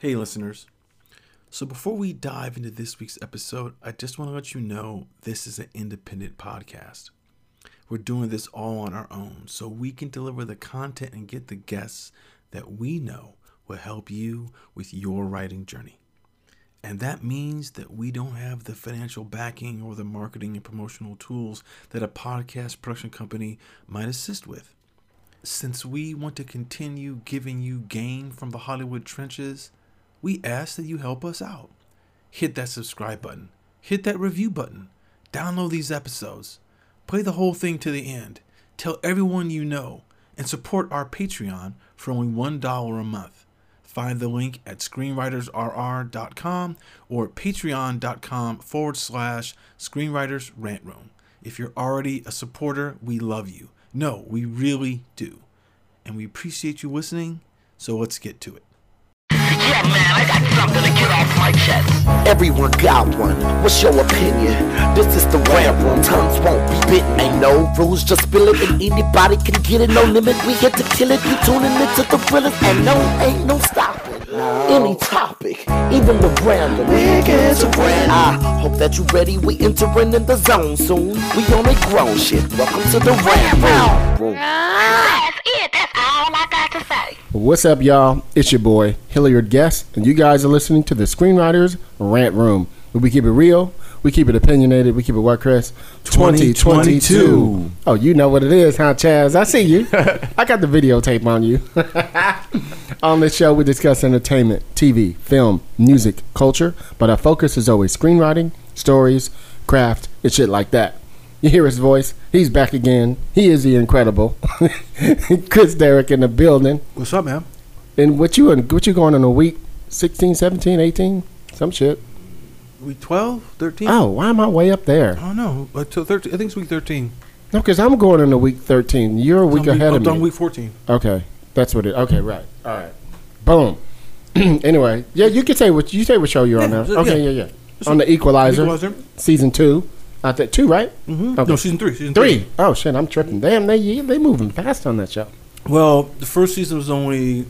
Hey, listeners. So, before we dive into this week's episode, I just want to let you know this is an independent podcast. We're doing this all on our own so we can deliver the content and get the guests that we know will help you with your writing journey. And that means that we don't have the financial backing or the marketing and promotional tools that a podcast production company might assist with. Since we want to continue giving you gain from the Hollywood trenches, we ask that you help us out. Hit that subscribe button, hit that review button, download these episodes, play the whole thing to the end, tell everyone you know, and support our Patreon for only $1 a month. Find the link at screenwritersrr.com or patreon.com forward slash screenwriters rant room. If you're already a supporter, we love you. No, we really do. And we appreciate you listening, so let's get to it. Yeah, man, I got something to get off my chest. Everyone got one. What's your opinion? This is the rant room. Tongues won't be bitten. Ain't no rules, just spill it, and anybody can get it. No limit. We here to kill it. We tuning into the thrillers, and no, ain't no stopping. Any topic, even the random. Niggas are brand. I hope that you're ready. We entering in the zone soon. We on a grown shit. Welcome to the rant room. That's it. That's all I got to say. What's up, y'all? It's your boy, Hilliard Guess, and you guys are listening to the Screenwriters Rant Room, where we keep it real, we keep it opinionated, we keep it what, Chris? 2022. Oh, you know what it is, huh, Chaz? I see you. I got the videotape on you. on this show, we discuss entertainment, TV, film, music, culture, but our focus is always screenwriting, stories, craft, and shit like that. You hear his voice? He's back again. He is the incredible Chris Derrick in the building. What's up, man? And what you what you going in a week? 16, 17, 18? Some shit. Week 12, 13? Oh, why am I way up there? I don't know. Uh, till 13, I think it's week 13. No, because I'm going in a week 13. You're a week on ahead I'm of done me. week 14. Okay, that's what it. Okay, right. All right. Boom. anyway, yeah, you can say what you say. What show you're on Yeah, now? yeah. Okay, yeah, yeah. On the Equalizer, Equalizer. season two. I think two, right? Mm-hmm. Okay. No, season three. Season Three. Oh shit, I'm tripping. Damn, they they moving fast on that show. Well, the first season was only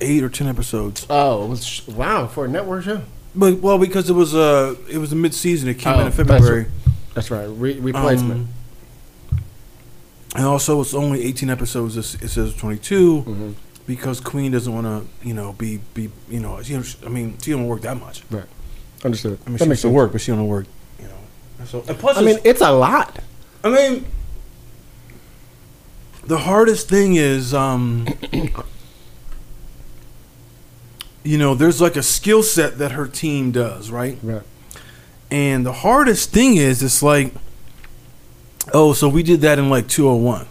eight or ten episodes. Oh, it was wow for a network show. But well, because it was uh it was a mid season. It came Oh, in in that's February. That's right. Re- replacement. Um, and also, it's only 18 episodes. It it says 22 Mhm. because Queen doesn't want to, you know, be be you know, she, I mean, she don't work that much. Right. Understood. I mean, That she makes sense. work, but she don't work, you know. And so, and plus, I mean, it's a lot. I mean, the hardest thing is, um, you know, there's like a skill set that her team does, right? Right. And the hardest thing is, it's like, oh, so we did that in like 201.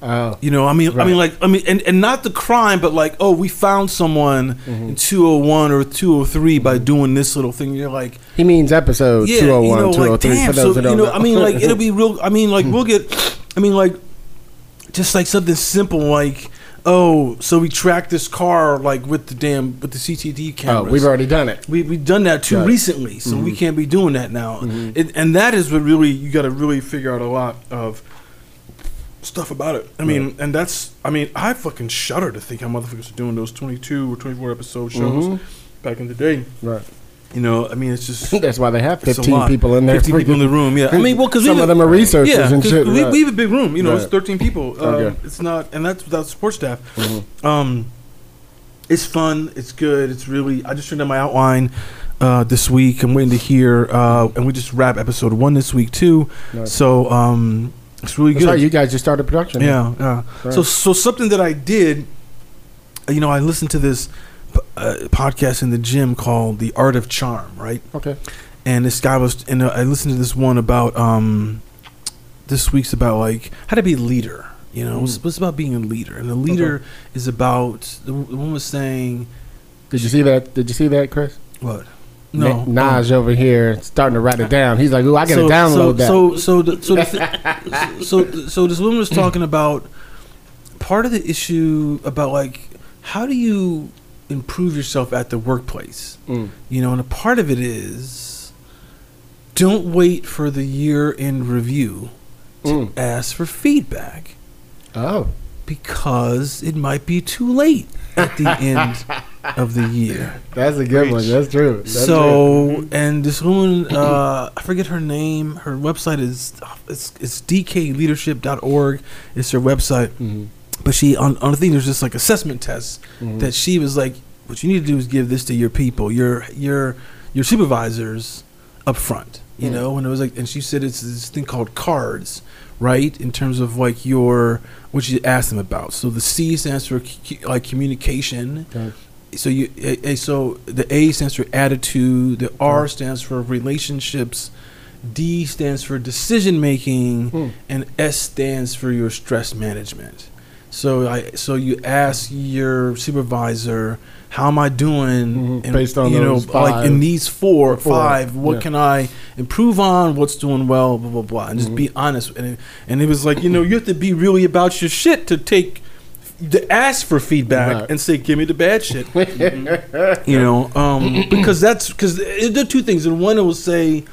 Oh, You know, I mean, I mean, like, I mean, and, and not the crime, but like, oh, we found someone Mm-hmm. in 201 or 203 by doing this little thing. You're like, he means episode yeah, 201, you know, like, 203 damn. for So, those who don't you know, I mean, like, it'll be real. I mean, like, Hmm. we'll get, I mean, like, just like something simple, like, oh, so we tracked this car, like, with the damn, with the CCD oh, we've already done it. We we've done that too. Mm-hmm. recently, so we can't be doing that now. It, and that is what really you got to really figure out a lot of stuff about it. I mean, and that's I mean, I fucking shudder to think how motherfuckers are doing those twenty two or twenty four episode shows Mhm. back in the day. Right. You know, I mean, it's just That's why they have 15 people in there. 15 people in the room. Yeah, I mean, well, because some of them are researchers yeah, and shit. we, right. we have a big room. You know, it's thirteen people. Um, Okay. It's not, and that's without support staff. Mhm. Um, it's fun. It's good. It's really. I just turned in my outline uh, this week. I'm waiting to hear, uh, and we just wrap episode one this week too. Nice. So um, it's really That's good. right. You guys just started production. yeah, yeah. Right. So so something that I did. You know, I listened to this uh, podcast in the gym called "The Art of Charm," right? Okay. and this guy was and uh, I listened to this one about um this week's about like how to be a leader you know it's, Mm. it's about being a leader and the leader is about the, the one was saying Did you see that? Did you see that, Chris? what No. Naj over here starting to write it down. He's like, "Ooh, I gotta so, download that." so so the, so, the so so this woman was talking about part of the issue about like how do you improve yourself at the workplace Mm. You know, and a part of it is don't wait for the year end review to Mm. ask for feedback Oh, because it might be too late at the end of the year. That's a good one. That's true. That's true. so and this woman, uh, I forget her name. Her website is it's it's dkleadership.org. It's her website. Mhm. But she on on the thing there's just like assessment tests Mhm. that she was like, what you need to do is give this to your people, your your your supervisors up front. You Mm. know, and it was like, and she said it's this thing called cards, right? In terms of like your what you ask them about. So the C stands for like communication. Okay. So you a, a- so the A stands for attitude. The R stands for relationships. D stands for decision making, Hmm. and S stands for your stress management. So I so you ask your supervisor, how am I doing? Mhm. Based on you know, those like in these four or five, what yeah. can I improve on? What's doing well? Blah blah blah, and just Mm-hmm. be honest. And it, and it was like you know you have to be really about your shit to take to ask for feedback Right. and say give me the bad shit you know, um, because that's because there are two things. And one, it will say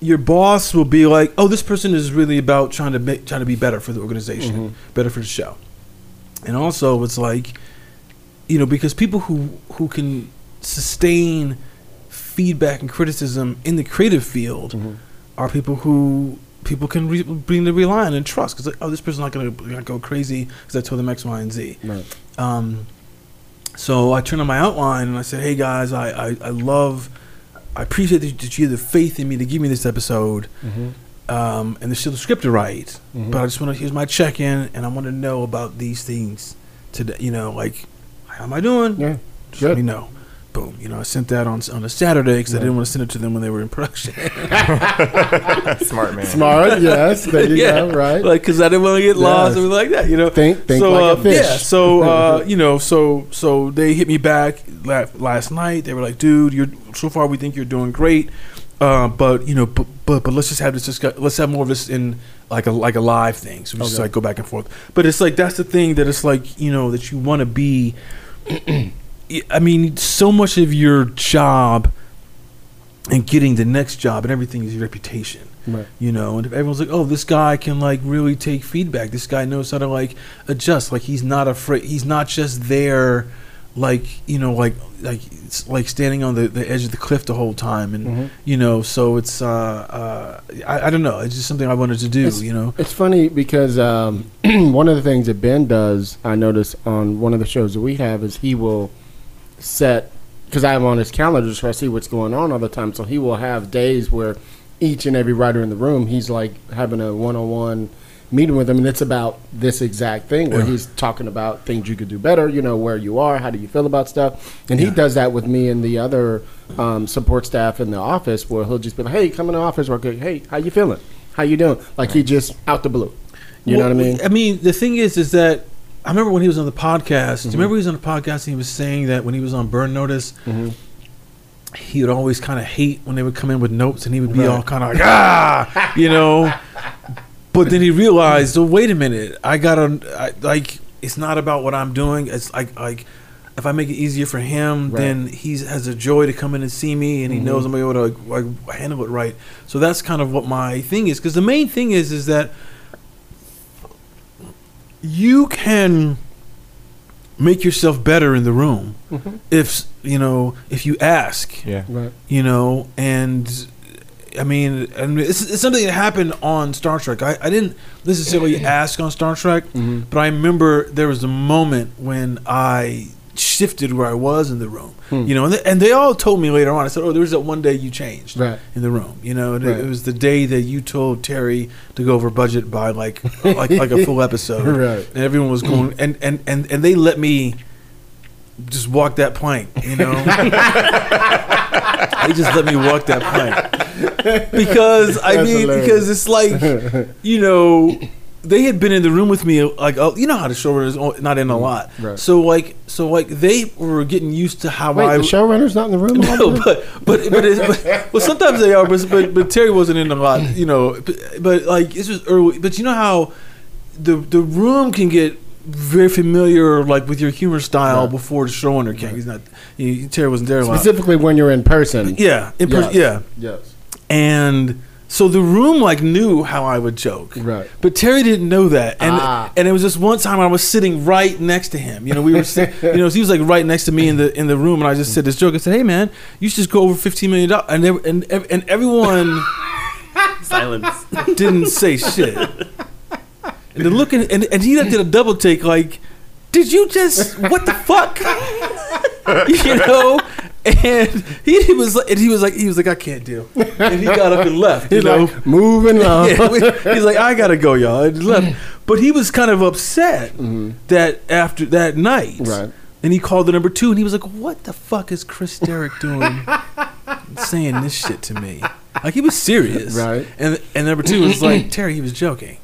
your boss will be like, "Oh, this person is really about trying to make, trying to be better for the organization, better for the show," and also it's like, you know, because people who who can sustain feedback and criticism in the creative field are people who people can re- bring to rely on and trust because like, oh this person's not going to go crazy because I told them X, Y, and Z. Right. Um, so I turned on my outline and I said, "Hey guys, I I, I love, I appreciate that you- have the faith in me to give me this episode, um, and there's still the script to write. But I just want to here's my check in, and I want to know about these things today. You know, like how am I doing? Yeah. Just let me know. Boom. You know, I sent that on on a Saturday because I didn't want to send it to them when they were in production. Smart man. Smart. Yes. There you yeah, go. Right. Like, because I didn't want to get lost Yes. or like that. You know, Think- think so, like a uh, fish. Yeah. So, uh, you know, so so they hit me back la- last night. They were like, "Dude, you're so far. We think you're doing great, uh, but you know, but, but but let's just have this. Discuss- let's have more of this in like a like a live thing. So we just like go back and forth. But it's like that's the thing that it's like you know that you want to be. I mean, so much of your job and getting the next job and everything is your reputation Right. you know and if everyone's like oh this guy can like really take feedback this guy knows how to like adjust like he's not afraid he's not just there like you know like like it's like standing on the, the edge of the cliff the whole time and Mhm. you know so it's uh uh I, I don't know it's just something i wanted to do It's- you know It's funny because um, one of the things that Ben does, I notice on one of the shows that we have, is he will set because I am on his calendar so I see what's going on all the time. So he will have days where each and every writer in the room, he's like having a one-on-one meeting with him, and it's about this exact thing where Yeah. he's talking about things you could do better. You know where you are, how do you feel about stuff, and he does that with me and the other um, support staff in the office, where he'll just be like, "Hey, come in the office real quick. Hey, how you feeling? How you doing?" Like he just out the blue. You know what I mean? I mean, the thing is, is that I remember when he was on the podcast. Do Mm-hmm. you remember he was on the podcast and he was saying that when he was on Burn Notice, Mm-hmm. he would always kind of hate when they would come in with notes and he would be Right. all kind of like, ah, you know. But then he realized, oh, wait a minute, I gotta I, like. It's not about what I'm doing. It's like like. If I make it easier for him, Right. then he has a joy to come in and see me, and he knows mm-hmm. I'm able to like, like, handle it right. So that's kind of what my thing is. Because the main thing is, is that you can make yourself better in the room mm-hmm. if you know if you ask Yeah. Right. you know and i mean and it's, it's something that happened on star trek i, I didn't necessarily ask on star trek mm-hmm. but i remember there was a moment when i shifted where i was in the room hmm. you know and they, and they all told me later on i said oh there was that one day you changed Right. in the room you know and it, Right. it was the day that you told terry to go over budget by like like like a full episode Right. and everyone was going and and and, and they let me just walk that plank you know they just let me walk that plank because i That's mean hilarious. because it's like you know they had been in the room with me like oh, you know how the showrunners not in a mm, lot Right. so like so like they were getting used to how Wait, i the showrunner's not in the room. no, but but but, it, but well, sometimes they are, but, but but Terry wasn't in a lot, you know. But, but like this was early. But you know how the the room can get very familiar, like with your humor style Right. before the showrunner came. He's not. He, Terry wasn't there a lot. Specifically when you're in person. Yeah, in person. Yes. Yeah, Yes. And So the room like knew how I would joke, Right. But Terry didn't know that, and Ah. and it was just one time I was sitting right next to him. You know, we were, sit- you know, he was like right next to me in the in the room, and I just said this joke. I said, "Hey man, you should just go over fifteen million dollars," and ev- and and everyone Silence. didn't say shit. And the look, and and, and he did a double take, like, "Did you just what the fuck?" you know. And he, he was like, and he was like, he was like, I can't deal. And he got up and left. You He's know, like moving on. yeah, he's like, I gotta go, y'all. And he left. But he was kind of upset mm-hmm. that after that night, Right. And he called the number two, and he was like, "What the fuck is Chris Derrick doing, saying this shit to me?" Like he was serious, Right. And and number two was like, Terry, he was joking,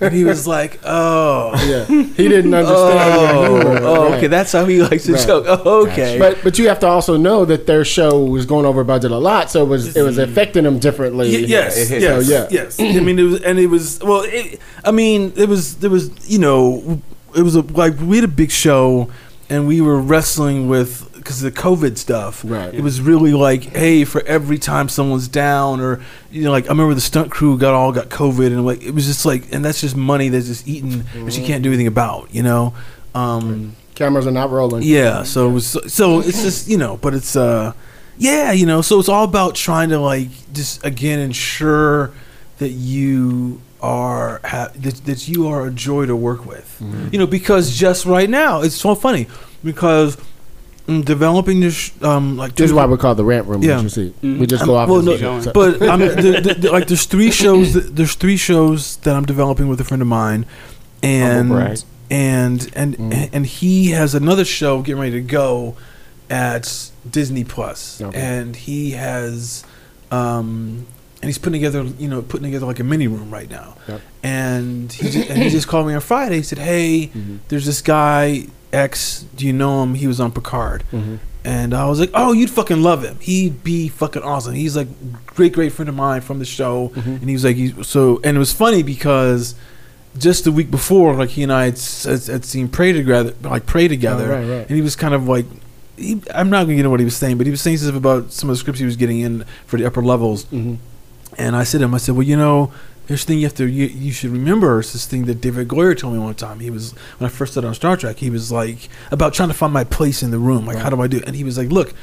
and he was like, "Oh." yeah, he didn't understand Oh, humor. oh, Right. okay. That's how he likes to Right. joke. Oh, okay. But but you have to also know that their show was going over budget a lot, so it was it was mm. affecting them differently. Y- yes, it yes, So, yeah. yes. I mean, it was, and it was. Well, it, I mean, it was. There was, you know, it was a, like we had a big show, and we were wrestling with because of the COVID stuff. Right. It was really like, hey, for every time someone's down, or you know, like I remember the stunt crew got all got COVID, and like it was just like, and that's just money that's just eaten that you can't do anything about, you know. Um, Cameras are not rolling. yeah, so it was so it's just you know, but it's uh, yeah, you know, so it's all about trying to like just again ensure that you are ha- that, that you are a joy to work with, you know, because just right now it's so funny because developing this um like This is why we call the rant room. Yeah. Yeah. You see, Mhm. we just I'm- go off. well, and no, see. going. But I'm the, the, the- like there's three shows that, there's three shows that I'm developing with a friend of mine, and brag. and and Mm. and he has another show getting ready to go at Disney Plus, Okay. and he has um and he's putting together you know putting together like a mini room right now, Yep. and he just, and he just called me on Friday. He said, "Hey, Mhm. there's this guy X. Do you know him? He was on Picard." Mhm. And I was like, "Oh, you'd fucking love him. He'd be fucking awesome. He's like great, great friend of mine from the show." Mhm. And he was like, he, "So," and it was funny because just the week before, like he and I had, had, had seen pray together, like pray together, Oh, right, right. and he was kind of like, he, I'm not gonna get into what he was saying, but he was saying stuff about some of the scripts he was getting in for the upper levels. Mhm. And I said to him, I said, well, you know, there's thing you have to, you, you should remember. It's this thing that David Goyer told me one time. He was, when I first started on Star Trek, he was like, about trying to find my place in the room. Like, how do I do it? And he was like, look,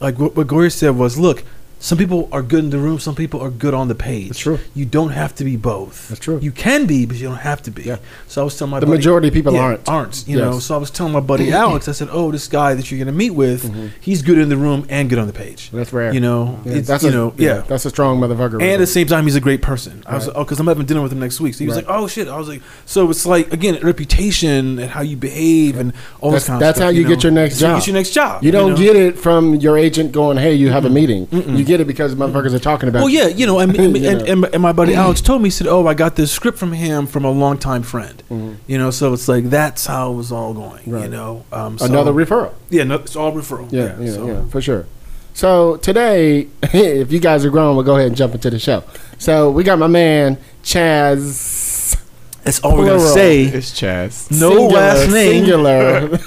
like what, what Goyer said was, look, some people are good in the room, some people are good on the page. That's true. You don't have to be both. That's true. You can be, but you don't have to be. Yeah. So I was telling my The buddy- majority of people yeah, aren't. Aren't. You know, so I was telling my buddy Alex, I said, oh, this guy that you're going to meet with, Mhm. he's good in the room and good on the page. That's rare. You know, Yeah, that's you a, know, yeah. that's a strong motherfucker. And at the same time, he's a great person. I was Right. like, oh, because I'm having dinner with him next week. So he was Right. like, oh shit. I was like, so it's like again, reputation and how you behave and all That's- this kind of stuff. that's how you know? get your next That's how you job. Get your next job. you don't know? get it from your agent going, "Hey, you have a meeting." You get it because motherfuckers are talking about. Well, yeah, you know, and, and, You and, know. and, and my buddy Alex told me, he said, "Oh, I got this script from him from a longtime friend." Mhm. You know, so it's like that's how it was all going. You know, um, so, Another referral. yeah, no, it's all referral. Yeah, yeah, so- yeah, for sure. So today, if you guys are grown, we'll go ahead and jump into the show. So we got my man Chaz. That's all we're gonna say. It's Chaz. No Singular, last name. Singular.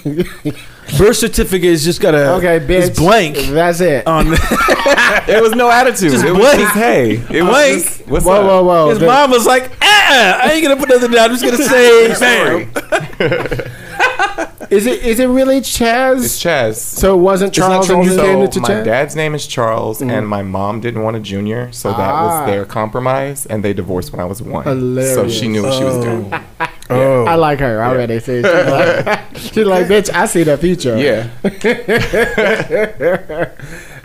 Birth certificate is just gotta. okay, bitch. It's blank. That's it. On There was no attitude. Just it blank. was just hey. It was Blank. just, what's whoa, up? whoa, whoa. his The- mom was like, "Ah, I ain't gonna put nothing down. I'm just gonna say, bam." Is it is it really Chaz? It's Chaz. so it wasn't not Charles and you Charles. came So into my Chaz? dad's name is Charles, Mhm. and my mom didn't want a junior, so that Ah. was their compromise, and they divorced when I was one. So she knew what she was doing. Oh, I like her already. See, she's, like, she's like, bitch, I see the future. Yeah.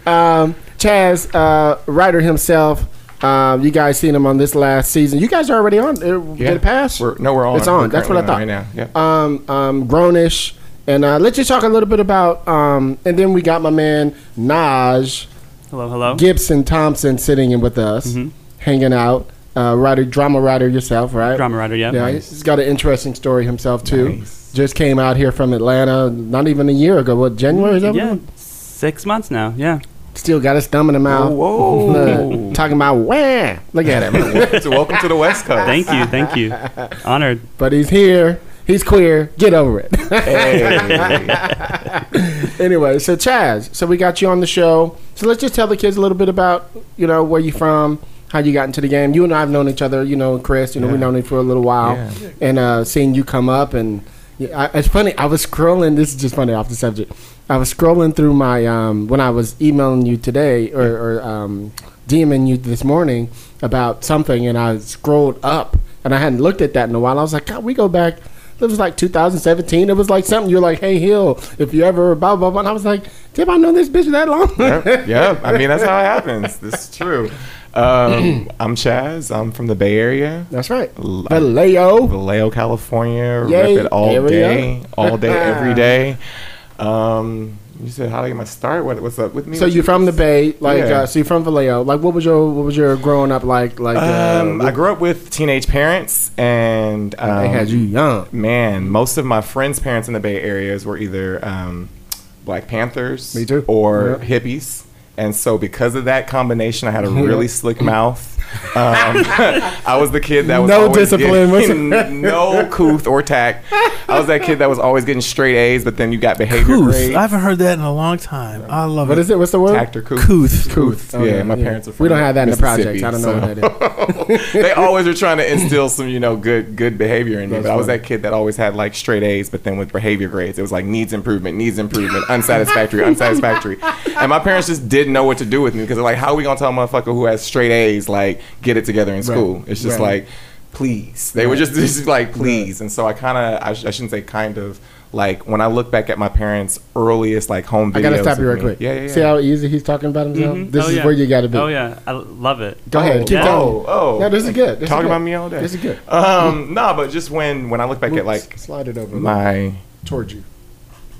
Um, Chaz, uh, writer himself. Um, you guys seen him on this last season. You guys are already on. Uh, Yeah. Did it pass? We're, no, we're on. It's on. We're That's what I thought. on Right now. Yeah. um, um, grownish. And uh, let's just talk a little bit about. Um, and then we got my man Naj Hello, hello. Gibson Thompson sitting in with us, Mhm. hanging out. Uh, writer, drama writer yourself, right? Drama writer, yeah. Yeah, he's got an interesting story himself too. Nice. Just came out here from Atlanta, not even a year ago. What January is that? Yeah, six months now. Yeah. Still got his thumb in the mouth. Whoa. Talking about where? Look at him. so welcome to the West Coast. Thank you, thank you. Honored. but he's here. He's queer. Get over it. Hey. anyway, so Chaz, so we got you on the show. So let's just tell the kids a little bit about, you know, where you from, how you got into the game. You and I have known each other. You know, Chris. You know, we've Yeah. known you for a little while, Yeah. and uh, seeing you come up and yeah, I, it's funny. I was scrolling. This is just funny off the subject. I was scrolling through my um, when I was emailing you today or, or um, DMing you this morning about something, and I scrolled up, and I hadn't looked at that in a while. I was like, God, we go back. It was like 2017. It was like something you're like, hey Hill, if you ever blah blah blah. And I was like, Tip, I know this bitch that long. yep, yep. I mean, that's how it happens. This is true. Um, I'm Chaz. I'm from the Bay Area, That's right. Vallejo. Vallejo, California. Yay, Rip it all area. day, all day, every day. Um, you said how to get my start? What, what's up with me? So What you're you- from the Bay, like Yeah. uh, so you're from Vallejo. Like, what was your what was your growing up like? Like, Um, uh, I grew up with teenage parents, and um, they had you young. Man, most of my friends' parents in the Bay Areas were either um, Black Panthers Me too. or Yeah. hippies. And so, because of that combination, I had a really slick mouth. Um, I was the kid that was No always discipline, getting no couth or tact. I was that kid that was always getting straight A's, but then you got behavior Couth. grades. I haven't heard that in a long time. I love What What is it? What's the word? tact or couth. Couth. Couth. Oh, yeah, my parents are from We don't have that in the Mississippi, projects. I don't know so- what that is. they always were trying to instill some, you know, good good behavior in me. That's But I was that kid that always had like straight A's, but then with behavior grades, it was like needs improvement, needs improvement, unsatisfactory, unsatisfactory. And my parents just didn't know what to do with me because they're like, how are we gonna tell a motherfucker who has straight A's like get it together in school? It's just Right. like, please. They were just, just like, please. And so I kind of, I, sh- I shouldn't say kind of. Like when I look back at my parents' earliest like home videos, I gotta stop you of real me- quick. Yeah, yeah, yeah. See how easy he's talking about himself. Mhm. This Oh, is yeah. where you got to be. Oh yeah, I love it. Go ahead. Keep yeah. going. Oh, oh. No, this is good. This Talk is good. about me all day. This is good. Um, no, but just when when I look back at like slide it over my towards you.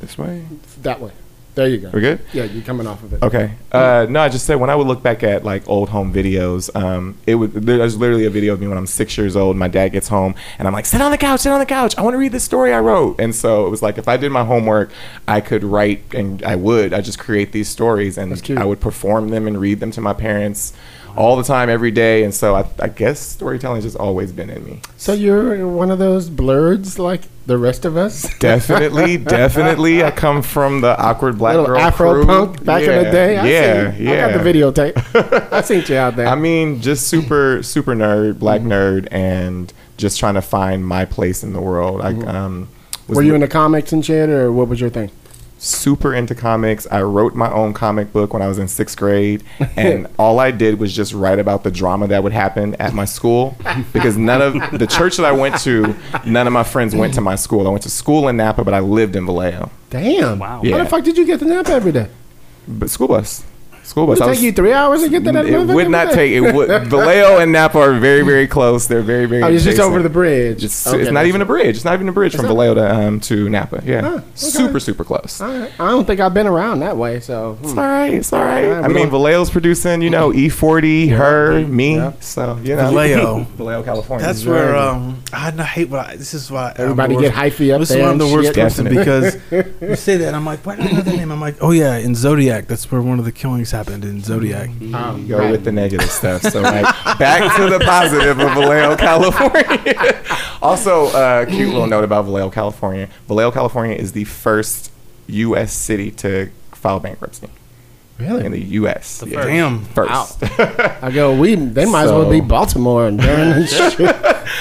this way, That way. There you go. we're good. Yeah, you're coming off of it. Okay. Uh, no, I just said when I would look back at like old home videos, um, it would there's literally a video of me when I'm six years old. My dad gets home and I'm like, sit on the couch, sit on the couch. I want to read this story I wrote. And so it was like if I did my homework, I could write and I would. I just create these stories and I would perform them and read them to my parents all the time, every day. And so I, I guess storytelling has just always been in me. So you're one of those blurs like the rest of us. Definitely, definitely. I come from the awkward black Little girl Afro crew. punk back in the day. I yeah, seen, yeah. I got the videotape. I seen you out there. I mean, just super, super nerd, black nerd, and just trying to find my place in the world. I um, Were you into comics and shit, or what was your thing? Super into comics. I wrote my own comic book when I was in sixth grade, and all I did was just write about the drama that would happen at my school because none of the church that I went to, none of my friends went to my school. I went to school in Napa, but I lived in Vallejo. Damn. Wow. How the fuck did you get the Napa every day? But school bus, school Would bus. it I take you three hours to get to that? it would not every take it would Vallejo and Napa are very very close. They're very very. Oh, it's just over the bridge. It's, Okay, it's not that's even a bridge. It's not even a bridge from not? Vallejo to um to Napa. Yeah, Huh, okay. super super close. All right. I don't think I've been around that way, so hmm. It's all right. It's all right. All right, I mean, Vallejo's producing, you know, E40, her, me. Yeah. So you know, Vallejo. Vallejo, California. That's where um, I not hate what I, this is why everybody get worst- hyphy up This is there. why I'm the worst person because you say that I'm like, why do I know that name? I'm like, oh yeah, in Zodiac, that's where one of the killings happened in Zodiac. Um, go right. with the negative stuff. So like back to the positive of Vallejo, California. also, uh, cute little note about Vallejo, California. Vallejo, California is the first U.S. city to file bankruptcy in the U.S. The Yeah. first. Damn. First. I go. We they might as well be Baltimore and Durham and shit.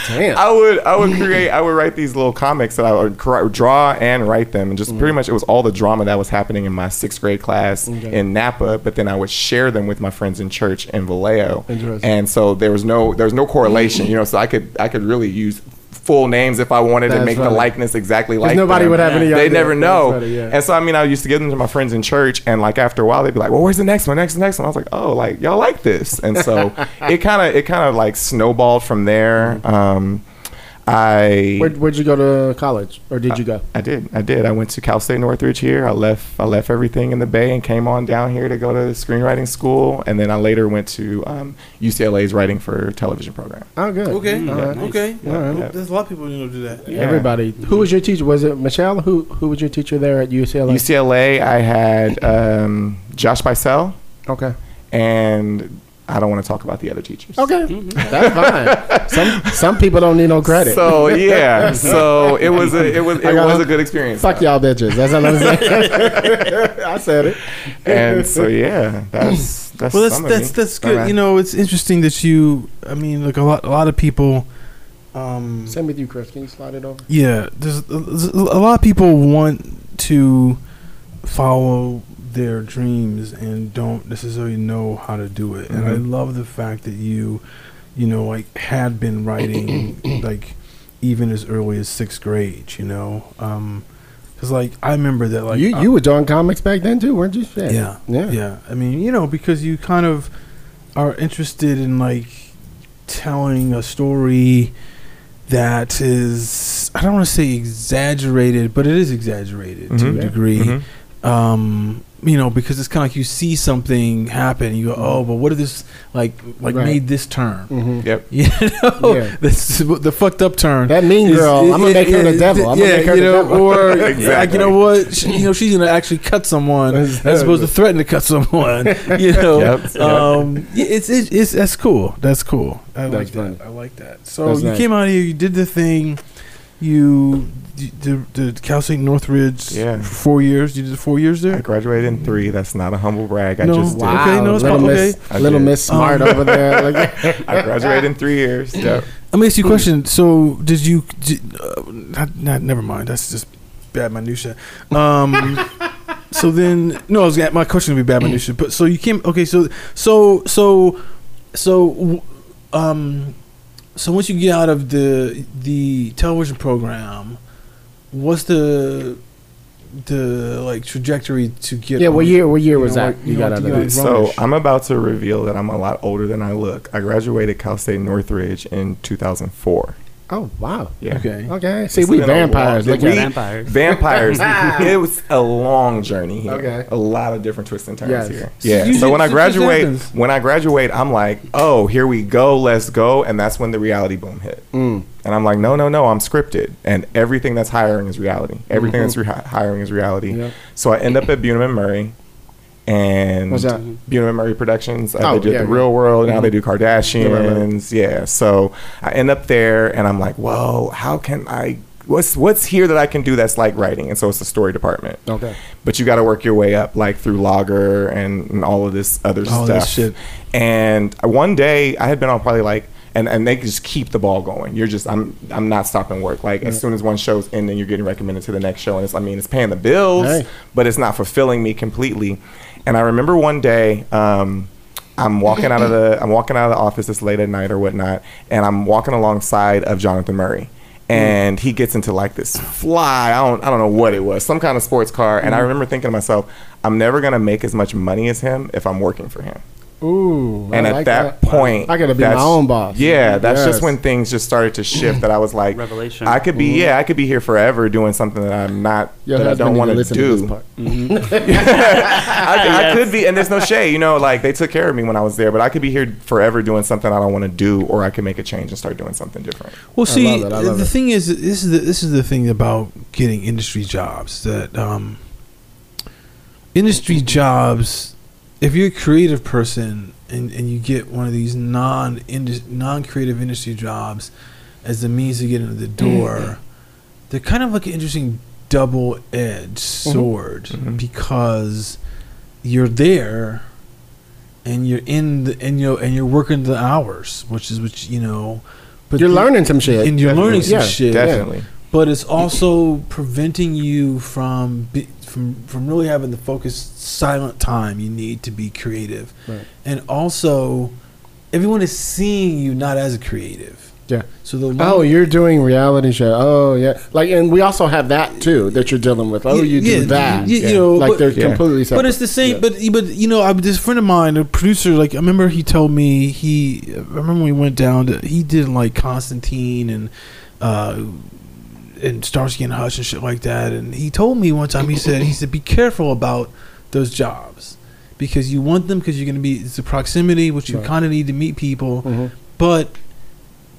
Damn. I would I would create I would write these little comics that I would draw and write them and just mm. pretty much it was all the drama that was happening in my sixth grade class Okay. in Napa but then I would share them with my friends in church in Vallejo Interesting. and so there was no there was no correlation you know so I could I could really use full names if I wanted That's to make funny. the likeness exactly like nobody them. would have any they never know. funny, yeah. and so I mean I used to give them to my friends in church and like after a while they'd be like well where's the next one? Next the next one? I was like oh like y'all like this. And so it kind of it kind of like snowballed from there. Um I Where, where'd you go to college, or did you go? I did. I did. I went to Cal State Northridge here. I left. I left everything in the Bay and came on down here to go to screenwriting school. And then I later went to um, UCLA's writing for television program. Oh, good. Okay, All right. okay. All right. There's a lot of people who know do that. Yeah. Everybody. Who was your teacher? Was it Michelle? Who Who was your teacher there at UCLA? UCLA, I had um, Josh Bycel okay. and I don't want to talk about the other teachers. Okay, that's fine. Some some people don't need no credit. So yeah, so it was a it was it got was a- a good experience. Fuck y'all bitches. That's what I'm saying. I said it. And so yeah, that's that's Well, that's some that's that's good. right. You know, it's interesting that you. I mean, like a lot a lot of people. Um, Same with you, Chris. Can you slide it over? yeah, there's, there's a lot of people want to follow their dreams and don't necessarily know how to do it. And I Mhm. love the fact that you, you know, like had been writing like even as early as sixth grade. You know, because like I remember that like you I- you were drawing comics back then too, weren't you? Shit. yeah, yeah, yeah. I mean, you know, because you kind of are interested in like telling a story that is I don't want to say exaggerated, but it is exaggerated to Mhm. a degree. Mhm. Um, you know, because it's kind of like you see something happen, you go, "Oh, but what if this like like Right. made this turn?" hmm Yep. You know, Yeah. this the fucked up turn. That mean is- girl, I'm gonna make her the devil. I'm gonna yeah, make her you the know, devil. or like you know what, she, you know, she's gonna actually cut someone as Exactly. opposed to threaten to cut someone. You know, Yep, yep. um, yeah, it's, it's it's that's cool. That's cool. I like That's that. I like that. So That's you nice. came out here, you did the thing, you d- did the Cal State Northridge Yeah. for four years. You did four years there. I graduated in three. That's not a humble brag. I No. just did. Wow. Okay, no, it's little fine. Miss, Okay. Little. Miss Smart Um, over there. Like, I graduated in three years. Yep. Let me ask you a question. So did you? Did, uh, not, not, never mind. That's just bad minutia. Um, so then, no, I was gonna, my question would be bad minutia. But so you came. Okay, so so so so um, so once you get out of the the television program, what's the the like trajectory to get? yeah, what year? What year was know, that? like, You you got know, out of get that. on- So I'm about to reveal that I'm a lot older than I look. I graduated Cal State Northridge in 2004. Oh wow. Yeah. Okay. Okay. See, It's we vampires. long- Look we- at. Vampires. Vampires. it was a long journey here. Okay. A lot of different twists and turns Yes. here. Yeah. you So just- when I graduate, when I graduate, I'm like, oh, here we go, let's go, and that's when the reality boom hit. Mm. And I'm like, no, no, no, I'm scripted, and everything that's hiring is reality. Everything that's re- hiring is reality. Mm-hmm. Yep. So I end up at Bunim and Murray, and What's that? Bunim and Murray Productions. Uh, Oh, they did yeah, the yeah. Real World. Now Mhm. they do Kardashians. Yeah, right, right. Yeah. So I end up there, and I'm like, whoa, how can I? What's what's here that I can do that's like writing? And so it's the story department. Okay. But you got to work your way up, like through Logger and, and all of this other All stuff. this shit. And one day I had been on probably like, and, and they just keep the ball going. You're just I'm I'm not stopping work. Like as soon as one show's in, then you're getting recommended to the next show, and it's I mean it's paying the bills, Hey. but it's not fulfilling me completely. And I remember one day. Um, I'm walking out of the I'm walking out of the office this late at night or whatnot, and I'm walking alongside of Jonathan Murray, and he gets into like this fly. I don't I don't know what it was, some kind of sports car, and I remember thinking to myself, I'm never gonna make as much money as him if I'm working for him. Ooh. I And at like that, point, I gotta be my own boss. Yeah, that's Yes. just when things just started to shift. That I was like, Revelation. I could be, yeah, I could be here forever doing something that I'm not, Your that I don't want to listen to this do. part. I, I could be, and there's no shade, you know, like they took care of me when I was there, but I could be here forever doing something I don't want to do, or I could make a change and start doing something different. Well, see, love it, I love the it. thing is, this is the, this is the thing about getting industry jobs that um, industry jobs. If you're a creative person and, and you get one of these non non creative industry jobs as the means to get into the door, they're kind of like an interesting double edged sword Mhm. because you're there and you're in the and you and you're working the hours, which is which you know. But You're the- learning some shit. and you're learning some Yeah, shit. Definitely. But it's also preventing you from be, from from really having the focused, silent time you need to be creative, Right. and also everyone is seeing you not as a creative. Yeah. So the Oh, you're doing reality show. Oh, yeah. Like, and we also have that too that you're dealing with. Oh, Yeah, you do yeah, that. you- you know, like but- they're Yeah. completely separate. But it's the same. Yeah. But but you know, I, this friend of mine, a producer, like I remember he told me he. I remember we went down to he did like Constantine and uh and Starsky and Hutch and shit like that. And he told me one time he said he said be careful about those jobs because you want them because you're going to be it's the proximity which you Right. kind of need to meet people, Mhm. but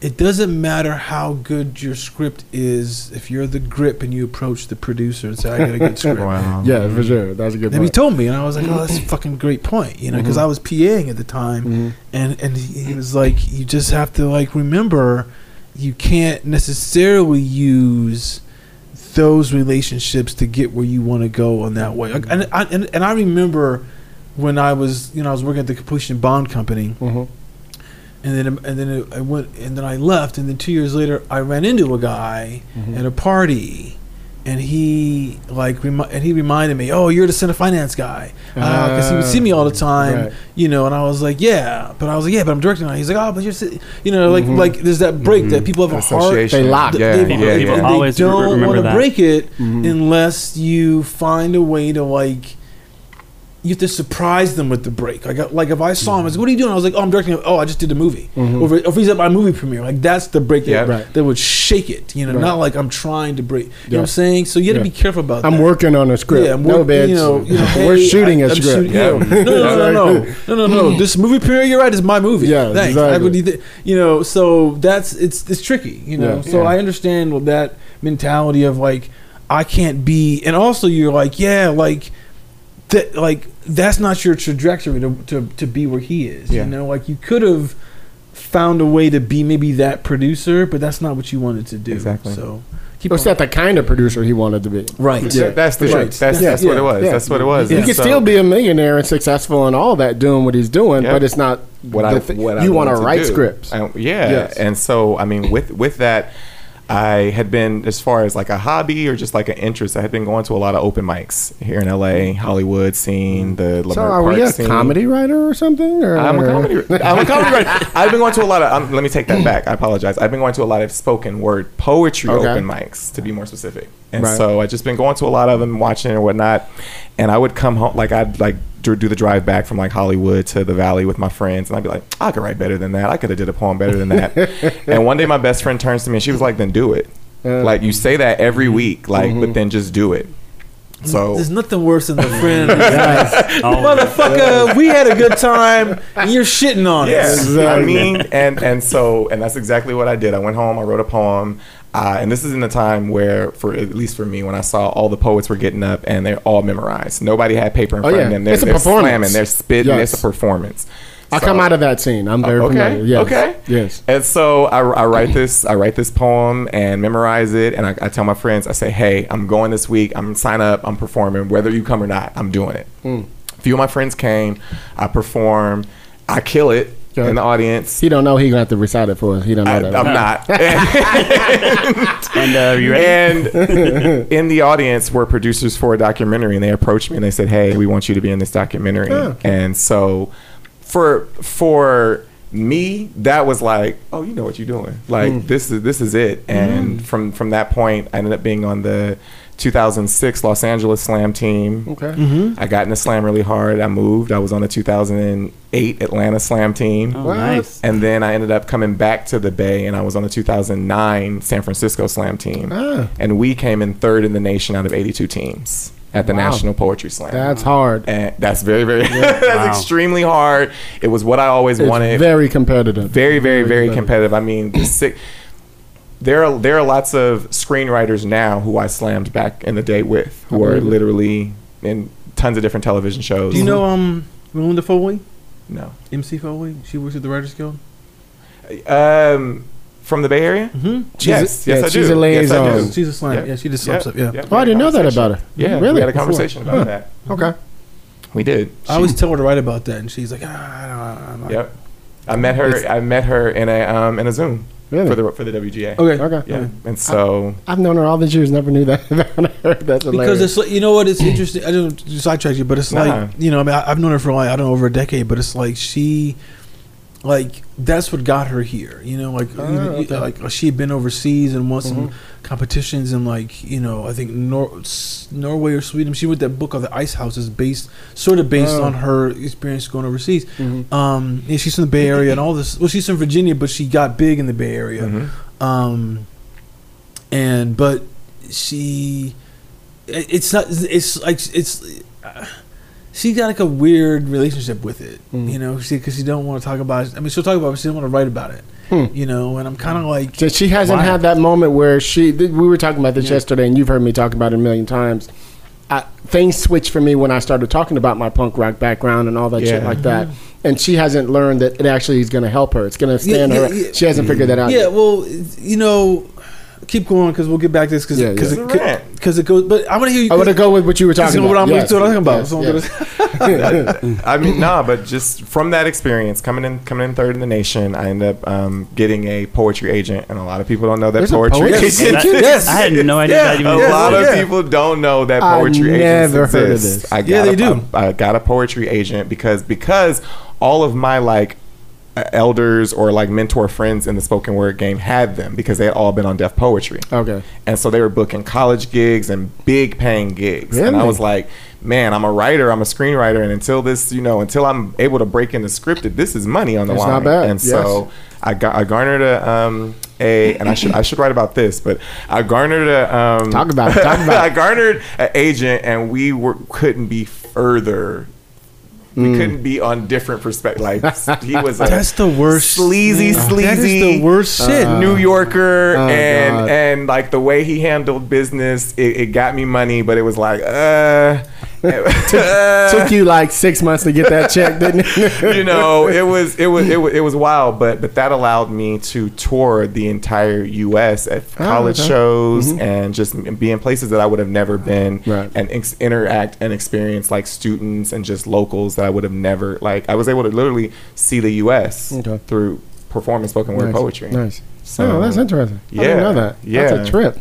it doesn't matter how good your script is if you're the grip and you approach the producer and say, "I got a good script." Wow. Yeah, for sure. That's a good And he told me, and I was like, "Oh, that's a fucking great point," you know, because Mhm. I was PAing at the time, Mhm. and and he, he was like, "You just have to like remember, you can't necessarily use those relationships to get where you want to go on that way." Like, And I and, and I remember when I was, you know, I was working at the completion bond company, Mhm. and then and then I went and then I left, and then two years later, I ran into a guy Mhm. at a party. And he like remi- and he reminded me, oh, you're the center finance guy, because he would see me all the time, Right. you know. And I was like, yeah, but I was like, yeah, but I'm directing. now. He's like, oh, but you're, si-" you know, like Mhm. like there's that break that Mhm. people have a heart. They lock. th- Yeah, they, yeah, they- yeah. they Always don't want to break it Mhm. unless you find a way to like you have to surprise them with the break. Like, like if I saw him, I was like, "What are you doing?" I was like, "Oh, I'm directing." Oh, I just did a movie. Mhm. Or, if, or if he's at my movie premiere, like that's the break Yeah. that, Right. that would shake it. You know, Right. not like I'm trying to break. You know what I'm saying? So you got to be careful about that. I'm that. working on a script. Yeah, I'm no, work- you know, you know, We're shooting I- a I'm script. shooting- yeah. No, no, no, no, no, no, no, no. This movie premiere, you're right, is my movie. Yeah, thanks. I exactly. would you know, so that's it's it's tricky. You know, Yeah. so Yeah. I understand that mentality of like I can't be, and also you're like, yeah, like that, like that's not your trajectory to to, to be where he is. Yeah. You know, like you could have found a way to be maybe that producer, but that's not what you wanted to do. Exactly. So keep What's on- that the kind of producer he wanted to be? right? Yeah, that's the Right. truth. That's, Yeah. that's what it was. Yeah. That's what it was. He And could so- still be a millionaire and successful and all that, doing what he's doing, Yeah. but it's not what the I thi- what I you want to write do. scripts. I- yeah, Yes. and so I mean, with with that, I had been as far as like a hobby or just like an interest. I had been going to a lot of open mics here in L.A., Hollywood scene, the so, Leimert are we a scene. comedy writer or something? Or? I'm a comedy. I'm a comedy writer. I've been going to a lot of. Um, let me take that back. I apologize. I've been going to a lot of spoken word poetry Okay. open mics, to be more specific. And Right. so I just been going to a lot of them, watching and whatnot. And I would come home like I'd like do do the drive back from like Hollywood to the Valley with my friends, and I'd be like, I could write better than that. I could have did a poem better than that. and one day my best friend turns to me and she was like, Then do it. Uh, Like you say that every week, like, Mhm. but then just do it. So There's nothing worse than the friend. who's like, Oh, Motherfucker, we had a good time. And you're shitting on Yeah, us. Exactly. I mean, and and so and that's exactly what I did. I went home, I wrote a poem, uh, and this is in the time where, for at least for me, when I saw all the poets were getting up and they're all memorized. Nobody had paper in Oh, front yeah. of them. They're, It's a they're performance. slamming, they're spitting. Yes. It's a performance. I So- come out of that scene. I'm very Okay, familiar. Yes. okay. Yes. And so I, I write this, I write this poem and memorize it, and I, I tell my friends, I say, "Hey, I'm going this week. I'm sign up. I'm performing, whether you come or not. I'm doing it." Mm. A few of my friends came. I perform. I kill it. In the audience. He don't know he gonna have to recite it for us. He don't know I, that. I'm not. and uh, you ready? and in the audience were producers for a documentary, and they approached me and they said, "Hey, we want you to be in this documentary." Oh, okay. And so, for for me, that was like, "Oh, you know what you're doing. Like Mm. this is this is it." And from from that point, I ended up being on the 2006 Los Angeles Slam team. Okay. Mm-hmm. I got in into slam really hard. I moved. I was on the 2008 Atlanta Slam team. oh, nice. And then I ended up coming back to the Bay, and I was on the 2009 San Francisco Slam team. Ah, And we came in third in the nation out of 82 teams at the Wow. National Poetry Slam. that's hard. and that's very, very, that's Wow. extremely hard. It was what I always It's wanted. very competitive. very, very, very competitive. competitive. I mean, the sick. There are there are lots of screenwriters now who I slammed back in the day with, who are literally in tons of different television shows. Do you know um Melinda Foley? No. MC Foley? She works at the Writers Guild. Um, from the Bay Area. Mm-hmm. She's yes, a- yes, yeah, I she's do. a Yes, I do. She's a slam. Yep. Yeah, she did some Yep. stuff. Yeah. Yep. Oh, I didn't know that about her. Yeah, Really? we had a Before. conversation about Huh. that. Okay. We did. I always tell her to write about that, and she's like, ah, I don't, I'm not. Yep. I met her. I met her in a um in a Zoom Really? for the for the WGA. Okay. Okay. Yeah, and so I've known her all these years. Never knew that about her. That's Because it's like, you know what it's interesting. I don't to sidetrack you, but it's Nah. like you know I mean I, I've known her for like I don't know over a decade, but it's like she, like that's what got her here. You know, like Oh, you know, okay. like she had been overseas and won some Mhm. competitions in like you know I think Nor- Norway or Sweden. She wrote that book of the Ice Houses, based sort of based Oh. on her experience going overseas. Mhm. Um, yeah, she's from the Bay Area and all this. Well, she's from Virginia, but she got big in the Bay Area. mhm. Um, and but she, it's not. It's like it's. Uh, she got like a weird relationship with it. Mm. You know, she because she don't want to talk about. it. I mean, she'll talk about, it, but she don't want to write about it. Hmm. You know, and I'm kind of like, So she hasn't Why? had that moment where she. Th- we were talking about this Yeah. yesterday, and you've heard me talk about it a million times. I, things switched for me when I started talking about my punk rock background and all that shit like that. And she hasn't learned that it actually is going to help her. It's going to stand Yeah, her. yeah, yeah. She hasn't figured that out. yeah. yet. Well, you know, keep going because we'll get back to this because Yeah, yeah. because It's a rant. it, 'cause it goes. But I'm gonna hear you. I want to go with what you were talking you know what about. I'm Yes. talking about. Yes, So I'm yes. gonna- I mean, nah, but just from that experience, coming in, coming in third in the nation, I end up um, getting a poetry agent, and a lot of people don't know that There's a poetry poetry agent. That- Yes. I had no idea that even A Yes, lot of yeah. people don't know that I poetry agents never heard of this. I got Yeah, they a, do. I, I got a poetry agent because because all of my like elders or like mentor friends in the spoken word game had them because they had all been on Def Poetry. Okay. And so they were booking college gigs and big paying gigs. And I was like, man, I'm a writer, I'm a screenwriter, and until this, you know, until I'm able to break into scripted, this is money on the It's line. not bad, And yes. so I got I garnered a um a and I should I should write about this, but I garnered a um Talk about it, talk about I garnered an agent and we were couldn't be further we Mm. couldn't be on different perspectives. Like he was a That's the worst. sleazy, That is sleazy the worst shit. New Yorker Oh, and God. and like the way he handled business, it, it got me money, but it was like, uh, Took you like six months to get that check, didn't it? you know, it was it was it was it was wild, but but that allowed me to tour the entire U.S. at oh, college Oh, okay. shows mm-hmm. and just be in places that I would have never been, Right. and ex- interact and experience like students and just locals that I would have never like. I was able to literally see the U.S. Okay. through performing spoken word Nice, poetry. Nice. So- oh, that's interesting. I Yeah, didn't know that. yeah. That's a trip.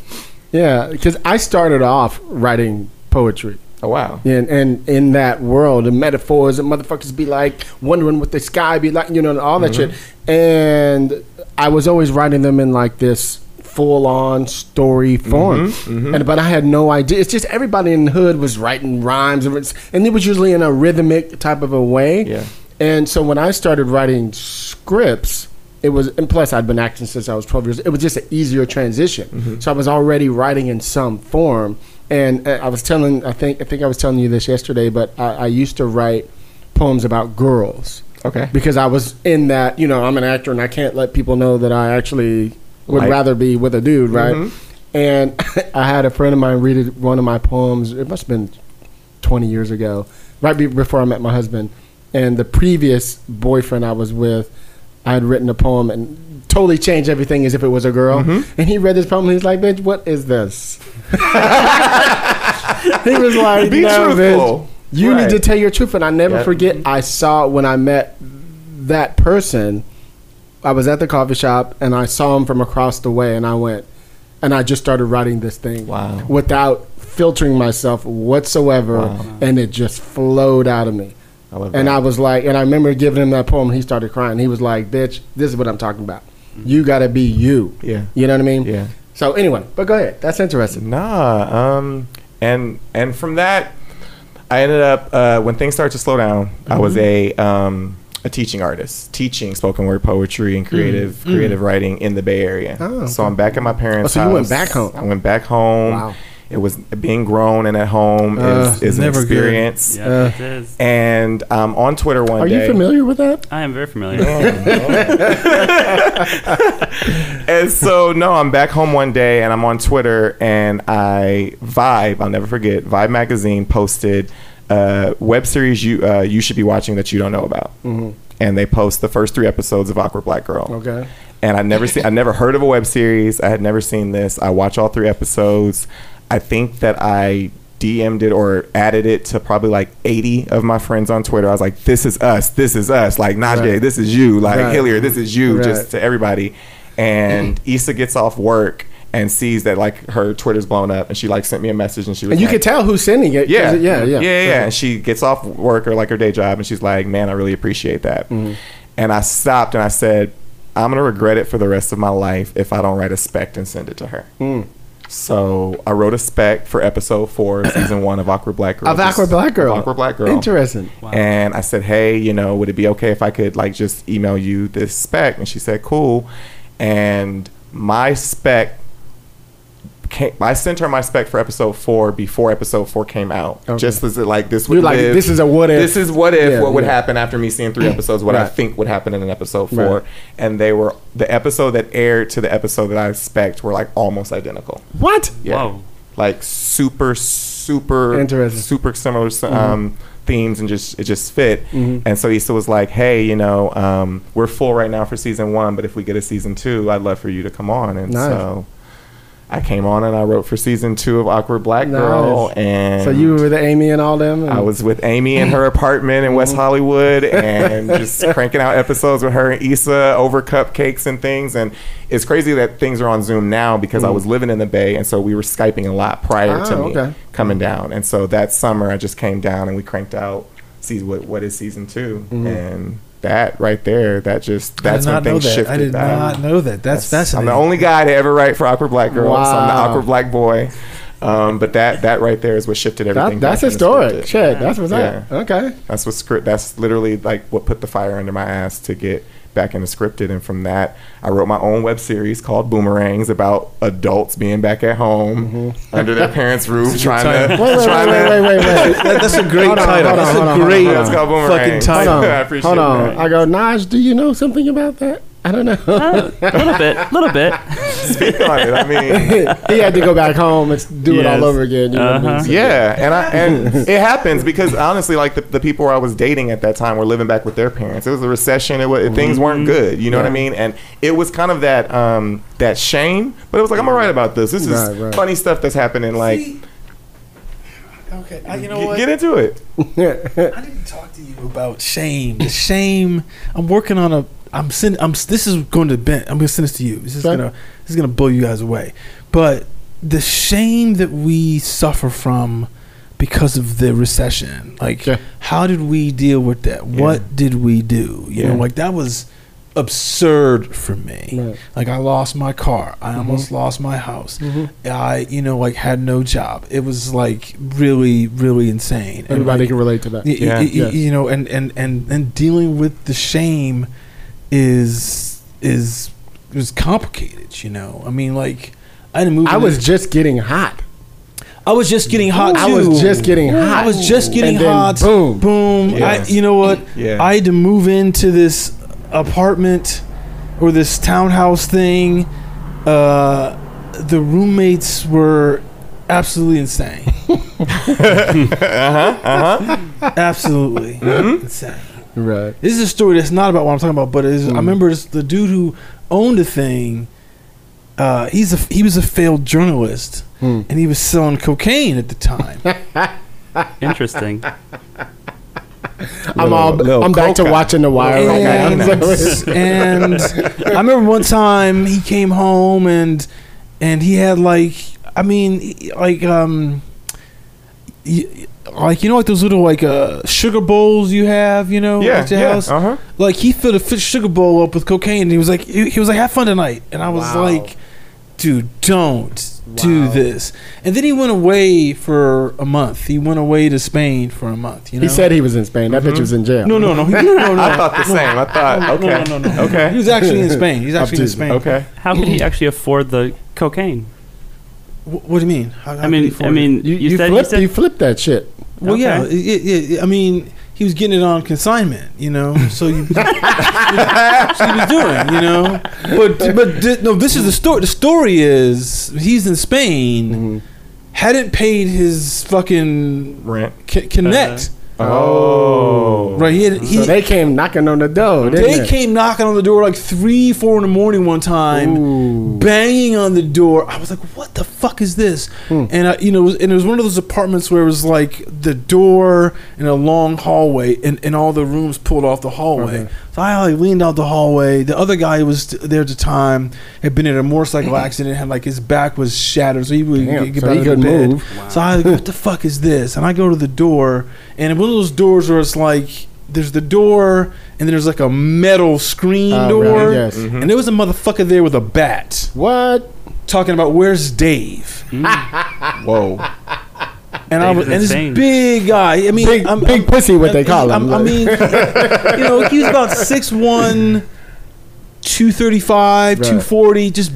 Yeah, because I started off writing poetry. Oh wow. And, and in that world, the metaphors and motherfuckers be like wondering what the sky be like, you know, and all that mm-hmm. shit. And I was always writing them in like this full on story mm-hmm, form. Mm-hmm. And but I had no idea. It's just everybody in the hood was writing rhymes and and it was usually in a rhythmic type of a way. Yeah. And so when I started writing scripts, it was and plus I'd been acting since I was 12 years. It was just an easier transition. So I was already writing in some form. And uh, I was telling, I think, I think I was telling you this yesterday, but I, I used to write poems about girls Okay. because I was in that. You know, I'm an actor, and I can't let people know that I actually would Like- rather be with a dude, right? Mhm. And I had a friend of mine read it, one of my poems. It must have been 20 years ago, right before I met my husband. And the previous boyfriend I was with, I had written a poem and totally changed everything as if it was a girl. Mm-hmm. And he read this poem and he's like, "Bitch, what is this?" he was like, Be "No, bitch, truthful. you Right. need to tell your truth." And I never Yep. forget. I saw when I met that person. I was at the coffee shop and I saw him from across the way, and I went, and I just started writing this thing Wow. without filtering myself whatsoever, Wow. and it just flowed out of me. I And that. I was like, and I remember giving him that poem, and he started crying. He was like, "Bitch, this is what I'm talking about. You got to be you." Yeah. You know what I mean? Yeah. So anyway, but go ahead. That's interesting. Nah. Um. And and from that, I ended up uh, when things started to slow down. I was a um a teaching artist, teaching spoken word poetry and creative creative writing in the Bay Area. Oh, So I'm back at my parents' Oh, so you went back home. I went back home. Wow. It was being grown and at home Uh, is, is an never good. experience. Yeah, Uh, it is. And um, on Twitter one Are day. you familiar with that? I am very familiar. and so no, I'm back home one day and I'm on Twitter and I Vibe, I'll never forget, Vibe magazine posted a web series you uh, you should be watching that you don't know about. And they post the first three episodes of Awkward Black Girl. Okay. And I never seen I never heard of a web series. I had never seen this. I watch all three episodes. I think that I DM'd it or added it to probably like 80 of my friends on Twitter. I was like, this is us. This is us. Like Najee, Right. this is you. Like Right. Hilliard, this is you. Right. Just to everybody. And Issa gets off work and sees that like her Twitter's blown up and she like sent me a message and she was And you like, can tell who's sending it. yeah, it- yeah, yeah, yeah, yeah. And she gets off work or like her day job, and she's like, "Man, I really appreciate that." Mm-hmm. And I stopped and I said, "I'm gonna regret it for the rest of my life if I don't write a spec and send it to her." Mm. So I wrote a spec for episode four, season one of Awkward Black Girl. Of Awkward Black Girl. Of Awkward Black Girl. Interesting. Wow. And I said, "Hey, you know, would it be okay if I could like just email you this spec?" And she said, "Cool." And my spec came, I sent her my spec for episode four before episode four came out. Okay. Just as it like this would You're like, live- this is a what if. This is what if Yeah, what would yeah. happen after me seeing three episodes. What I think would happen in an episode four, Right. and they were the episode that aired to the episode that I spec were like almost identical. What? Yeah. Whoa. Like super, super Interesting. super similar um, themes, and just it just fit. Mhm. And so Issa was like, "Hey, you know, um, we're full right now for season one, but if we get a season two, I'd love for you to come on." And Nice. so I came on and I wrote for season two of Awkward Black Girl, Nice. and So you were with Amy and all them? and- I was with Amy in her apartment in West mm-hmm. Hollywood and just cranking out episodes with her and Issa over cupcakes and things. And it's crazy that things are on Zoom now because I mm-hmm. was living in the Bay. And so we were Skyping a lot prior to Ah, me okay. coming down. And so that summer I just came down and we cranked out season, what, what is season 2 mm-hmm. And that right there, that just that's when things that. shifted. I did back. not know that. That's I'm the only guy to ever write for Awkward Black Girl. So I'm the awkward black boy. Um, but that that right there is what shifted everything. That, that's back in the historic. Shit, that's what's Yeah. up. Okay. That's what script. That's literally like what put the fire under my ass to get back into scripted. And from that, I wrote my own web series called Boomerangs about adults being back at home mm-hmm. under their parents' roof, trying to Wait, wait, wait, trying wait, to. wait, wait, wait. That- that's a great Hold on, title. hold on, that's hold a on, hold great on, Let's go fucking Boomerangs. Hold title. on. I appreciate Hold on. that. I go, Naj, do you know something about that? I don't know. Uh, a little bit, a little bit. Speak on it. I mean, he had to go back home and do it all over again. You know what I mean? Uh-huh. So- yeah, and I and it happens because honestly, like the, the people I was dating at that time were living back with their parents. It was a recession. It was things weren't good. You know what I Mm-hmm. Mean? And it was kind of that um that shame, but it was like I'm gonna about this. This is Right, right. funny stuff that's happening. Like, See? okay, I, you know get, what? get into it. I didn't talk to you about shame. The shame. I'm working on a. I'm sending. I'm. This is going to bend. I'm going to send this to you. This is Okay. gonna. This is gonna blow you guys away. But the shame that we suffer from because of the recession. Like, Yeah. how did we deal with that? What did we do? You know, like that was absurd for me. Right. Like I lost my car. I Mm-hmm. almost lost my house. I, you know, like had no job. It was like really, really insane. Everybody like, can relate to that. y- y- Yeah. y- Yeah. you know, and, and, and, and dealing with the shame is is is complicated. You know, I mean, like I didn't move. I was this- just getting hot. I was just getting hot. I was just getting hot. I was just getting And then hot. boom. boom. I, you know what? Yeah. I had to move into this apartment or this townhouse thing. Uh, the roommates were absolutely insane. Uh-huh, Uh huh. Absolutely insane. Right. This is a story that's not about what I'm talking about, but it is, I remember this, the dude who owned the thing. Uh, he's a he was a failed journalist, Hmm. and he was selling cocaine at the time. Interesting. I'm all. Little I'm back to watching The Wire right and, now. and I remember one time he came home and and he had like I mean like um y- like you know like those little like uh sugar bowls you have you know Yeah, at your yeah, house uh-huh. like he filled a sugar bowl up with cocaine and he was like he, he was like have fun tonight and I was Wow. like dude don't do this and then he went away for a month he went away to Spain for a month you know He said he was in Spain. That bitch was in jail. no no no he, no no no I thought the same. I thought okay, no, no, no. okay, He was actually in Spain. He's actually in Spain. okay. How could he actually afford the cocaine? Wh- What do you mean? How, how I mean, I mean, You, you, you, said flipped. you You flipped that shit. Well, yeah. okay. It, it, I mean, he was getting it on consignment, you know. So you, that's what he was doing, you know. But but thi- no, this is the story. The story is he's in Spain, Mm-hmm. hadn't paid his fucking Rent. c- connect. Oh, right, he, had, he So they came knocking on the door. They they came knocking on the door like three, four in the morning one time. Ooh. banging on the door. I was like, "What the fuck is this?" Hmm. And I, you know, it was, and it was one of those apartments where it was like the door and a long hallway, and, and all the rooms pulled off the hallway. Okay. So I like leaned out the hallway. The other guy was there at the time had been in a motorcycle accident, had like his back was shattered, so he would Damn, get, get so out of bed. move. So I like, "What the fuck is this?" And I go to the door, and one of those doors where it's like. There's the door, and then there's like a metal screen Uh, door, right, yes. and there was a motherfucker there with a bat What? talking about where's Dave, whoa. and I was is and this big guy. I mean, Big, I'm, big I'm- pussy, what they call I'm- him. I mean, you know, he was about 6'1", 235, Right. 240, just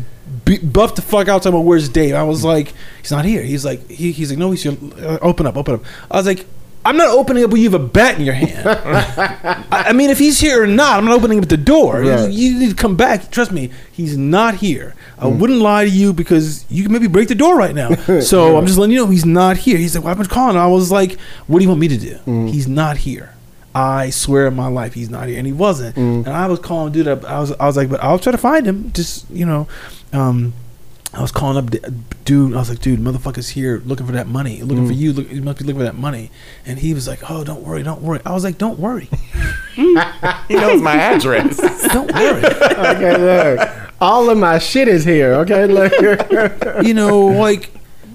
buffed the fuck out talking about where's Dave. I was like, he's not here. He's like, he, he's like, no, he's here. Uh, open up, open up. I was like, I'm not opening up when you have a bat in your hand. I, I mean, if he's here or not, I'm not opening up the door. You- Right. You need to come back. Trust me, he's not here. I hmm. wouldn't lie to you because you can maybe break the door right now. So I'm just letting you know he's not here. He's like, well, I've been calling. I was like, what do you want me to do? Hmm. He's not here. I swear on my life, he's not here, and he wasn't. Hmm. And I was calling dude up. I was, I was like, but I'll try to find him. Just you know, um, I was calling up, d- dude. I was like, dude, motherfucker's here looking for that money, looking for mm. you. Look, he must be looking for that money. And he was like, oh, don't worry, don't worry. I was like, don't worry, He knows my address. don't worry. Okay, look. All of my shit is here. Okay, look. you know, like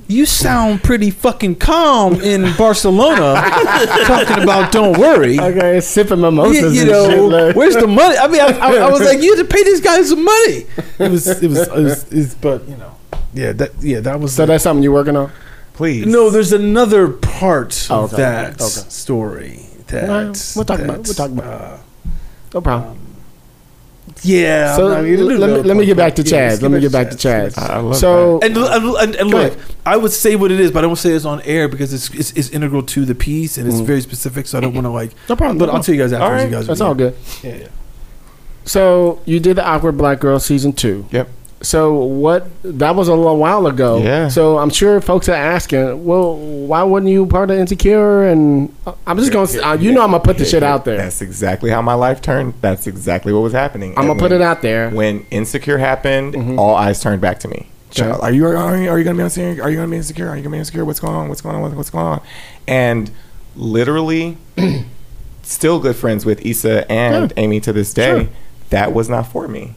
you sound pretty fucking calm in Barcelona talking about don't worry. okay, sipping You, mimosas you and shit. know, Look. where's the money? I mean, I, I, I was like, you had to pay this guy some money. It was, it was, it was, it was but you know, yeah, that, yeah, that was. So that's something you're working on? Please. no, there's another part Oh, of okay, that okay. story. That All right, we'll talk about we'll that, talk about uh, No problem. Yeah. so not gonna let, me, let me get back to but yeah, let's Chaz. Let me get back to Chaz. Chaz. I love So And, and, and, and look. I would say what it is, but I don't say this on air because it's it's, it's integral to the piece and it's Mm. very specific. So I don't want to like. no problem. But no I'll tell you guys after. All right. You guys, That's all good. Yeah, yeah. So you did the Awkward Black Girl season two. Yep. So what? That was a little while ago. Yeah. So I'm sure folks are asking, well, why wasn't you part of Insecure? And uh, I'm just gonna, uh, you know, I'm gonna put the shit out there. That's exactly how my life turned. That's exactly what was happening. I'm gonna And put it out there. When Insecure happened, all eyes turned back to me. Okay. Are you are you, are you gonna be insecure? Are you gonna be insecure? Are you gonna be insecure? What's going on? What's going on? What's going on? And literally, still good friends with Issa and. Amy to this day. Sure. That was not for me.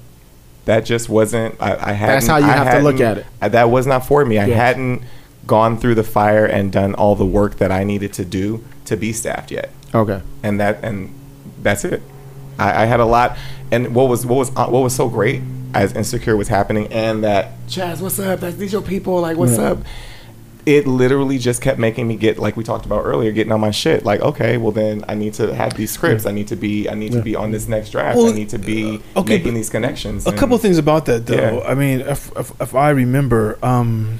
That just wasn't. I, I had. That's how you have to look at it. That was not for me. I Yes. hadn't gone through the fire and done all the work that I needed to do to be staffed yet Okay. and that and that's it. I, I had a lot, and what was what was uh, what was so great as insecure was happening, and that Chaz, what's up? That's these your people. Like, what's up? It literally just kept making me get like we talked about earlier, getting on my shit. Like, okay, well then I need to have these scripts. I need to be I need to be on this next draft. Well, I need to be uh, okay, making these connections. A and- couple things about that, though. Yeah. I mean, if, if, if I remember, um,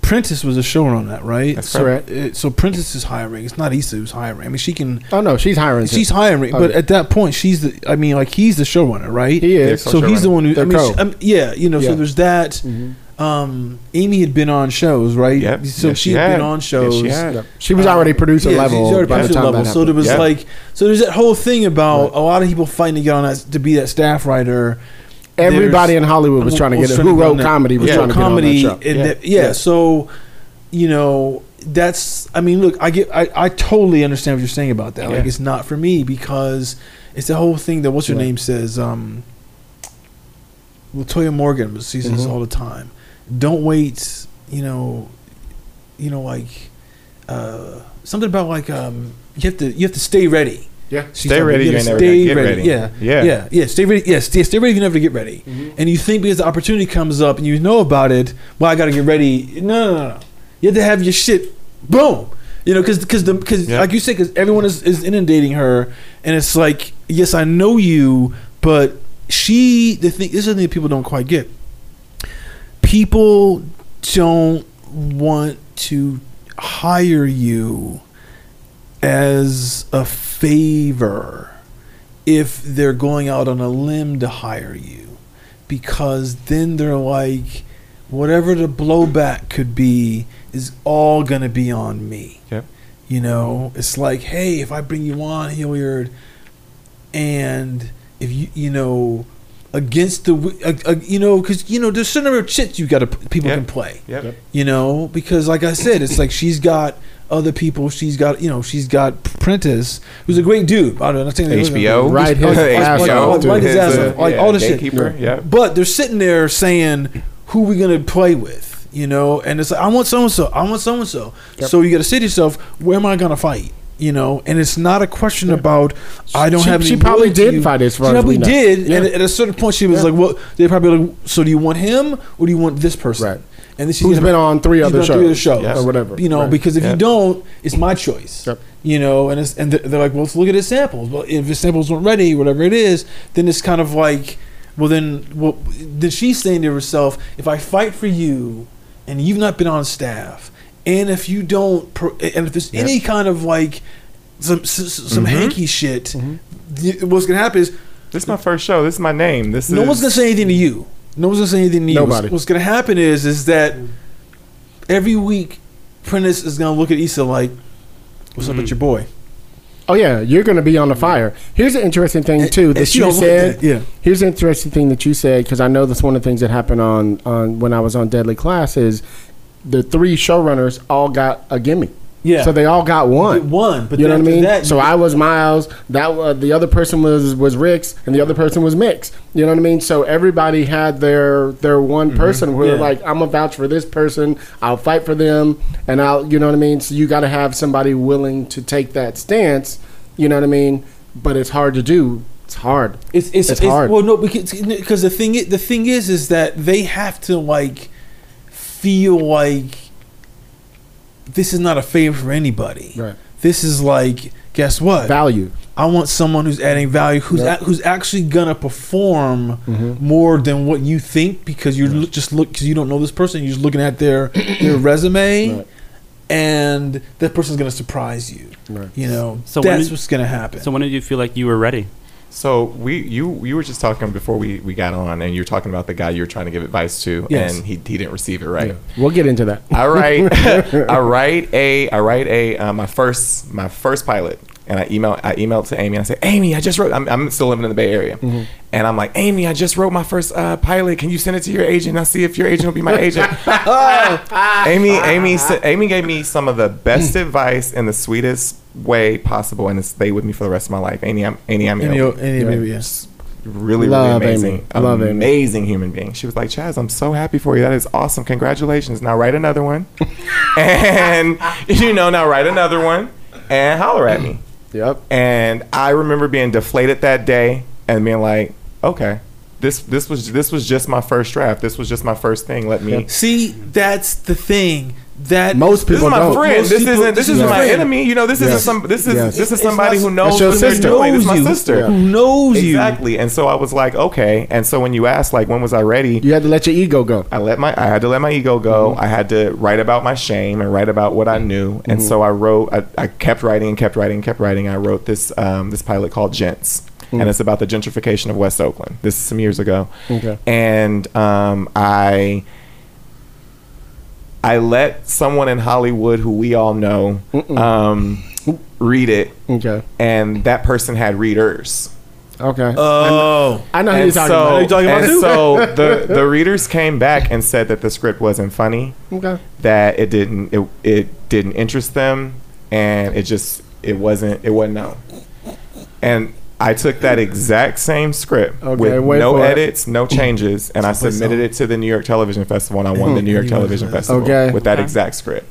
Prentice was a showrunner on that, right? That's so, correct. it- so Prentice is hiring. It's not Issa who's hiring. I mean, she can. Oh no, she's hiring. too. She's hiring, Oh, but yeah. at that point, she's the. I mean, like he's the showrunner, right? He is. So he's the one who. I mean, co. she- um, yeah, you know. Yeah. So there's that. Um, Amy had been on shows, right? Yep. So Yes, she she had been had. on Yes, shows. she had. Yep. She was already producer Yeah, level she's already by the producer time level. that So there was Yeah. like, so there's that whole thing about a lot of people fighting to get on that to be that staff writer. Everybody in Hollywood was trying to get it. Who wrote comedy was yeah, trying to get on comedy. that show. Yeah. that- yeah, Yeah. So, you know, that's. I mean, look, I get. I, I totally understand what you're saying about that. Like, it's not for me because it's the whole thing that what's your Right. name says. Um, Latoya Morgan was sees this Mhm. all the time. Don't wait. You know, you know, like uh, something about like um, you have to you have to stay ready. Yeah. She's Stay ready, you you gotta ain't never stay gonna get ready. Yeah, Yeah. yeah, yeah. Stay ready. Yes, yeah, stay ready. You never to get ready. Mm-hmm. And you think because the opportunity comes up and you know about it, well, I got to get ready. No, no, no, no. You have to have your shit. Boom. You know, because because the because Yeah. like you said, because everyone is, is inundating her, and it's like, yes, I know you, but she. The thing this is the thing that people don't quite get. People don't want to hire you as a favor if they're going out on a limb to hire you because then they're like whatever the blowback could be is all going to be on me Yep. you know it's like hey if i bring you on hilliard and if you you know against the uh, uh, you know because you know there's certain number of shit you got to people Yep. can play. Yep. you know because like i said it's like she's got other people she's got you know she's got prentice who's a great dude. I don't know saying that- HBO. Right his Like, ass like, off, like, his ass off, like yeah, all this shit. yeah. but they're sitting there saying who we gonna play with? You know and it's like i want so and so i want so and so so you gotta say to yourself where am i gonna fight you know, and it's not a question about I don't She- have. Any she probably did fight as far She probably did, and Yeah. at a certain point, she was Yeah. like, "Well, they probably like, so do you want him or do you want this person?" Right. And then she's Who's been on three other on three other shows, shows Yes. or whatever. You know, Right. because if Yeah. you don't, it's my choice. Yep. You know, and it's and they're they're like, well, let's look at his samples. Well, if his samples weren't ready, whatever it is, then it's kind of like, Well, then, well, then she's saying to herself, if I fight for you, and you've not been on staff, and if you don't, and if there's any kind of like some some Mm-hmm. hanky shit, y- what's gonna happen is This is my first show. This is my name. This no is one's gonna say anything to you. No one's gonna say anything to you. What's- Nobody. What's, gonna happen is is that every week, Prentice is gonna look at Issa like, "What's up with your boy?" Oh yeah, you're going to be on the fire. Here's an interesting thing too that you said. that, yeah. Here's an interesting thing that you said because I know that's one of the things that happened on on when I was on Deadly Class is the three showrunners all got a gimme. Yeah. So they all got one. One, but you know what I mean? that, so I was Miles. That uh, the other person was was Rick's, and the other person was Mick's. You know what I mean? So everybody had their their one person where Mm-hmm. Yeah. like I'm a vouch for this person. I'll fight for them, and I'll you know what I mean. So you got to have somebody willing to take that stance. You know what I mean? But it's hard to do. It's hard. It's it's, It's it's hard. Well, no, because because the thing is, the thing is is that they have to like feel like this is not a favor for anybody. Right. This is like, guess what? Value. I want someone who's adding value, who's Yep. a, who's actually gonna perform mm-hmm. more than what you think because you're look just look because you don't know this person. You're just looking at their their resume, Right. and that person's gonna surprise you. Right. You know, So when that's did- what's gonna happen. So when did you feel like you were ready? So we you you were just talking before we, we got on, and you were talking about the guy you were trying to give advice to, Yes. and he, he didn't receive it right. We'll get into that. I write I write a I write a uh, my first my first pilot, and I email I emailed to Amy and I said, Amy, I just wrote. I'm, I'm still living in the Bay Area, and I'm like, Amy, I just wrote my first uh, pilot. Can you send it to your agent? I'll see if your agent will be my agent. Amy Amy sa- Amy gave me some of the best advice in the sweetest way possible, and it's stayed with me for the rest of my life. Amy, I'm, Amy, I'm Any, any, maybe, yes. really, Love really Amy. amazing, Love Amy. amazing human being. She was like, Chaz, I'm so happy for you. That is awesome. Congratulations. Now write another one, and you know, now write another one, and holler at me. Yep. And I remember being deflated that day and being like, okay, this this was this was just my first draft. This was just my first thing. Let me. See, that's the thing. That Most people This is people my don't. friend. Most This people- isn't. This this is isn't my enemy. You know. This isn't some. This is Yes. this is somebody not- who knows That's your what sister. doing. This is my you, sister. Who knows you? Exactly. And so I was like, okay. And so when you asked, like, when was I ready? You had to let your ego go. I let my I had to let my ego go. I had to write about my shame and write about what I knew. And so I wrote. I, I kept writing and kept writing and kept writing. I wrote this um, this pilot called Gents, and it's about the gentrification of West Oakland. This is some years ago. Okay. And um, I I let someone in Hollywood who we all know um, read it, Okay. and that person had readers. Okay. Oh, I know who you're And talking so, about. you talking about and too? so the the readers came back and said that the script wasn't funny, Okay. that it didn't it, it didn't interest them, and it just it wasn't it wasn't known. And I took that exact same script Okay, with wait no for it. edits, no changes, and I submitted it to the New York Television Festival, and I won the New York Television. Festival Okay. with that exact script.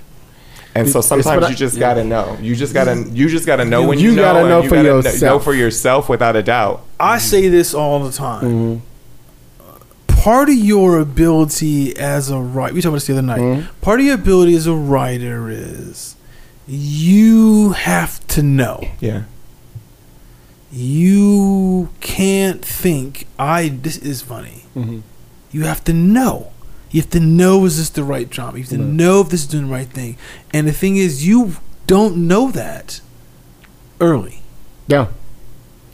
And so It's- it's sometimes you just yeah. gotta know. You just gotta you just gotta know when You you, know. gotta and know you for gotta yourself. Know for yourself without a doubt. I say this all the time. Mm-hmm. Part of your ability as a writer, we talked about this the other night. Mm-hmm. Part of your ability as a writer is you have to know. Yeah. You can't think, I, this is funny. You have to know. You have to know is this the right job. You have to know if this is doing the right thing. And the thing is, you don't know that early. Yeah.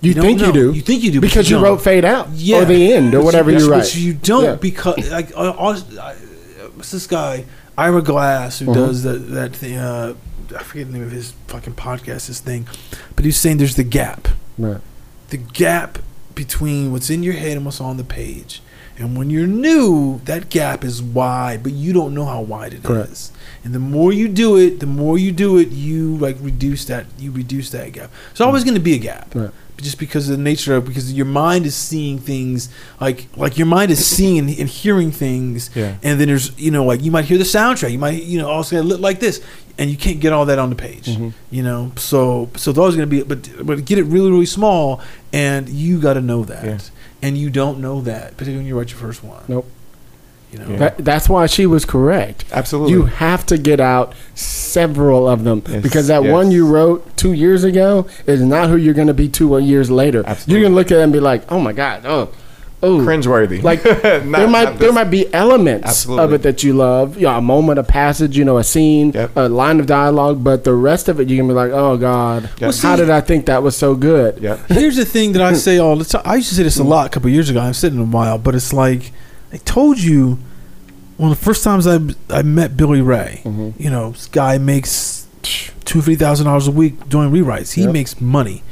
You, don't think you do. You think you do because you, don't. wrote fade out Yeah. or the end or But whatever you, you, write. you don't Yeah. because like uh, uh, uh, what's this guy Ira Glass who Mhm. does that that thing. Uh, I forget the name of his fucking podcast. This thing, but he's saying there's the gap, Right. the gap between what's in your head and what's on the page. And when you're new, that gap is wide, but you don't know how wide it is. Correct. And the more you do it, the more you do it, you like reduce that. You reduce that gap. It's mm. always going to be a gap Right. just because of the nature of because your mind is seeing things like like your mind is seeing and, and hearing things Yeah. and then there's you know like you might hear the soundtrack you might you know also look like this and you can't get all that on the page Mm-hmm. you know so so those are going to be but but get it really really small and you got to know that Yeah. and you don't know that particularly when you write your first one Nope. you know Yeah. That, that's why she was correct. Absolutely. You have to get out several of them Yes, because that yes. one you wrote two years ago is not who you're going to be two years later. Absolutely. You're going to look at it and be like, "Oh my god, oh, Ooh. cringeworthy. Like Not- there might there might be elements of it that you love. Yeah, a moment, a passage, you know, a scene, Yep. a line of dialogue, but the rest of it you can be like, oh god, Well, how did I think that was so good? Yep. Here's the thing that I say all the time. I used to say this a lot a couple years ago. I've said it in a while, but it's like I told you one of the first times I I met Billy Ray. Mhm. You know, this guy makes two three thousand dollars a week doing rewrites. He Yep. makes money.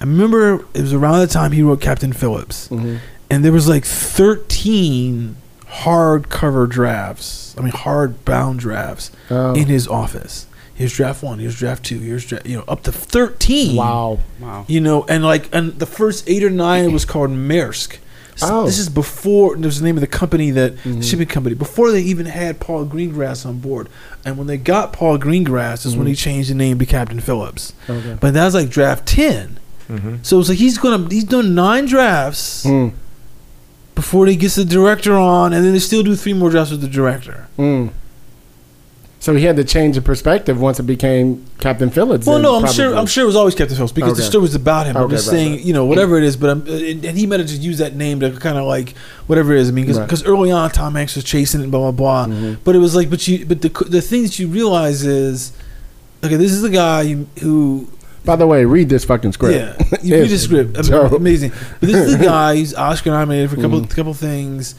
I remember it was around the time he wrote Captain Phillips, Mhm. And there was like thirteen hardcover drafts. I mean, hard bound drafts Oh. in his office. Here's draft one. Here's draft two. Here's draft. You know, up to thirteen. wow. Wow. You know, and like, and the first eight or nine was called Maersk. S- Oh. This is before there's the name of the company that Mhm. shipping company before they even had Paul Greengrass on board. And when they got Paul Greengrass is when Mhm. he changed the name to Captain Phillips. Okay. But that was like draft ten. Mhm. So it's like he's gonna he's done nine drafts Mm. Before he gets the director on, and then they still do three more drafts with the director. Mm. So he had to change the perspective once it became Captain Phillips. Well, no, I'm sure. probably. I'm sure it was always Captain Phillips because the story was about him. I'm just right, saying, right. you know, whatever it is. But I'm, and he might have just used that name to kind of like whatever it is. I mean, because Right. early on, Tom Hanks was chasing it, and blah blah blah. Mhm. But it was like, but you, but the the thing that you realize is, okay, this is the guy who, By the way, read this fucking script. yeah, you read the script, dope. amazing. But this is the guy. He's Oscar nominated for a couple Mhm. couple things.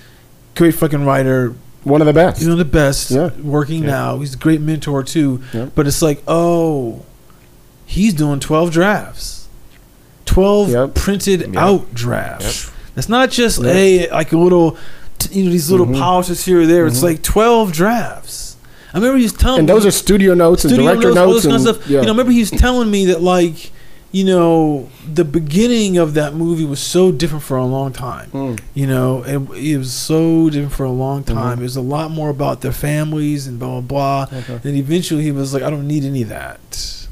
Great fucking writer, One of the best. you know, the best. Yeah. Working Yeah. now, he's a great mentor too. Yep. But it's like, oh, he's doing twelve drafts, twelve Yep. printed Yep. out drafts. That's not just a like a little, you know, these little Mhm. polishes here or there. It's Mhm. like twelve drafts. I remember he was telling and me those are studio notes and studio director notes, all notes, this kind of stuff. yeah. You know, I remember he was telling me that like, you know, the beginning of that movie was so different for a long time. Mm. You know, it, it was so different for a long Mm-hmm. time. It was a lot more about their families and blah blah blah. Okay. Then eventually he was like, I don't need any of that.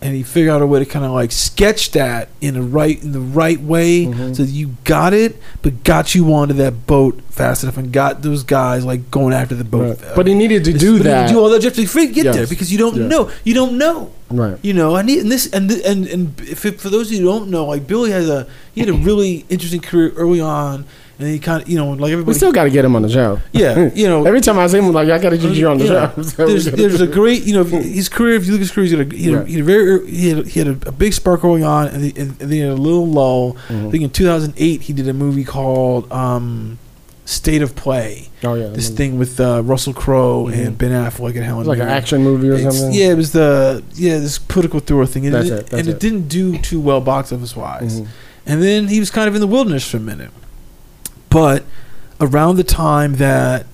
And he figured out a way to kind of like sketch that in a right in the right way, Mhm. so that you got it, but got you onto that boat fast enough and got those guys like going after the boat. Right. But he needed to It's- do you that. Do all that just to get there because you don't Yes. know. You don't know. right. You know, I need and this and th- and and if for those of you who don't know, like Billy has a he had a really interesting career early on, and he kind of you know like We still got to get him on the show. yeah, you know. Every time I see him, I'm like, I got to get you on the Yeah. show. So there's, there's a great, you know, his career. If you look at his career, he had a, he had a, Right. he had a very, he had, he had a, a big spark going on, and, the, and, and then a little lull. I Mhm. think in 2008 he did a movie called um, State of Play. Oh yeah, This thing with uh, Russell Crowe Mhm. and Ben Affleck and Helen. Like an action movie or It's- something. Yeah, it was the yeah this political thriller thing, and, That's it, it, that's and it, it. didn't do too well box office wise. Mhm. And then he was kind of in the wilderness for a minute. But around the time that,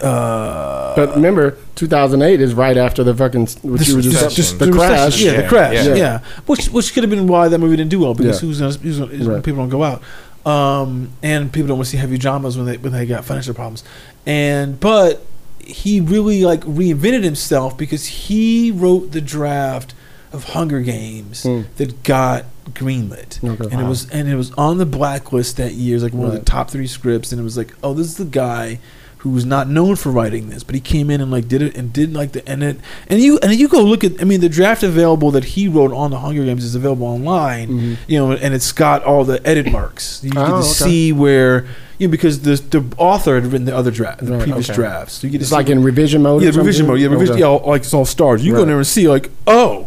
uh, But remember, 2008 is right after the fucking what This- you were just this- just the the crash. recession, yeah, the crash, yeah. yeah. Which which could have been why that movie didn't do well because Yeah. who's gonna, who's gonna Right. people don't go out, um, and people don't want to see heavy dramas when they when they got financial problems, and but he really like reinvented himself because he wrote the draft of Hunger Games Hmm. that got greenlit. Okay. And it was and it was on the blacklist that year. It was like one of the top three scripts, and it was like, oh, this is the guy who was not known for writing this, but he came in and like did it and did like the and it and you and you go look at. I mean, the draft available that he wrote on the Hunger Games is available online. Mhm. You know, and it's got all the edit marks. You Oh, get to okay. see where you know because the the author had written the other draft, the Right, previous okay. drafts. So you get to It's like in revision mode. yeah, revision mode. Yeah, revision. Okay. Yeah, all- like it's all stars. You go in there and see like, oh,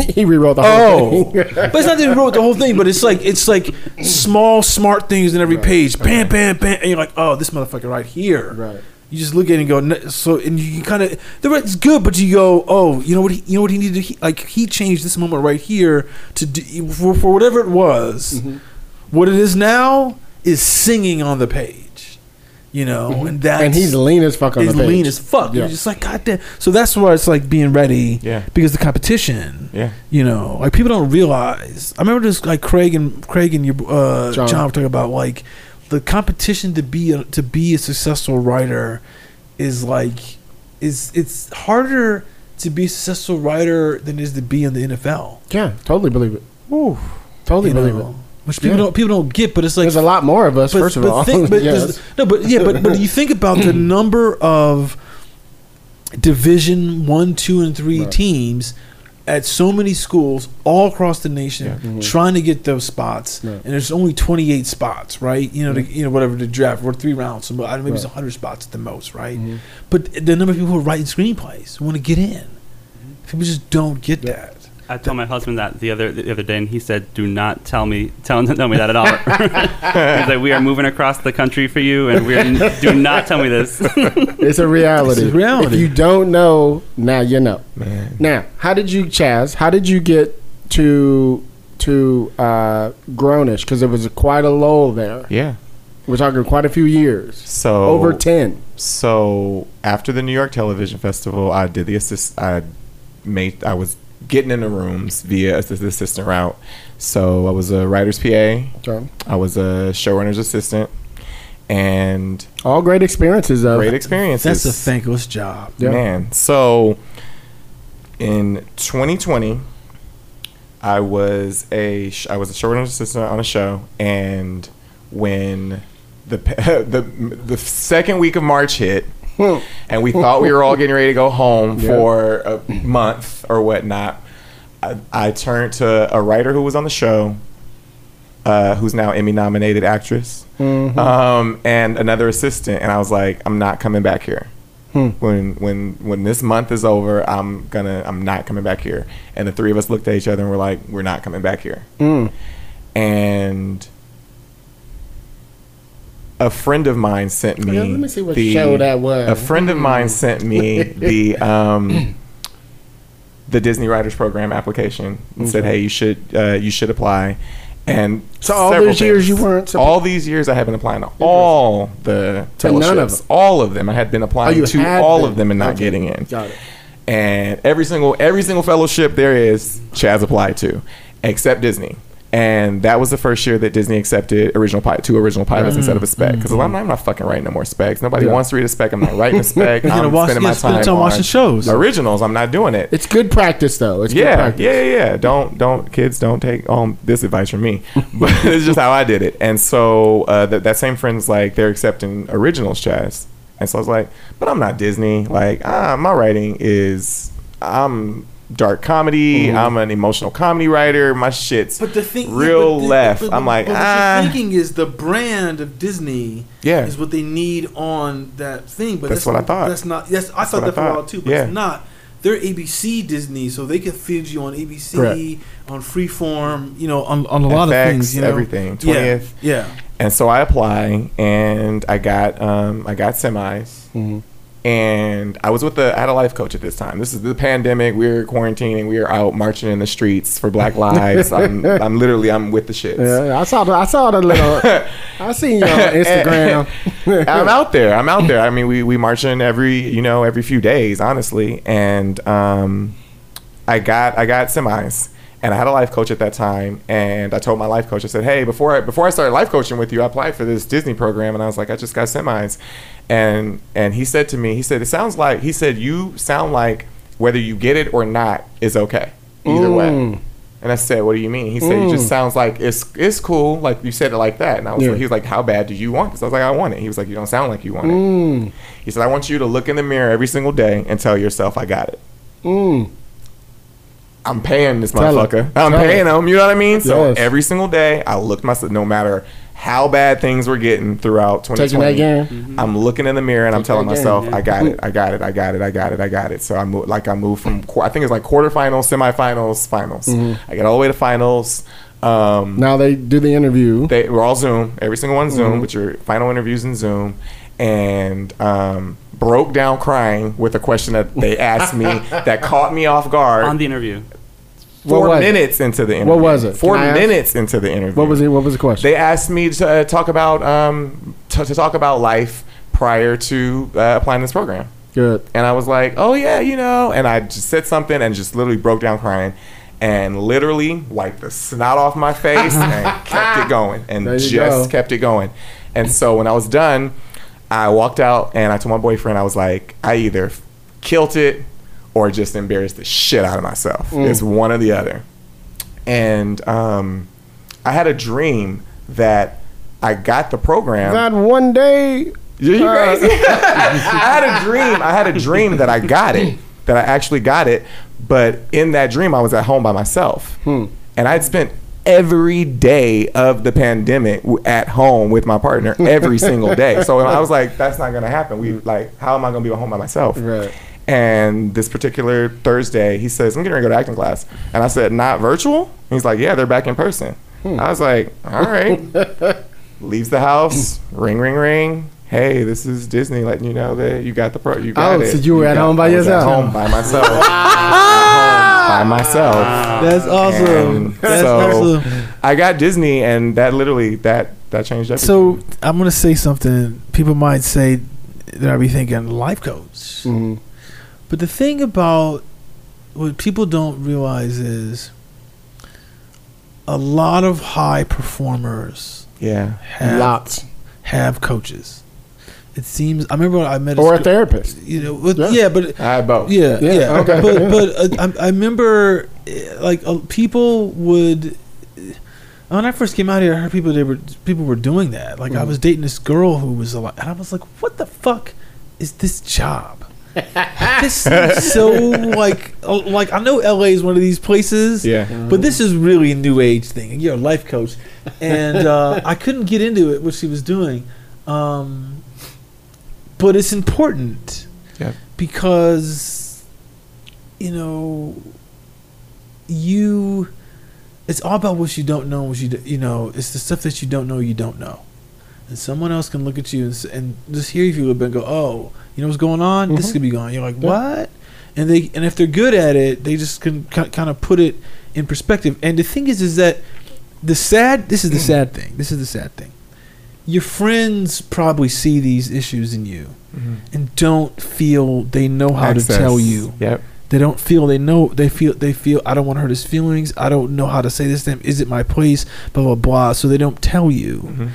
he rewrote the whole Oh, thing. but it's not that he wrote the whole thing, but it's like it's like small smart things in every page. Bam, bam, bam, and you're like, oh, this motherfucker right here. right. You just look at it and go, "Ne- so, and you kind of the is good, but you go, oh, you know what? He, you know what he needed? to he, like he changed this moment right here to do, for, for whatever it was. Mm-hmm. What it is now is singing on the page, you know, and that's And he's lean as fuck on is the page. He's lean as fuck. Yeah. You're just like, God damn. So that's why it's like being ready. Yeah. Because the competition. Yeah. You know, like people don't realize. I remember this like Craig and Craig and your uh, John. John. were talking about like the competition to be a, to be a successful writer is like is it's harder to be a successful writer than it is to be in the NFL. Yeah, totally believe it. Ooh, Totally You believe know? it. Which people Yeah. don't people don't get, but it's like There's a lot more of us, but, first of all. think- but Yes. no, but yeah, but but you think about the number of Division one, two, and three Right. teams, at so many schools all across the nation Mm-hmm. trying to get those spots, and there's only 28 spots, right? You know, to, you know whatever the draft or three rounds, so maybe it's 100 spots at the most, right? Mm-hmm. But the number of people who are writing screenplays who want to get in, Mm-hmm. people just don't get that. I told my husband that the other the other day, and he said, "Do not tell me tell, tell me that at all." He's like, "We are moving across the country for you, and we are, do not tell me this." It's a reality. It's reality. If you don't know, now you know. Man. Now, how did you, Chaz? How did you get to to uh, Grownish? Because there was quite a lull there. Yeah. We're talking quite a few years, So over ten. So after the New York Television Festival, I did the assist. I made. I was getting in the rooms via assist- the assistant route. So I was a writer's PA. Okay. I was a showrunner's assistant, and All great experiences, though. great experiences. That's a thankless job. Yeah. Man, so in 2020, I was a sh- I was a showrunner assistant on a show, and when the the the second week of March hit, and we thought we were all getting ready to go home Yeah. for a month or whatnot, I, I turned to a writer who was on the show, uh, who's now Emmy nominated actress, um, and another assistant, and I was like, I'm not coming back here. When when when this month is over, I'm gonna I'm not coming back here. And the three of us looked at each other and we're like, we're not coming back here. And a friend of mine sent me. Yeah, let me see what the, show that was. A friend of mine sent me the um, the Disney Writers Program application and said, "Hey, you should uh, you should apply." And So all those years things. you weren't all these years I have been applying to all the none of fellowships, them? all of them. I had been Oh, applying you to all been. of them and not Okay. getting in. Got it. And every single every single fellowship there is, Chaz applied to, except Disney. And that was the first year that Disney accepted original pilot, two original pilots instead of a spec. Because I'm, I'm not fucking writing no more specs. Nobody Yeah. wants to read a spec. I'm not writing a spec. You're I'm watch- spending yeah, my spend time, time on watching shows. Originals. I'm not doing it. It's good practice, though. It's good Yeah, practice. yeah, yeah, yeah. Don't don't kids don't take um this advice from me, but it's just how I did it. And so uh, that that same friend's like they're accepting originals, Chaz. And so I was like, but I'm not Disney. Like ah, my writing is I'm dark comedy. I'm an emotional comedy writer. My shit's But the thing, real but the- left. but- I'm like but what ah. you're thinking is the brand of Disney. Yeah. is what they need on that thing. But That's what I thought. That's not. Yes, I thought what I that for a while too. But Yeah. it's not. They're ABC Disney, so they can feed you on ABC, Correct. on Freeform, you know, on, on a lot FX, of things. You know? everything. Yeah, 20th. yeah. And so I apply, and I got um, I got semis, Mm-hmm. And I was with the I had a life coach at this time. This is the pandemic. We were quarantining. We were out marching in the streets for Black Lives. I'm, I'm literally I'm with the shits. Yeah, I saw the I saw the little. I seen you on Instagram. I'm out there. I'm out there. I mean, we we marching every you know every few days, honestly. And um, I got I got semis, and I had a life coach at that time. And I told my life coach, I said, "Hey, before I before I started life coaching with you, I applied for this Disney program, and I was like, I just got semis." And and he said to me, he said, "It sounds like," he said, "You sound like whether you get it or not is okay, either way." Mm. And I said, "What do you mean?" He said, "It just sounds like it's it's cool, like you said it like that." And I was Yeah. like, he was like, "How bad do you want this?" I was like, "I want it." He was like, "You don't sound like you want it." Mm. He said, "I want you to look in the mirror every single day and tell yourself I got it." Mm. I'm paying this Tell motherfucker. him. I'm Tell paying him. him. You know what I mean? So Yes. every single day, I looked myself. No matter how bad things were getting throughout Taking that 2020, game. I'm looking in the mirror and I'm telling that game, myself, yeah. I got it. I got it. I got it. I got it. I got it. So I moved. Like I moved from. I think it's like quarterfinals, semifinals, finals. Mm-hmm. I get all the way to finals. Um, Now they do the interview. they were all Zoom. Every single one Zoom, Mm-hmm. but your final interviews in Zoom, and um, broke down crying with a question that they asked me that caught me off guard. on the interview. Four was it? minutes into the interview. What was it? Four minutes into the interview. What was it? What was the question? They asked me to uh, talk about um, t- to talk about life prior to uh, applying this program. Good. And I was like, oh, yeah, you know. And I just said something and just literally broke down crying and literally wiped the snot off my face and kept it going and just go. kept it going. And so when I was done, I walked out and I told my boyfriend, I was like, I either killed it or just embarrassed the shit out of myself. Mm. It's one or the other. And um, I had a dream that I got the program. That one day. You Uh, crazy? I had a dream. I had a dream that I got it. That I actually got it, But in that dream, I was at home by myself, and I'd spent every day of the pandemic at home with my partner every single day. So I was like, that's not gonna happen. We like, how am I gonna be at home by myself? Right. And this particular Thursday, he says, I'm getting ready to go to acting class. And I said, not virtual? And he's like, yeah, they're back in person. I was like, all right. Leaves the house, ring, ring, ring. Hey, this is Disney letting you know that you got the pro. You got Oh, it. so you were at got- home by I was yourself? At home by myself. By myself. That's awesome. And That's so awesome. I got Disney, and that literally that that changed everything. So I'm gonna say something. People might say that I'd be thinking life coach, Mhm. But the thing about what people don't realize is a lot of high performers yeah, have Lots. have coaches. It seems. I remember I met Or a sc- therapist. You know, with, Yeah. yeah. but I had both. yeah, Yeah, yeah. okay. But but uh, I, I remember uh, like uh, people would. When I first came out here, I heard people they were people were doing that. Like I Mm-hmm. was dating this girl who was a lot, and I was like, "What the fuck is this job?" this seems so like like I know LA is one of these places, Yeah. but this is really a new age thing. You're a life coach, and uh, I couldn't get into it what she was doing, um, but it's important. Because you know you it's all about what you don't know what you d- you know it's the stuff that you don't know you don't know. And someone else can look at you and, and just hear you a little bit and go oh you know what's going on this mm-hmm. could be going you're like what and they and if they're good at it they just can kind of put it in perspective and the thing is is that the sad this is the mm-hmm. sad thing this is the sad thing your friends probably see these issues in you mm-hmm. and don't feel they know how Access. to tell you Yep. they don't feel they know they feel they feel I don't want to hurt his feelings. I don't know how to say this to him. Is it my place? Blah blah blah. So they don't tell you. Mm-hmm.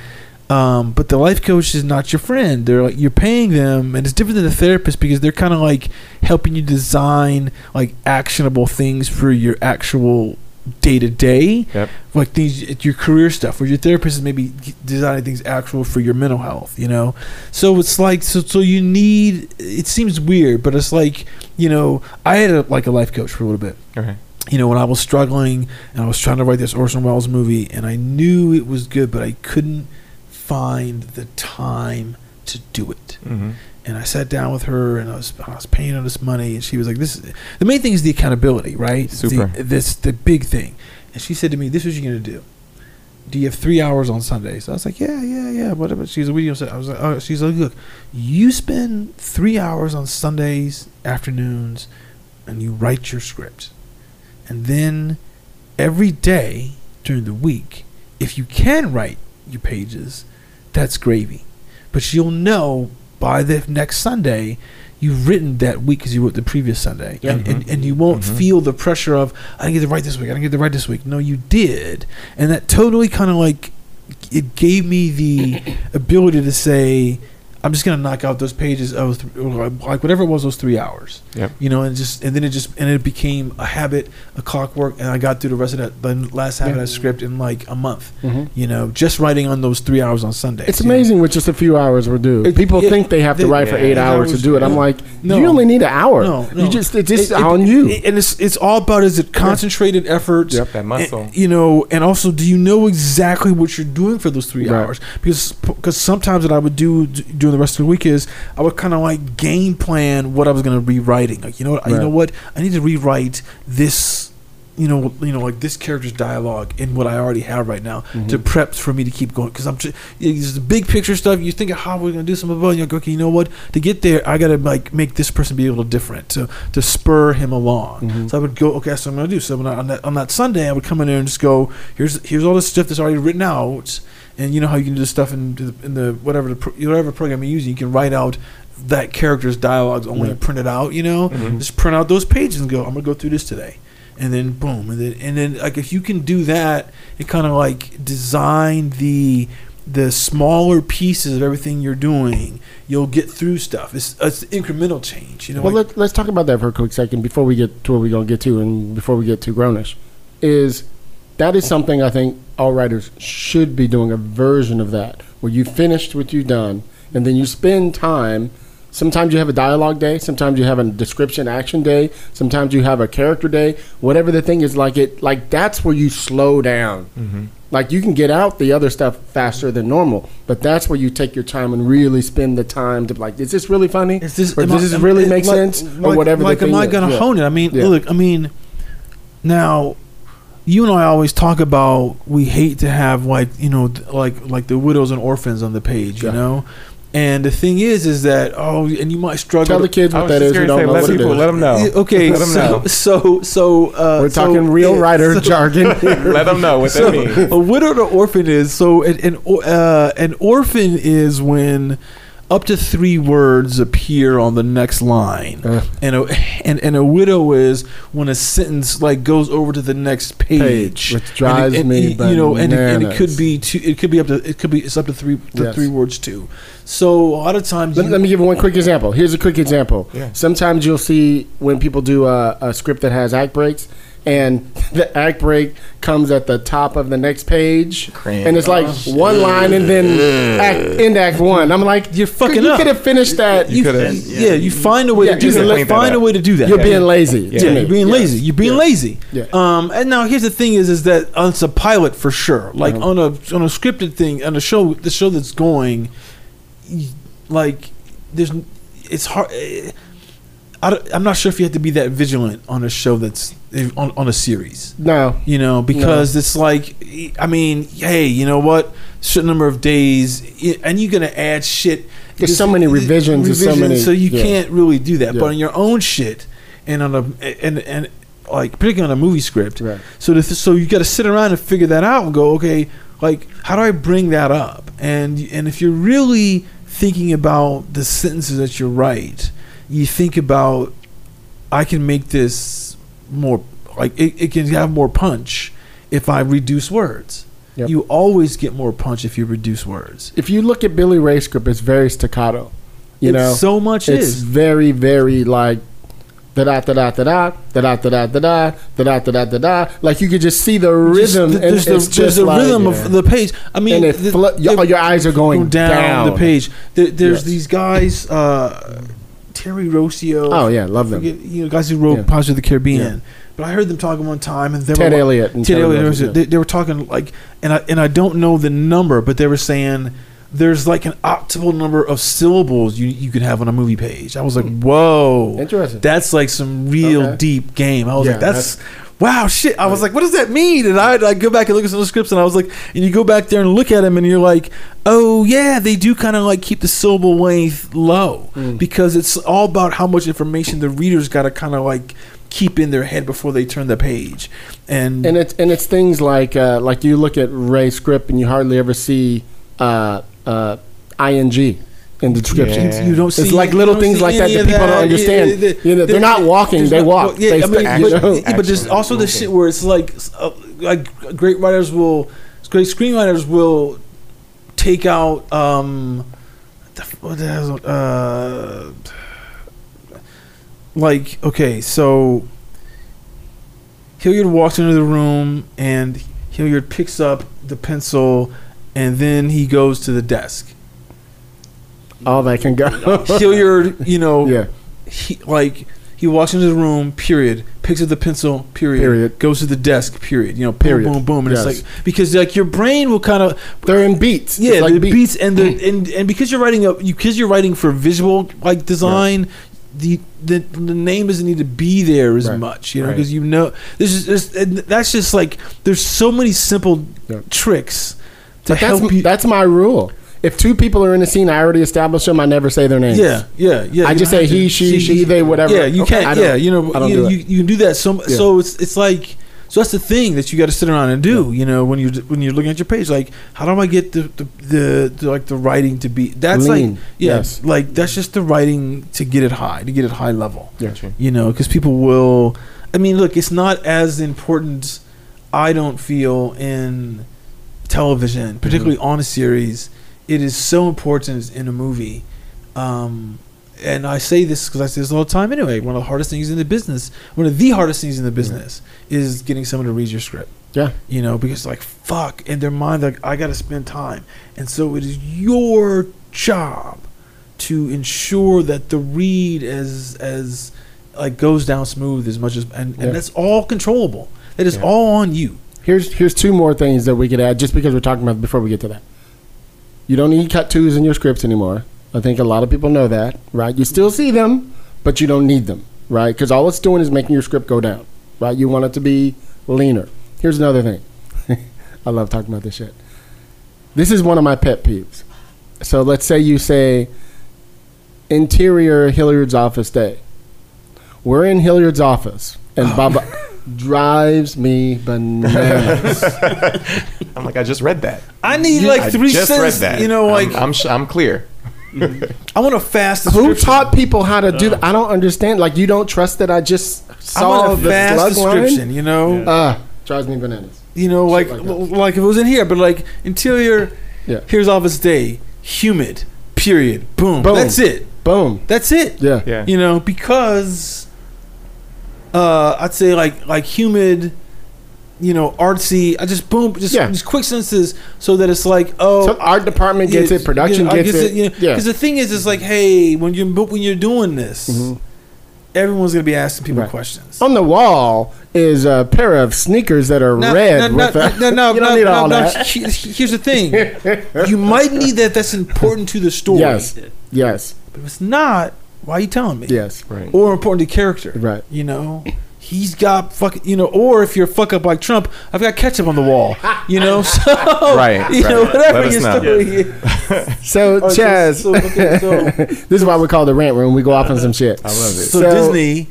Um, but the life coach is not your friend. They're like you're paying them, and it's different than the therapist because they're kind of like helping you design like actionable things for your actual day to day, like things your career stuff. Where your therapist is maybe designing things actual for your mental health. You know, so it's like so so you need. It seems weird, but it's like you know I had a like a life coach for a little bit Okay. you know, when I was struggling and I was trying to write this Orson Welles movie, and I knew it was good, but I couldn't find the time to do it. Mm-hmm. And I sat down with her, and I was I was paying her this money, and she was like, "This is the main thing is the accountability, right? It's the- Super. this the big thing." And she said to me, "This is what you're gonna do." Do you have three hours on Sundays? I was like, yeah, yeah, yeah, whatever. She's a video. I was like, oh, she's like, look, you spend three hours on Sundays afternoons, and you write your script, and then every day during the week, if you can write your pages, that's gravy. But you'll know by the next Sunday you've written that week because you wrote the previous Sunday, and, and and you won't mm-hmm. feel the pressure of I didn't get to write this week. I didn't get to write this week. No, you did, and that totally kind of like it gave me the ability to say. I'm just gonna knock out those pages of th- like whatever it was those three hours Yep. you know, and just and then it just and it became a habit, a clockwork, and I got through the rest of that the last half of that script in like a month. Mm-hmm. You know, just writing on those three hours on Sunday. It's amazing what just a few hours will do. It- People it- think they have to write for yeah, eight eight hours to do it. I'm like, No. you only need an hour. No, no. You just it's just It- on you. and it's it's all about is it concentrated effort, Yep, that muscle. and- you know, and also do you know exactly what you're doing for those three Right. hours? Because because sometimes what I would do during the rest of the week is I would kind of like game plan what I was going to be writing. Like you know what, you know what, I need to rewrite this. You know, you know, like this character's dialogue in what I already have right now Mm-hmm. to prep for me to keep going. Because I'm, just, the big picture stuff. You think of how we're gonna do some of it, and you're like, okay, you know what? To get there, I gotta like make this person be a little different to to spur him along. Mm-hmm. So I would go, okay, that's what I'm gonna do. So when I, on that on that Sunday, I would come in there and just go, here's here's all this stuff that's already written out, and you know how you can do this stuff in the, in the whatever the pro, whatever program you're using, you can write out that character's dialogues only print it out. You know, mm-hmm. just print out those pages and go. I'm gonna go through this today, and then boom, and then and then like if you can do that, it kind of like design the the smaller pieces of everything you're doing. You'll get through stuff. It's it's incremental change. You know, Well, like- let, let's talk about that for a quick second before we get to where we're going to get to and before we get to grownish. Is that is something I think all writers should be doing a version of that where you finished what you've done and then you spend time Sometimes you have a dialogue day. Sometimes you have a description action day. Sometimes you have a character day. Whatever the thing is, like it, like that's where you slow down. Mm-hmm. Like you can get out the other stuff faster than normal, but that's where you take your time and really spend the time to like, is this really funny? Is this, or does I- this really make like- sense? Like, or whatever. Like, am I going to Yeah. hone it? I mean, Yeah. look, I mean, now, you and I always talk about we hate to have like you know like like the widows and orphans on the page, you know. And the thing is, is that oh, and you might struggle. Tell the kids what was that just is. We gonna don't say, know let what people is. let them know. Yeah, Okay, Let 'em so, know. so so uh, We're so, talking real writer so- jargon. here. Let them know what so that means. a widow or orphan is so an an, uh, an orphan is when up to three words appear on the next line, Uh. and a and, and a widow is when a sentence like goes over to the next page, Page, which And drives it- and, me You know, and it, and it could be two. It could be up to. It could be. It's up to three. To Yes. three words too. So a lot of times, Let, you- let me give you one quick example. Here's a quick example. Yeah. Sometimes you'll see when people do a, a script that has act breaks, and the act break comes at the top of the next page, Cringe. and it's like one line and then act, end act one. I'm like, You're fucking You could have finished that. You You, could have. yeah, you find a way Yeah, to do just that. clean that Find a up. way to do that. are being lazy. Yeah. Yeah, you're being Yes. lazy. You're being Yeah. lazy. Yeah. Um, and now here's the thing: is is that uh, it's a pilot for sure. Like Uh-huh. on a on a scripted thing on a show, the show that's going, like there's, it's hard. eh, I I'm not sure if you have to be that vigilant on a show that's on on a series. No, You know, because it's like, I mean, hey, you know what? Certain number of days, and you're gonna add shit. There's Just- so many revisions and so many- So you yeah. can't really do that. Yeah. But on your own shit, and on a and and like particularly on a movie script, Right. so the, so you got to sit around and figure that out and go, okay, like how do I bring that up? And and if you're really thinking about the sentences that you write, you think about I can make this more like it, it can have more punch if I reduce words. Yep. You always get more punch if you reduce words. if you look at Billy Ray's script, it's very staccato. You It's know, so much it's is. very, very like da da da da da da da da da da da da da da da da. Da da like you could just see the rhythm, Just- and there's the, it's there's just the like, rhythm of the page. I mean, and it the- your, the- your eyes are going down, down, the page. There, there's Yes. these guys, uh, Terry Rossio. Oh yeah, love them. forget, you know, guys who wrote Yeah. Pirates of the Caribbean. Yeah. But I heard them talking one time, and they Ted were Elliott Ted Terry Elliott. Yeah. They, they were talking like, and I and I don't know the number, but they were saying there's like an optimal number of syllables you you could have on a movie page. I was like, hmm. whoa, Interesting. That's like some real Okay. deep game. I was Yeah, like, that's. Wow, shit! I was like, "What does that mean?" And I I go back and look at some of the scripts, and I was like, and you go back there and look at them, and you're like, "Oh yeah, they do kind of like keep the syllable length low Mm. because it's all about how much information the readers got to kind of like keep in their head before they turn the page." And, and it's and it's things like uh, like you look at Ray's script and you hardly ever see uh, uh, ing in the description. Yeah. you don't see It's like little things like that that of people don't understand. Yeah, the- You know, they're there- not walking, they walk. well, yeah, They I mean, st- but, you but there's also the shit where it's like, uh, like great writers will, great screenwriters will take out, um, the, what the hell, uh, like okay, so Hilliard walks into the room and Hilliard picks up the pencil, and then he goes to the desk. Oh, all that can go. Hilliard, you know, yeah, he like he walks into the room. Period. Picks up the pencil. Period. Period. Goes to the desk. Period. You know. Boom, Period. Boom. Boom. And Yes. it's like because like your brain will kind of they're in beats. yeah It's like the beats, and the mm. and and because you're writing a you because you're writing for visual like design. The, the the name doesn't need to be there as Right. much, you know, Right. because you know this is this, and that's just like there's so many simple Yeah. tricks to But that's help you. that's my rule. If two people are in the scene, I already established them. I never say their names. Yeah, yeah, yeah. I just say he, she, she, they, whatever. Yeah, you Okay. Can't. Yeah, you know, I don't you, do you, you can do that. So, Yeah. so it's it's like so that's the thing that you got to sit around and do. You know, when you when you're looking at your page, like how do I get the the, the, the like the writing to be that's Lean, like yeah, yes. like that's just the writing to get it high to get it high level. Yeah. You know, because people will. I mean, look, it's not as important. I don't feel in television, particularly mm-hmm. on a series. It is so important in a movie. Um, and I say this because I say this all the time anyway. One of the hardest things in the business, one of the hardest things in the business, is getting someone to read your script. Yeah. You know, because like fuck, in their mind, like I got to spend time, and so it is your job to ensure that the read as as like goes down smooth as much as and, Yeah. and that's all controllable. That is Yeah. all on you. Here's here's two more things that we could add just because we're talking about before we get to that. You don't need cut twos in your scripts anymore. I think a lot of people know that, right? You still see them, but you don't need them, right? Because all it's doing is making your script go down, right? You want it to be leaner. Here's another thing. I love talking about this shit. This is one of my pet peeves. So let's say you say interior Hilliard's office day. We're in Hilliard's office, and oh. Baba drives me bananas. I'm like, I just read that. I need I like three just cents. read that. You know, like I'm, I'm, sh- I'm clear. I want a fast. Who description. taught people how to do that? I don't understand. Like, you don't trust that I just I saw want a the fast slug description. line? You know, Ah, drives me bananas. you know, like like like, that. if it was in here, but like interior. Yeah. Here's office day. Humid. Period. Boom. Boom. That's it. Boom. That's it. Yeah. Yeah. You know, because uh, I'd say like like humid, you know, artsy. I just boom, just Yeah. just quick sentences so that it's like oh. So art department gets it, production you know, I gets guess it. you know, yeah. Because the thing is, it's like, hey, when you when you're doing this, everyone's gonna be asking people Mm-hmm. Right. questions. On the wall is a pair of sneakers that are No, red. no, no, with a, no, no, you don't no, need no, all no. that. Here's the thing: you might need that. That's important to the story. Yes. Yes. but if it's not, why are you telling me? Yes. Right. Or important to character. Right. You know, he's got fucking. You know, or if you're fuck up like Trump, I've got ketchup on the wall. You know, so Right, You know, whatever Let us your know. story is. So, so- Chaz, so, okay, so- this is why we call the rant room. We go off on some shit. I love it. So, So- Disney.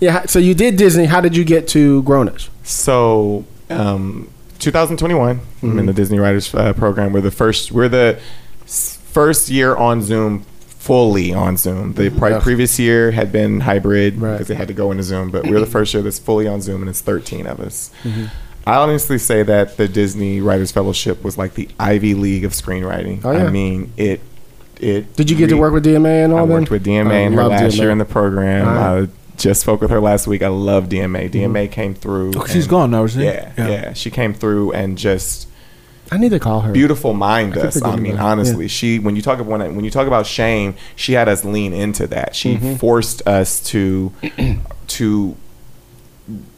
Yeah. So you did Disney. How did you get to Grownish? So, um, 2021, I'm in the Disney Writers uh, Program. We're the first. We're the first year on Zoom, fully on Zoom. The pri- Ugh. previous year had been hybrid Right. because they had to go into Zoom, but we're the first year that's fully on Zoom, and it's 13 of us. Mm-hmm. I honestly say that the Disney Writers Fellowship was like the Ivy League of screenwriting. Oh, yeah. I mean, it. It. Did you get to work with DMA and all that? I them? worked with DMA I oh, and her last DMA. year in the program. Alright. I just spoke with her last week. I love DMA. DMA mm-hmm. came through. Oh, she's and- gone now, isn't she? Yeah, yeah, She came through and just I need to call her. beautiful mind I keep us. I mean, honestly, Yeah. she when you talk about when, when you talk about shame, she had us lean into that. She Mm-hmm. forced us to to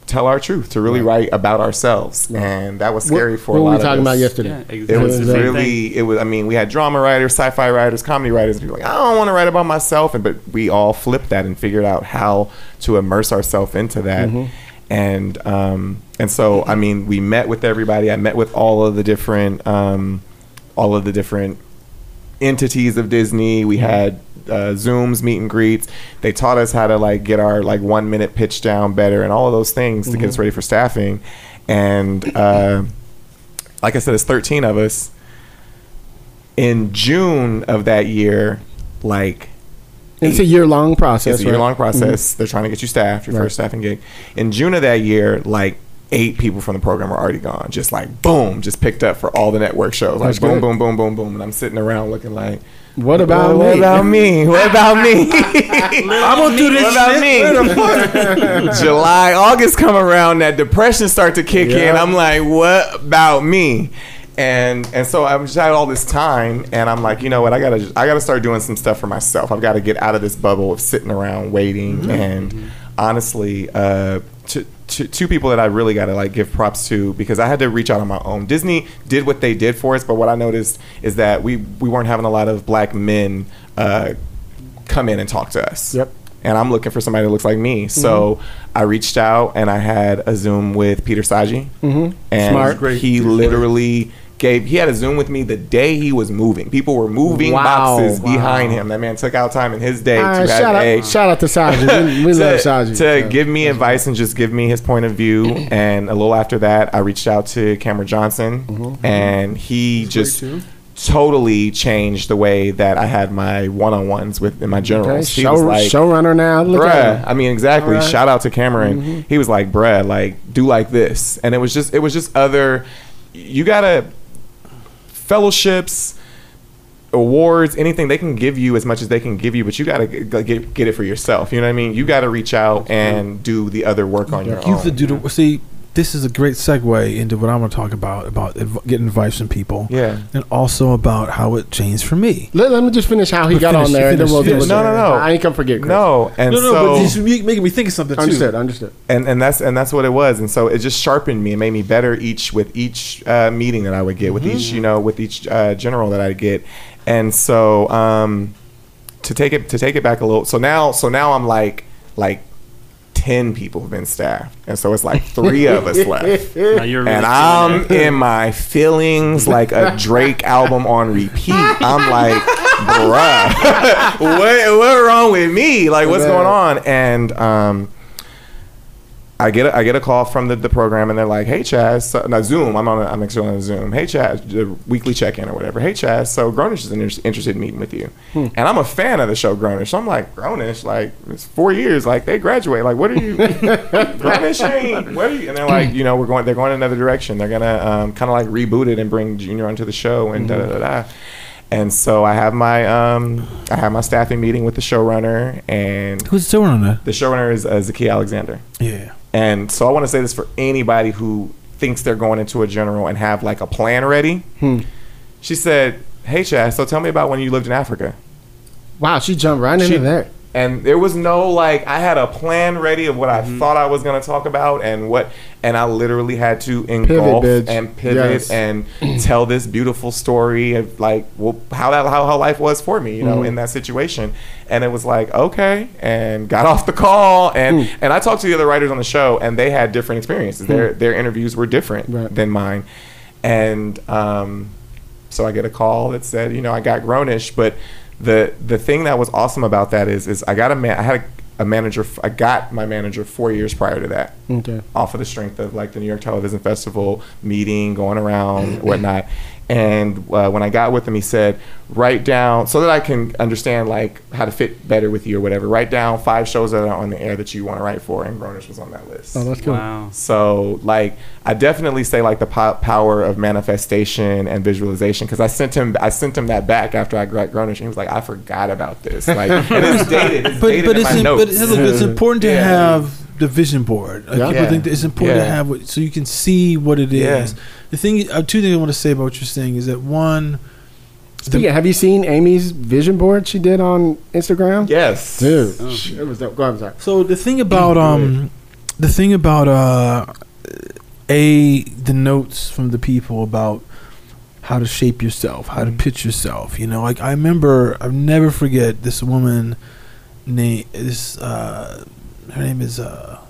tell our truth, to really write about ourselves, and that was scary what, for what a were lot we of talking us. about yesterday? Yeah, It exactly. was It was, really, it was. I mean, we had drama writers, sci-fi writers, comedy writers. And people like, I don't want to write about myself, and but we all flipped that and figured out how to immerse ourselves into that. Mm-hmm. And um, and so, I mean, we met with everybody. I met with all of the different, um, all of the different entities of Disney. We had uh, Zooms, meet and greets. They taught us how to like get our like one minute pitch down better and all of those things to get us ready for staffing. And uh, like I said, it's 13 of us. In June of that year, like It's a year long process. it's a year long mm-hmm. process. They're trying to get you staffed, your Right. first staffing gig. In June of that year, like eight people from the program were already gone. Just like boom, just picked up for all the network shows. Like That's boom, good. boom, boom, boom, boom. And I'm sitting around looking like, What about what me? about me? What about me? I'm gonna do this What about shit. me? Where the fuck? July, August come around, that depression start to kick in. I'm like, what about me? And and so I'm just had all this time, and I'm like, you know what? I gotta I gotta start doing some stuff for myself. I've got to get out of this bubble of sitting around waiting. And honestly, uh, to, to, two people that I really got to like give props to because I had to reach out on my own. Disney did what they did for us, but what I noticed is that we we weren't having a lot of black men uh, come in and talk to us Yep. and I'm looking for somebody that looks like me. So I reached out and I had a Zoom with Peter Saji, Mhm. and Smart. Great. he literally gave. He had a Zoom with me the day he was moving. People were moving Wow. boxes Wow. behind him. That man took out time in his day to right, have shout, a out, shout out to Saji. We, we to, love Saji. to Yeah. give me advice and just give me his point of view. and a little after that, I reached out to Cameron Johnson, Mm-hmm. and he just totally changed the way that I had my one-on-ones with in my Okay, generals. He show, was like, showrunner now. Look bruh. I mean, exactly. Right. Shout out to Cameron. He was like, bruh, like do like this, and it was just, it was just other. You gotta fellowships, awards, anything they can give you as much as they can give you, but you gotta get get it for yourself. You know what I mean? You gotta reach out and do the other work on your You have to do the see. This is a great segue into what I'm going to talk about about adv- getting advice from people, Yeah. and also about how it changed for me. Let, let me just finish how he But got finish- on there, and then we'll finish. do No, no, no. I ain't gonna forget. Chris. No, and no, no, so but this is making me think of something too. understood, understood. and and that's and that's what it was and so it just sharpened me and made me better each with each uh, meeting that i would get with each you know with each uh, general that i get and so um to take it to take it back a little so now so now i'm like like 10 people have been staffed and so it's like three of us left Now you're really and I'm in my feelings like a Drake album on repeat. I'm like, bruh, what what wrong with me? Like, what's going on? And um, I get a, I get a call from the, the program, and they're like, "Hey, Chaz, so, now Zoom. I'm on a, I'm actually on a Zoom. Hey, Chaz, the weekly check in or whatever. Hey, Chaz, so Grownish is inter- interested in meeting with you, and I'm a fan of the show Grownish. So I'm like, Grownish, like it's four years, like they graduate. Like, what are you? Grownish ain't. What are you? And they're like, you know, we're going. They're going another direction. They're gonna um, kind of like reboot it and bring Junior onto the show and da da da da. And so I have my um, I have my staffing meeting with the showrunner, and Who's the showrunner? the showrunner is uh, Zakiya Alexander. Yeah. And so I want to say this for anybody who thinks they're going into a general and have like a plan ready. Hmm. She said, "Hey, Chad, so tell me about when you lived in Africa." Wow, she jumped right into She- that. And there was no like I had a plan ready of what I mm-hmm. thought I was going to talk about and what and I literally had to engulf bitch. and pivot Yes. and tell this beautiful story of like well how that how, how life was for me, you know, mm-hmm. in that situation. And it was like, okay, and got off the call and mm. and I talked to the other writers on the show and they had different experiences. Mm. Their their interviews were different Right. than mine. And um so I get a call that said, you know, I got Grownish, but the the thing that was awesome about that is is I got a man I had a, a manager f- I got my manager 4 years prior to that Okay. off of the strength of like the New York Television Festival meeting, going around, whatnot. And uh, when I got with him, he said, "Write down so that I can understand like how to fit better with you or whatever. Write down five shows that are on the air that you want to write for." And Grownish was on that list. Oh, that's cool. Wow. So, like, I definitely say like the po- power of manifestation and visualization because I sent him I sent him that back after I got Grownish. And he was like, I forgot about this. Like, and it's dated. It's But dated but in it's my in, notes. but it's, it's important to Yeah. have the vision board. Like, Yeah. People Yeah. think that it's important Yeah. to have what, so you can see what it is. Yeah. is. The thing, uh, two things I want to say about what you're saying is that one, Speaking, have you seen Amy's vision board she did on Instagram? yes, Dude, it was dope. Go ahead, I'm sorry. So the thing about um, the thing about uh, a the notes from the people about how to shape yourself, how to pitch yourself. You know, like I remember, I'll never forget this woman named this. Uh, her name is uh,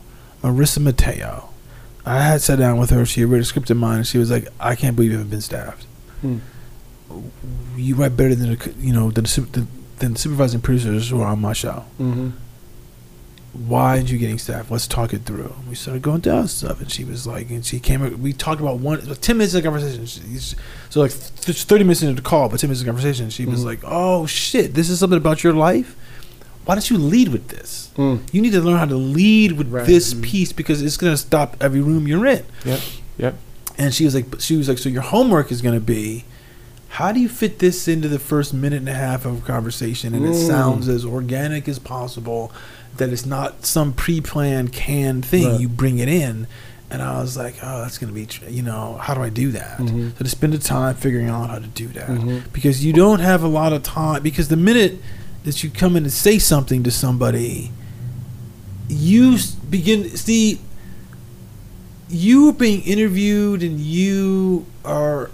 Marissa Mateo. I had sat down with her. She had read a script of mine, and she was like, "I can't believe you haven't been staffed. Hmm. You write better than the, you know than the, than, the supervising producers who are on my show." Mm-hmm. why aren't you getting staffed? Let's talk it through. We started going down stuff, and she was like, and she came. We talked about one, ten minutes of conversation. She- So like th- thirty minutes into the call, but ten minutes of conversation, she was like, "Oh shit, this is something about your life. Why don't you lead with this? Mm. You need to learn how to lead with Right. this piece because it's gonna stop every room you're in." Yep. Yep. And she was like, she was like, so your homework is gonna be, how do you fit this into the first minute and a half of a conversation, and it Mm. sounds as organic as possible, that it's not some pre-planned canned thing. Right. You bring it in, and I was like, oh, that's gonna be, tr- you know, how do I do that? Mhm. So to spend the time figuring out how to do that, Mhm. because you don't have a lot of time. Because the minute that you come in and say something to somebody, you begin see you are being interviewed and you are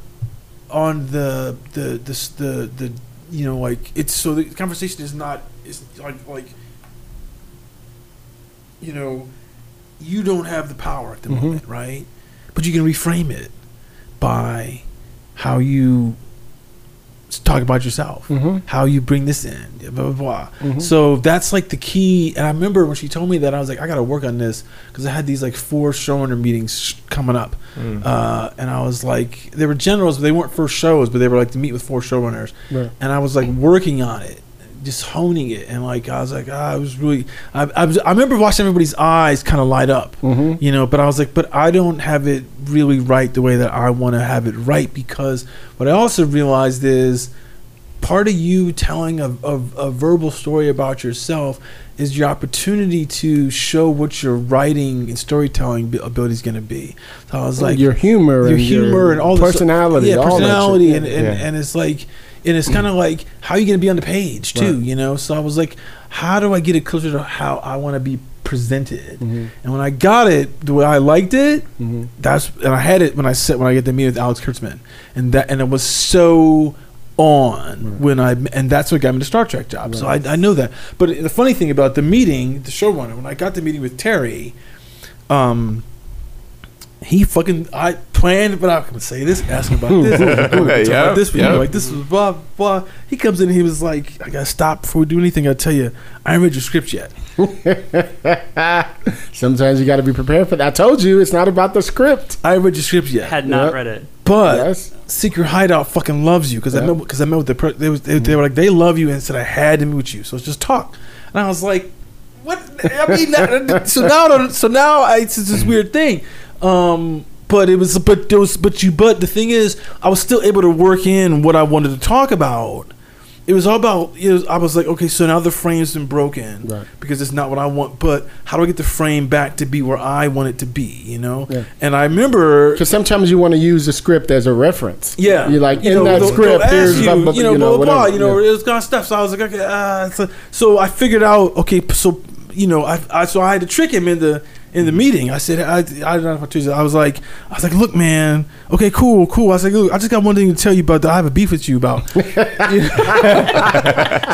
on the the the the, the you know like it's so the conversation is not is like like you know you don't have the power at the Mhm. moment right but you can reframe it by how you talk about yourself Mhm. how you bring this in blah blah blah Mhm. so that's like the key and i remember when she told me that i was like i gotta work on this because i had these like four showrunner meetings sh- coming up Mm. uh, and i was like they were generals but they weren't first shows but they were like to meet with four showrunners Right. and i was like working on it just honing it and like i was like ah, i was really i, I, was, I remember watching everybody's eyes kind of light up Mhm. you know but i was like but i don't have it really right the way that i want to have it right because what i also realized is part of you telling a, a, a verbal story about yourself is your opportunity to show what your writing and storytelling bi- ability is going to be. So I was like, your humor, your and humor and all this- personality, yeah, all personality, and, and, Yeah. and it's like, and it's kind of like how are you going to be on the page too, Right. you know. So I was like, how do I get it closer to how I want to be presented? Mhm. And when I got it the way I liked it, Mhm. that's and I had it when I said when I get to meet with Alex Kurtzman, and that and it was so on when I and that's what got me the Star Trek job. So I, I know that. But the funny thing about the meeting, the showrunner, when I got the meeting with Terry, um. He fucking I planned, but I'm gonna say this, ask him about this, I'm gonna talk Yeah, about this, yeah. like this was blah blah. He comes in, and he was like, "I gotta stop before we do anything." I tell you, I haven't read your script yet. Sometimes you got to be prepared for that. I told you it's not about the script. I haven't read your script yet. Had not Yep. read it. But Yes. Secret Hideout fucking loves you because I Yeah. met because I met with the per- they, was, they, they were like they love you and said I had to meet with you so let's just talk and I was like what I mean so now I don't- so now I, it's this weird thing um but it was but there was but you but the thing is I was still able to work in what I wanted to talk about it was all about it was, I was like okay so now the frame's been broken Right. because it's not what I want but how do I get the frame back to be where I want it to be you know Yeah. and I remember Because sometimes you want to use the script as a reference. yeah, You're like, you in know, that they'll- script, they'll you, blah, blah, you know, you know, blah, blah, whatever, you know, yeah. it's kind of stuff. So I was like, okay, uh, so, so I figured out, okay, so you know, I, I so I had to trick him in the in the meeting. I said, I, I don't know if I told you. I was like, I was like, look, man, okay, cool, cool. I was like, look, I just got one thing to tell you about that I have a beef with you about.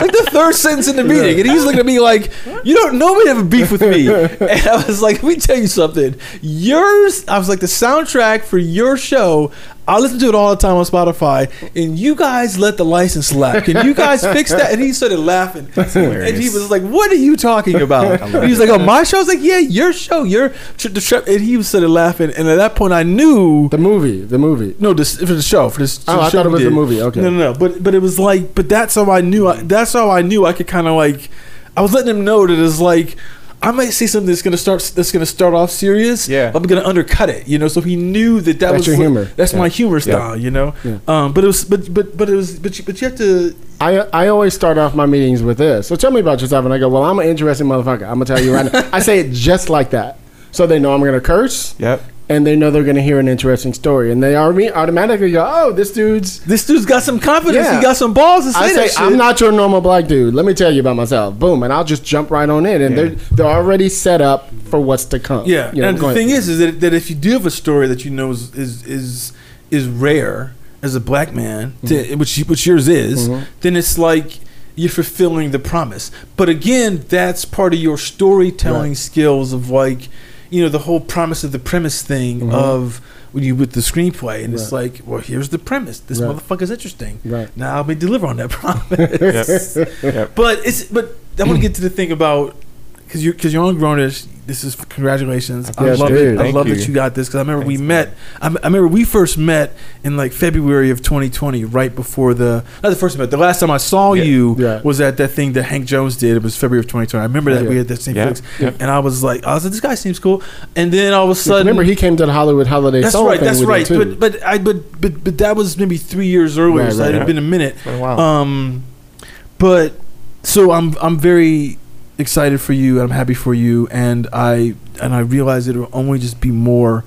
Like the third sentence in the meeting, and he's looking at me like, "You don't know me to have a beef with me." And I was like, "Let me tell you something. Yours." I was like, "The soundtrack for your show." I listen to it all the time on Spotify, and you guys let the license lapse. Can you guys fix that? And he started laughing, and he was like, "What are you talking about?" He was like, "Oh, my show." I was like, "Yeah, your show, your." the And he was started laughing, and at that point, I knew The movie, the movie. no, this for the show for this. Oh, the I thought it was the movie, okay. No, no, no. But but it was like, but that's how I knew. I, that's how I knew I could kind of like. I was letting him know that it's like. I might say something that's gonna start. That's gonna start off serious. Yeah. I'm gonna undercut it. You know, so he knew that that That's was your like- humor. That's my Yeah. humor Yeah. style. You know. Yeah. Um. But it was. But but but it was. But you, but you have to. I I always start off my meetings with this. So tell me about yourself, and I go, well, I'm an interesting motherfucker. I'm gonna tell you right now. I say it just like that, so they know I'm gonna curse, Yep. And they know they're gonna hear an interesting story, and they already automatically go, oh, this dude's. This dude's got some confidence. Yeah. He got some balls to say I say that shit. I'm not your normal black dude. Let me tell you about myself. Boom, and I'll just jump right on in, and Yeah. they're they're already set up for what's to come. Yeah, You know, and the thing is, is that, that if you do have a story that you know is is is, is rare as a black man, to, Mm-hmm. which which yours is, then it's like you're fulfilling the promise. But again, that's part of your storytelling Right. skills of like, you know, the whole promise of the premise thing of when you with the screenplay, and it's Mm-hmm. Like, well, here's the premise. This Right. motherfucker's interesting. Right. Now I'll be deliver on that promise. Yep. Yep. But it's but I want to get to the thing about because you're because you're on Grownish. This is congratulations. I Yes, love dude. it. I Thank love you. that you got this because I remember we met. I, I remember we first met in like February of 2020, right before the not the first met. The last time I saw Yeah. you Yeah. was at that thing that Hank Jones did. It was February of 2020. I remember that Yeah. we had that same fix, and I was like, I was like, this guy seems cool. And then all of a sudden, Remember, he came to the Hollywood Holiday that's right. That's right. But but I but but but that was maybe three years earlier. Right, so right, it had been a minute. a. Um, but so I'm I'm very excited for you. and I'm happy for you, and I and I realize it will only just be more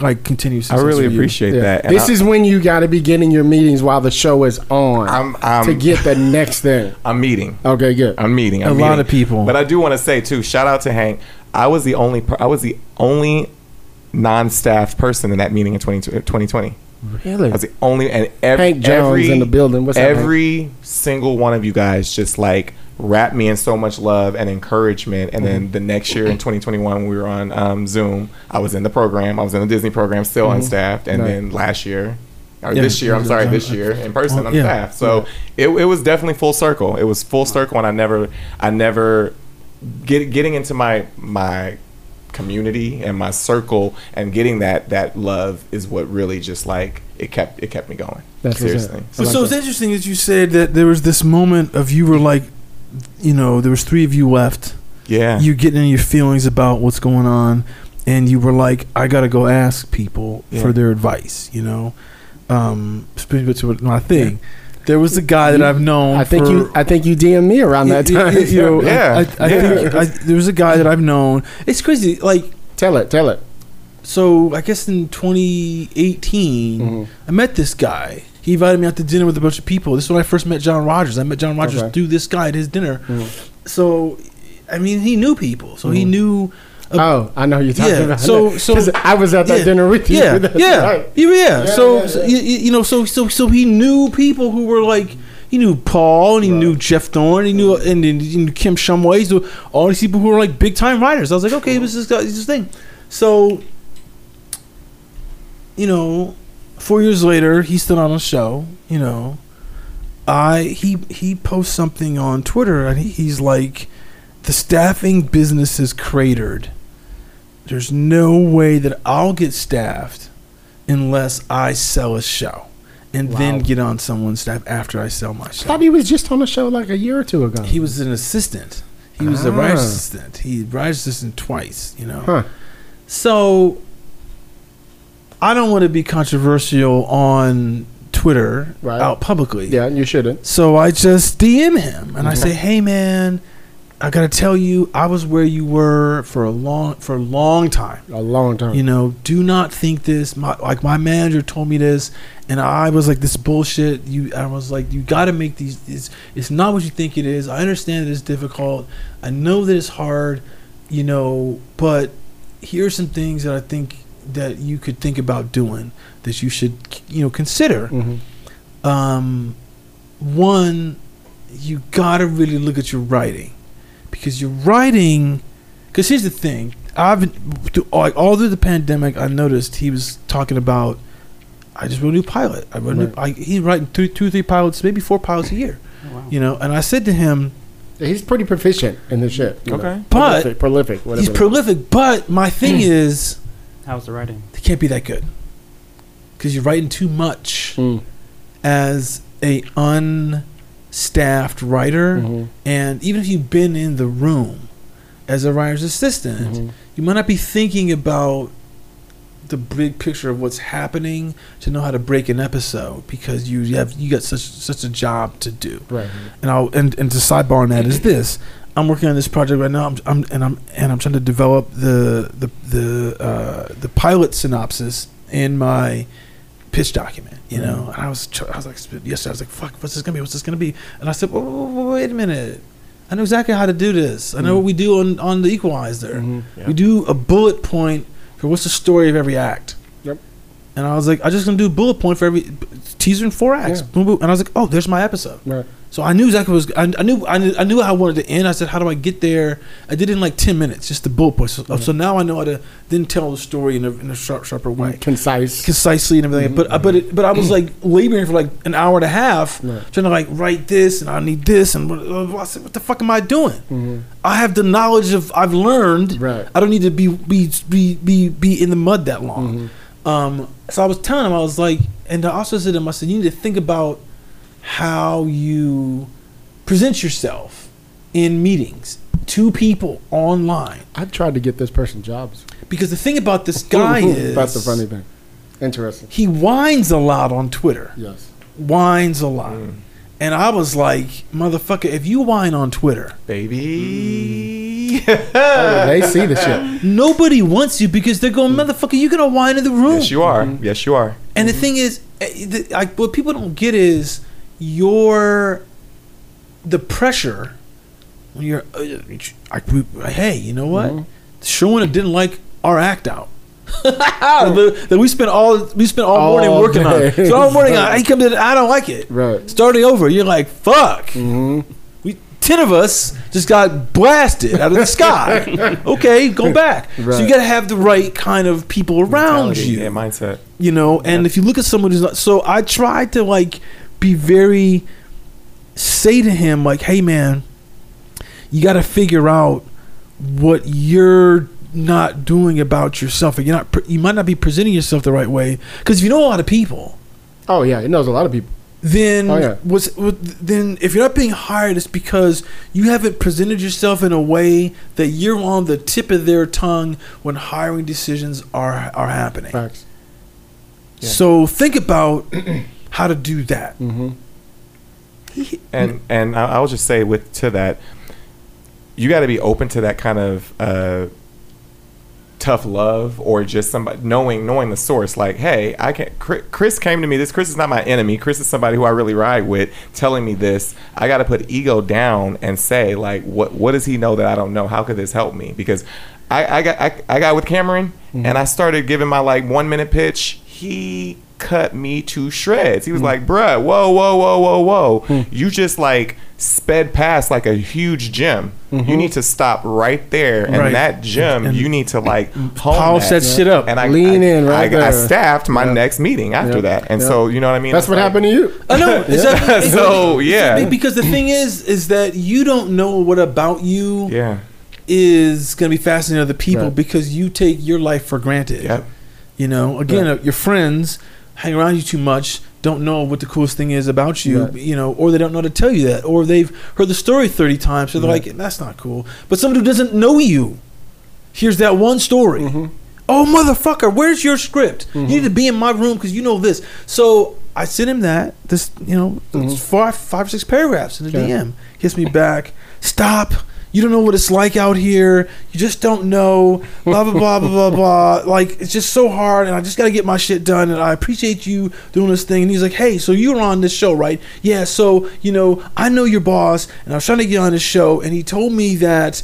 like continuous. I really appreciate Yeah. that. And This I, is when you got to be getting your meetings while the show is on I'm, I'm, to get the next thing. I'm meeting. Okay, good. I'm meeting. A I'm lot meeting. of people. But I do want to say too. Shout out to Hank. I was the only. I was the only non-staff person in that meeting in 20, uh, 2020. Really? I was the only and ev- Hank Jones every in the building. What's up, Hank? every single one of you guys just like wrapped me in so much love and encouragement. And Mm-hmm. then the next year in 2021, when we were on um, Zoom, I was in the program. I was in the Disney program, still unstaffed. And Mm-hmm. Right. then last year, or Yeah, this year, I'm sorry, this year in person, Oh, I'm yeah. staffed. So it, it was definitely full circle. It was full circle, and I never, I never get, getting into my my community and my circle and getting that that love is what really just like it kept it kept me going. That's what's up. seriously. I like so it's that. interesting that you said that there was this moment of you were like, you know, there was three of you left. Yeah. You getting in your feelings about what's going on, and you were like, I gotta go ask people Yeah. for their advice. You know, um, speaking to my thing. there was a guy that I've known. I think for- you. I think you DM me around that time. you- you know, Yeah, I, I, I yeah. think I, there was a guy that I've known. It's crazy. Like, tell it. Tell it. so I guess in 2018, Mhm. I met this guy. He invited me out to dinner with a bunch of people. This is when I first met John Rogers. I met John Rogers Okay. through this guy at his dinner. Mhm. So, I mean, he knew people. So he Mhm. knew. a- Oh, I know you're talking yeah, about. so- so- I was at that yeah, dinner with you. Yeah, yeah, right. yeah, yeah. So, so. You, you know, so so so he knew people who were like. He knew Paul, and he knew Jeff Thorne, he knew and then he knew Kim Shumway, so all these people who were like big time writers. I was like, okay, this is this thing. So, you know, four years later, he's still on a show. You know, I he he posts something on Twitter, and he, he's like, the staffing business is cratered. There's no way that I'll get staffed unless I sell a show and then get on someone's staff after I sell my show. I thought he was just on a show like a year or two ago. He was an assistant. He was a writer's Ah. assistant. He writer's assistant twice, you know. Huh. So I don't want to be controversial on Twitter Right. out publicly. Yeah, you shouldn't. So I just DM him and I Mhm. say, "Hey man, I got to tell you I was where you were for a long for a long time. A long time. You know, do not think this. My like my manager told me this, and I was like, this bullshit. You, I was like, you got to make these. It's, it's not what you think it is. I understand that it's difficult. I know that it's hard. You know, but here's some things that I think that you could think about doing that you should, you know, consider. Mhm. Um, one, you gotta really look at your writing because your writing. Because here's the thing, I've been through, like all through the pandemic. I noticed he was talking about. I just wrote a new pilot. I wrote a new, I, he's writing two, two, three pilots, maybe four pilots a year. Oh, wow. You know, and I said to him, He's pretty proficient in this shit. you know. Okay. But- prolific, prolific. Whatever he's prolific, but my thing is, How's the writing? they can't be that good because you're writing too much Mm. as a unstaffed writer. Mhm. And even if you've been in the room as a writer's assistant, Mhm. you might not be thinking about the big picture of what's happening to know how to break an episode because you have you got such such a job to do. Right. And I'll and, and to sidebar on that is this. I'm working on this project right now. I'm, I'm and I'm and I'm trying to develop the the the uh, the pilot synopsis in my pitch document. You know, and I was I was like yesterday I was like, "Fuck, what's this gonna be? What's this gonna be?" And I said, whoa, whoa, whoa, "Wait a minute." I know exactly how to do this. I know what we do on on the Equalizer. Mhm. Yeah. We do a bullet point for what's the story of every act. Yep. And I was like, I'm just gonna do a bullet point for every teaser in four acts. Yeah. Boom, boom. And I was like, oh, there's my episode. Right. So I knew exactly what was. I, I knew I knew I knew how I wanted to end. I said, how do I get there? I did it in like ten minutes, just the bullet points. So, so now I know how to then tell the story in a, in a sharp, sharper way, Concise. concisely and everything. But uh, but it, but I was like laboring for like an hour and a half, Right. trying to like write this and I need this and I said, what the fuck am I doing? Mhm. I have the knowledge of I've learned. Right. I don't need to be be be be, be in the mud that long. Mhm. Um, so I was telling him, I was like, and I also said to him, I said, you need to think about how you present yourself in meetings to people online. I tried to get this person jobs. Because the thing about this guy is, That's the funny thing. Interesting. he whines a lot on Twitter. Yes. Whines a lot. Mm. And I was like, motherfucker, if you whine on Twitter, Baby. Oh, they see the shit. nobody wants you because they're going, mm. motherfucker, you're gonna whine in the room. yes, you are. Mm. Yes, you are. And the mm-hmm. thing is, eh, the, like, what people don't get is your the pressure when you're, uh, I, we, hey, you know what? Mhm. Showing didn't like our act out. that we spent all we spent all, morning All working on. day. So all morning, I, he comes in, I don't like it. Right. Starting over, you're like, fuck. hmm We ten of us just got blasted out of the sky. okay, go back. So you got to have the right kind of people around Mentality, you Yeah, mindset. you know and if you look at someone who's not so i tried to like be very say to him like hey man you got to figure out what you're not doing about yourself you're not you might not be presenting yourself the right way because if you know a lot of people Oh yeah, it knows a lot of people. then Oh, yeah. what, then if you're not being hired it's because you haven't presented yourself in a way that you're on the tip of their tongue when hiring decisions are are happening Facts. Yeah. so think about how to do that. Mm-hmm. and and I, I will just say with to that, you got to be open to that kind of uh, tough love or just somebody knowing knowing the source. Like, hey, I can. Chris came to me. This Chris is not my enemy. Chris is somebody who I really ride with, telling me this. I got to put ego down and say, like, what what does he know that I don't know? How could this help me? Because I, I got I, I got with Cameron and I started giving my like one minute pitch. He cut me to shreds. He was hmm. like, bruh, whoa, whoa, whoa, whoa, whoa. Hmm. You just like sped past like a huge gym. You mm-hmm. need to stop right there. And Right. that gym, And- you need to like hone polish that shit up. And I Lean I, in right I, I there. staffed my Yeah. next meeting after Yeah. that. And Yeah. so, you know what I mean? That's It's what like- happened to you. I know. Exactly. So, yeah. Because the thing is, is that you don't know what about you Yeah. is going to be fascinating to other people Right. because you take your life for granted. Yep. You know, again, Right. uh, your friends hang around you too much, don't know what the coolest thing is about you, Right. you know, or they don't know how to tell you that, or they've heard the story 30 times, so they're Right. like, that's not cool. But somebody who doesn't know you hears that one story. Mm-hmm. Oh, motherfucker, where's your script? You need to be in my room because you know this. So I sent him that, this, you know, it's five, five or six paragraphs in the Yeah. DM. Hits me back, stop. You don't know what it's like out here. You just don't know. Blah blah blah blah blah blah. Like it's just so hard, and I just got to get my shit done. And I appreciate you doing this thing. And he's like, "Hey, so you were on this show, right? Yeah. So you know, I know your boss, and I was trying to get on this show, and he told me that."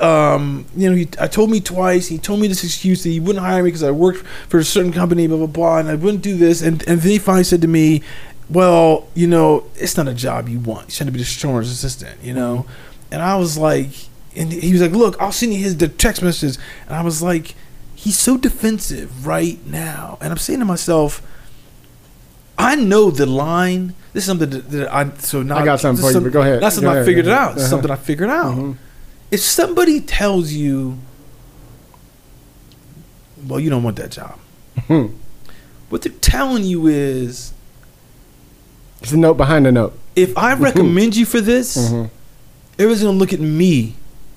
Um, you know, he I told me twice. He told me this excuse that he wouldn't hire me because I worked for a certain company, blah blah blah, and I wouldn't do this. And and then he finally said to me, "Well, you know, it's not a job you want. You're trying to be the showrunner's assistant, you know." And I was like, and he was like, "Look, I'll send you his text messages." And I was like, "He's so defensive right now," and I'm saying to myself. I know the line. This is something that, that I so now I got something for you, but go ahead. That's something I figured it out. It's Uh-huh. something I figured out. Mhm. If somebody tells you, well, you don't want that job. Hmm. What they're telling you is, "It's a note behind the note. if I recommend you for this, Mhm. Everyone's gonna look at me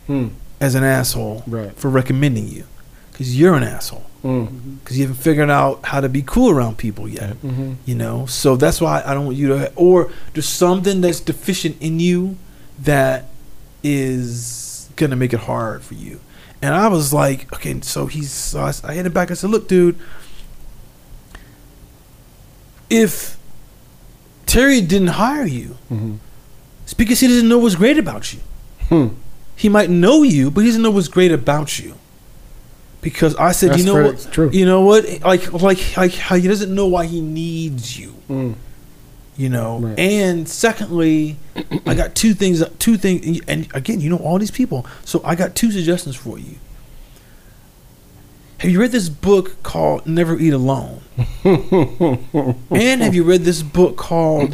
Hmm. as an asshole Right. for recommending you, because you're an asshole. Mm. Because you haven't figured out how to be cool around people yet. Mhm. You know, so that's why I don't want you to. Or there's something that's deficient in you that is gonna make it hard for you. And I was like, okay, so he's. So I, I hit him back. I said, look, dude, if Terry didn't hire you, Mhm. It's because he doesn't know what's great about you. Hmm. He might know you, but he doesn't know what's great about you. Because I said, That's you know fair. what? True. You know what? Like, like, like, how he doesn't know why he needs you. Mm. You know. Right. And secondly, I got two things. Two things. And again, you know all these people. So I got two suggestions for you. Have you read this book called Never Eat Alone? and have you read this book called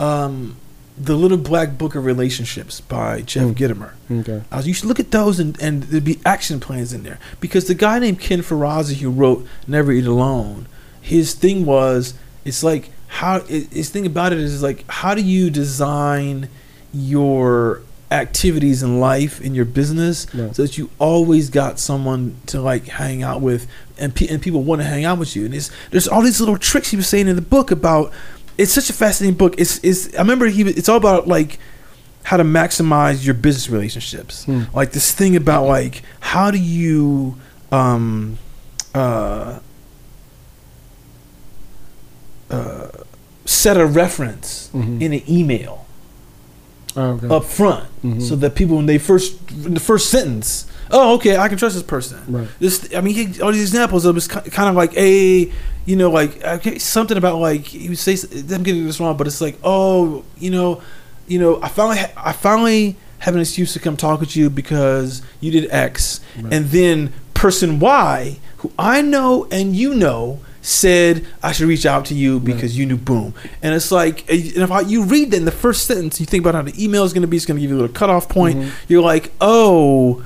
um, The Little Black Book of Relationships by Jeff Mm. Gitomer? Okay. I you should look at those and, and there'd be action plans in there because the guy named Ken Ferrazzi who wrote Never Eat Alone, his thing was it's like how his thing about it is like how do you design your activities in life in your business Right. so that you always got someone to like hang out with and pe- and people want to hang out with you and it's there's all these little tricks he was saying in the book about it's such a fascinating book it's it's I remember he it's all about like how to maximize your business relationships. Hmm. Like this thing about like how do you um uh uh set a reference Mhm. in an email Oh, okay. up front Mhm. so that people when they first in the first sentence oh okay i can trust this person Right. this i mean he, all these examples of it's kind of like a you know like okay, something about like he would say i'm getting this wrong but it's like oh you know you know i finally ha- i finally have an excuse to come talk with you because you did x Right. and then person y who i know and you know said I should reach out to you because you knew boom. And it's like, and if I, you read that in the first sentence, you think about how the email is going to be, it's going to give you a little cutoff point. Mm-hmm. You're like, oh,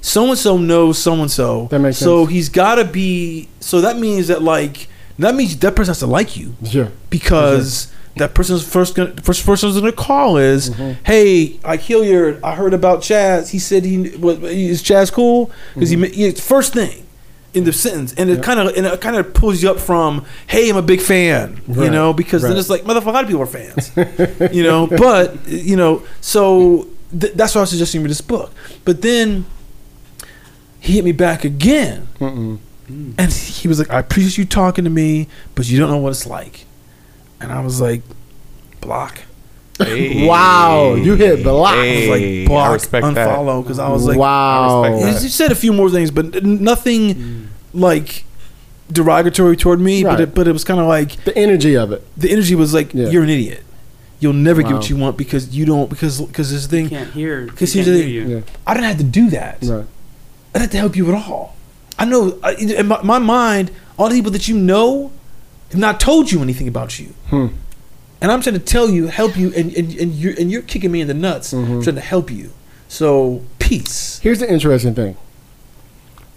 so and so knows so and so. That makes So sense. he's got to be. So that means that like that means that person has to like you Yeah. because that person's first gonna, first person's gonna call is, Mm-hmm. hey, like Hilliard, I heard about Chaz. He said he was is Chaz cool because Mm-hmm. he, he first thing. In the sentence, and it kind of and it kind of pulls you up from, "Hey, I'm a big fan," you know, because then it's like, "Motherfucker, a lot of people are fans," you know. But you know, so th- that's why I was suggesting you read this book. But then he hit me back again, Mm-mm. and he was like, "I appreciate you talking to me, but you don't know what it's like," and I was like, "Block." Hey. Wow, you hit block. I was Hey, like, block, I respect unfollow, because I was like, wow. I respect that. he said a few more things, but nothing like derogatory toward me. Right. But it, but it was kind of like The energy of it. the energy was like, Yeah. "You're an idiot. You'll never get what you want because you don't because because this thing. can't hear. Because he here's the hear thing. you. Yeah. I didn't have to do that. Right. I didn't have to help you at all. I know in my, my mind, all the people that you know have not told you anything about you. Hmm. And I'm trying to tell you, help you, and, and, and you're and you're kicking me in the nuts, Mhm. trying to help you. So peace. Here's the interesting thing.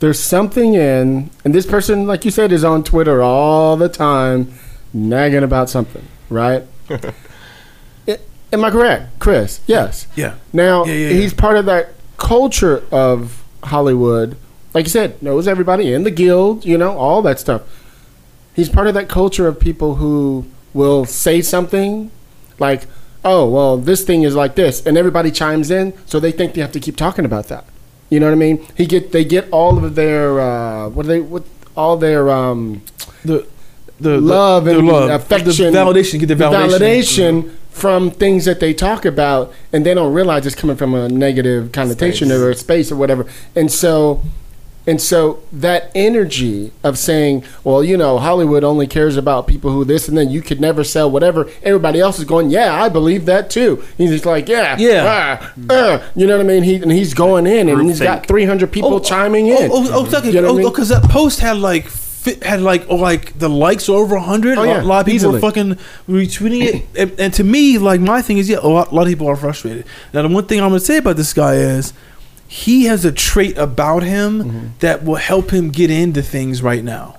There's something in, and this person, like you said, is on Twitter all the time, nagging about something, right? I- Am I correct, Chris? Yes. Yeah. Now Yeah, yeah, he's part of that culture of Hollywood. Like you said, knows everybody in the guild, you know, all that stuff. He's part of that culture of people who will say something like, "Oh, well, this thing is like this," and everybody chimes in, so they think they have to keep talking about that. You know what I mean? He get they get all of their uh, what they what all their um, The the love the, and the love, affection, the validation, get the validation. validation from things that they talk about, and they don't realize it's coming from a negative connotation Space. or a space or whatever. And so, and so that energy of saying, "Well, you know, Hollywood only cares about people who this," and then you could never sell whatever. Everybody else is going, "Yeah, I believe that too." He's just like, "Yeah, Yeah. ah, uh," you know what I mean? He and he's going in, and he's got 300 people chiming in. Oh, oh, oh, You know what I mean? because that post had like had like oh, like the likes were over hundred. Oh, yeah, a lot of people easily. were fucking retweeting it, and, and to me, like my thing is, yeah, a lot, a lot of people are frustrated. Now, the one thing I'm gonna say about this guy is. He has a trait about him Mm-hmm. that will help him get into things right now.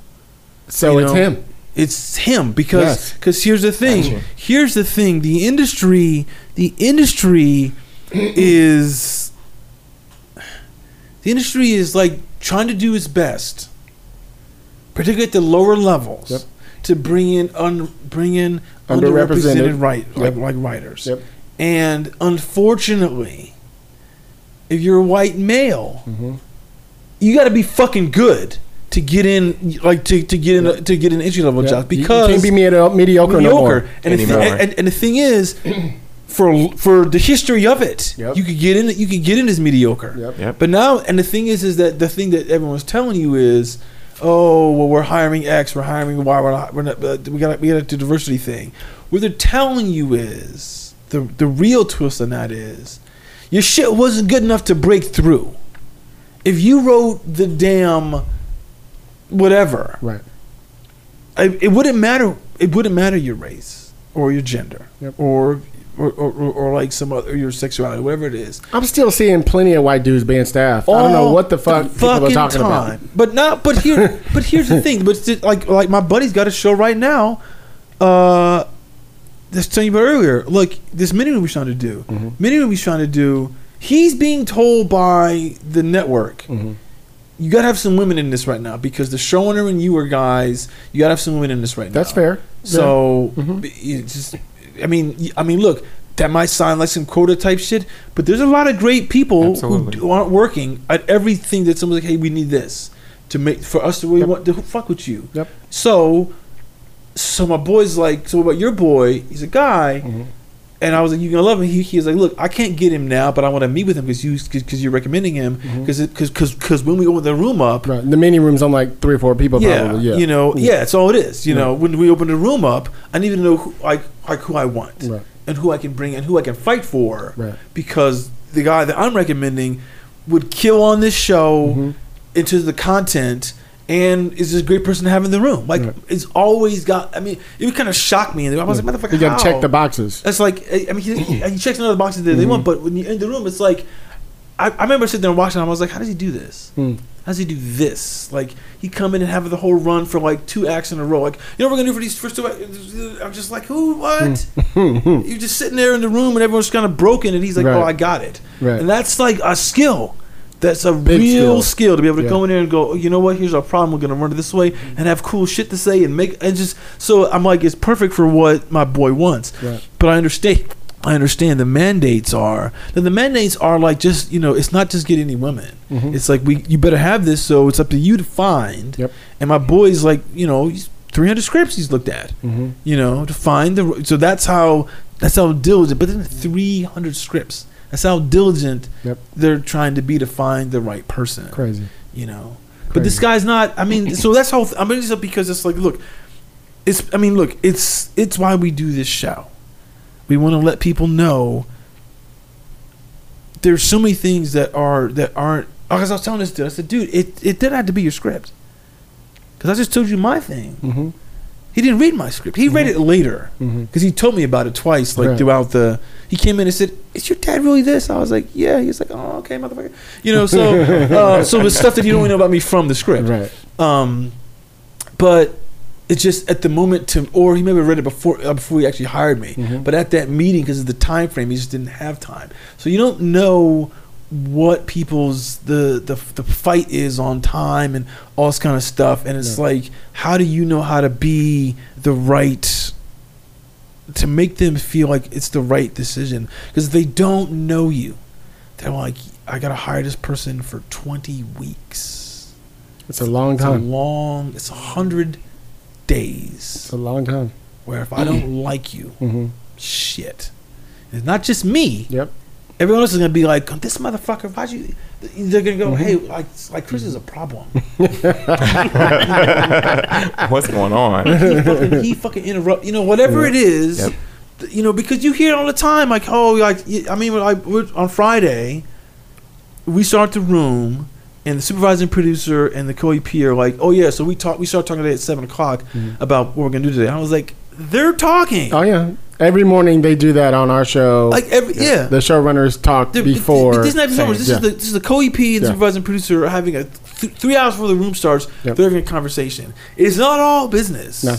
so you it's know? him. It's him because Yes. because here's the thing. Gotcha. Here's the thing. The industry the industry is the industry is like trying to do its best, particularly at the lower levels, Yep. to bring in un, bring in Underrepresented. underrepresented right like, like writers. Yep. And unfortunately, if you're a white male, Mm-hmm. you got to be fucking good to get in, like to, to get in to get an entry level Yeah. job because you can't be mediocre, mediocre, no more. mediocre. and, the thing, Anymore. and, and the thing is, for for the history of it, Yep. you could get in. You could get in as mediocre. Yep. Yep. But now, and the thing is, is that the thing that everyone's telling you is, oh, well, we're hiring X, we're hiring Y, we're not, we're not uh, we got we got the diversity thing. What they're telling you is the the real twist on that is, your shit wasn't good enough to break through. If you wrote the damn whatever, Right. I, it wouldn't matter. It wouldn't matter your race or your gender Yep. or, or, or or like some other your sexuality, whatever it is. I'm still seeing plenty of white dudes being staffed. I don't know what the fuck people are talking about. But not. But here. but here's the thing. But like like my buddy's got a show right now. Uh, telling you about earlier. Look, this mini movie he's trying to do. Mm-hmm. Mini movie he's trying to do. He's being told by the network. Mm-hmm. You gotta have some women in this right now because the showrunner and you are guys. You gotta have some women in this right That's now. That's fair. So Mhm. it's just, I mean, I mean, look, that might sound like some quota type shit, but there's a lot of great people who, Absolutely. who aren't working at everything that someone's like, hey, we need this to make for us to really Yep. want to fuck with you. Yep. So, so my boy's like, so what about your boy? He's a guy. Mm-hmm. And I was like, you're gonna love him?" He, he was like, "Look, I can't get him now, but I want to meet with him because you because you're recommending him because because because when we open the room up, Mm-hmm. Right. The mini room's on like three or four people. yeah, probably. Yeah. you know, yeah, it's all it is. You Yeah. know, when we open the room up, I need to know who, like like who I want Right. and who I can bring and who I can fight for. Right. Because the guy that I'm recommending would kill on this show Mm-hmm. into the content and is a great person to have in the room. Like Right. it's always got. I mean, it would kind of shock me. And I was like, motherfucker, You got to check the boxes. That's like I mean, he, he checks another boxes that they Mm-hmm. want, but when you're in the room, it's like I, I remember sitting there and watching. Him. I was like, how does he do this? Hmm. How does he do this? Like he come in and have the whole run for like two acts in a row. Like you know what we're gonna do for these first two. acts? I'm just like, who? What? You're just sitting there in the room and everyone's kind of broken, and he's like, Right. oh, I got it. Right. And that's like a skill That's a Big real skill. skill. to be able to Yeah. go in there and go, "Oh, you know what? Here's our problem. We're gonna run it this way and have cool shit to say and make and just. So I'm like, it's perfect for what my boy wants. Right. But I understand. I understand the mandates are. Then the mandates are like just you know, it's not just get any women. Mhm. It's like we you better have this, so it's up to you to find. Yep. And my boy's like, you know, he's 300 scripts he's looked at. Mhm. You know, to find the. So that's how that's how diligent. But then 300 scripts. That's how diligent Yep. they're trying to be to find the right person. Crazy. You know. But this guy's not. I mean, so that's how. I'm mean, it's because it's like, look, it's. I mean, look, it's. It's why we do this show. We want to let people know. There's so many things that are that aren't. Because I was telling this dude, I said, dude, it it didn't have to be your script. Because I just told you my thing. Mm-hmm. He didn't read my script. He read it later because he told me about it twice, like Right. throughout the. He came in and said, "Is your dad really this?" I was like, "Yeah." He's like, "Oh, okay, motherfucker." You know, so uh, so it's stuff that you don't even know about me from the script. Right. Um, but it's just at the moment to, or he maybe read it before uh, before he actually hired me. Mhm. But at that meeting, because of the time frame, he just didn't have time. So you don't know what people's the the the fight is on time and all this kind of stuff. And it's Yeah. like, how do you know how to be the right? To make them feel like it's the right decision, because they don't know you. They're like, I gotta hire this person for twenty weeks. It's a long It's a time. long. It's a hundred days. It's a long time. Where if I don't like you, Mm-hmm. shit. It's not just me. Yep. Everyone else is gonna be like, "This motherfucker, why'd you?" They're gonna go, Mhm. "Hey, like, like Chris is a problem. What's going on? he fucking, he fucking interrupt. You know, whatever Yeah. it is. Yep. You know, because you hear it all the time, like, oh, like, I mean, like, we're, on Friday, we start the room, and the supervising producer and the co-EP are like, oh yeah, so we talk, we start talking today at seven o'clock Mhm. about what we're gonna do today. I was like, they're talking, Oh yeah. Every morning they do that on our show. like every yeah. the showrunners talk There- before. This is not before. This yeah. is the this is the co-EP and Yeah. supervising producer are having a th- three hours before the room starts. Yep. They're having a conversation. It's not all business. No.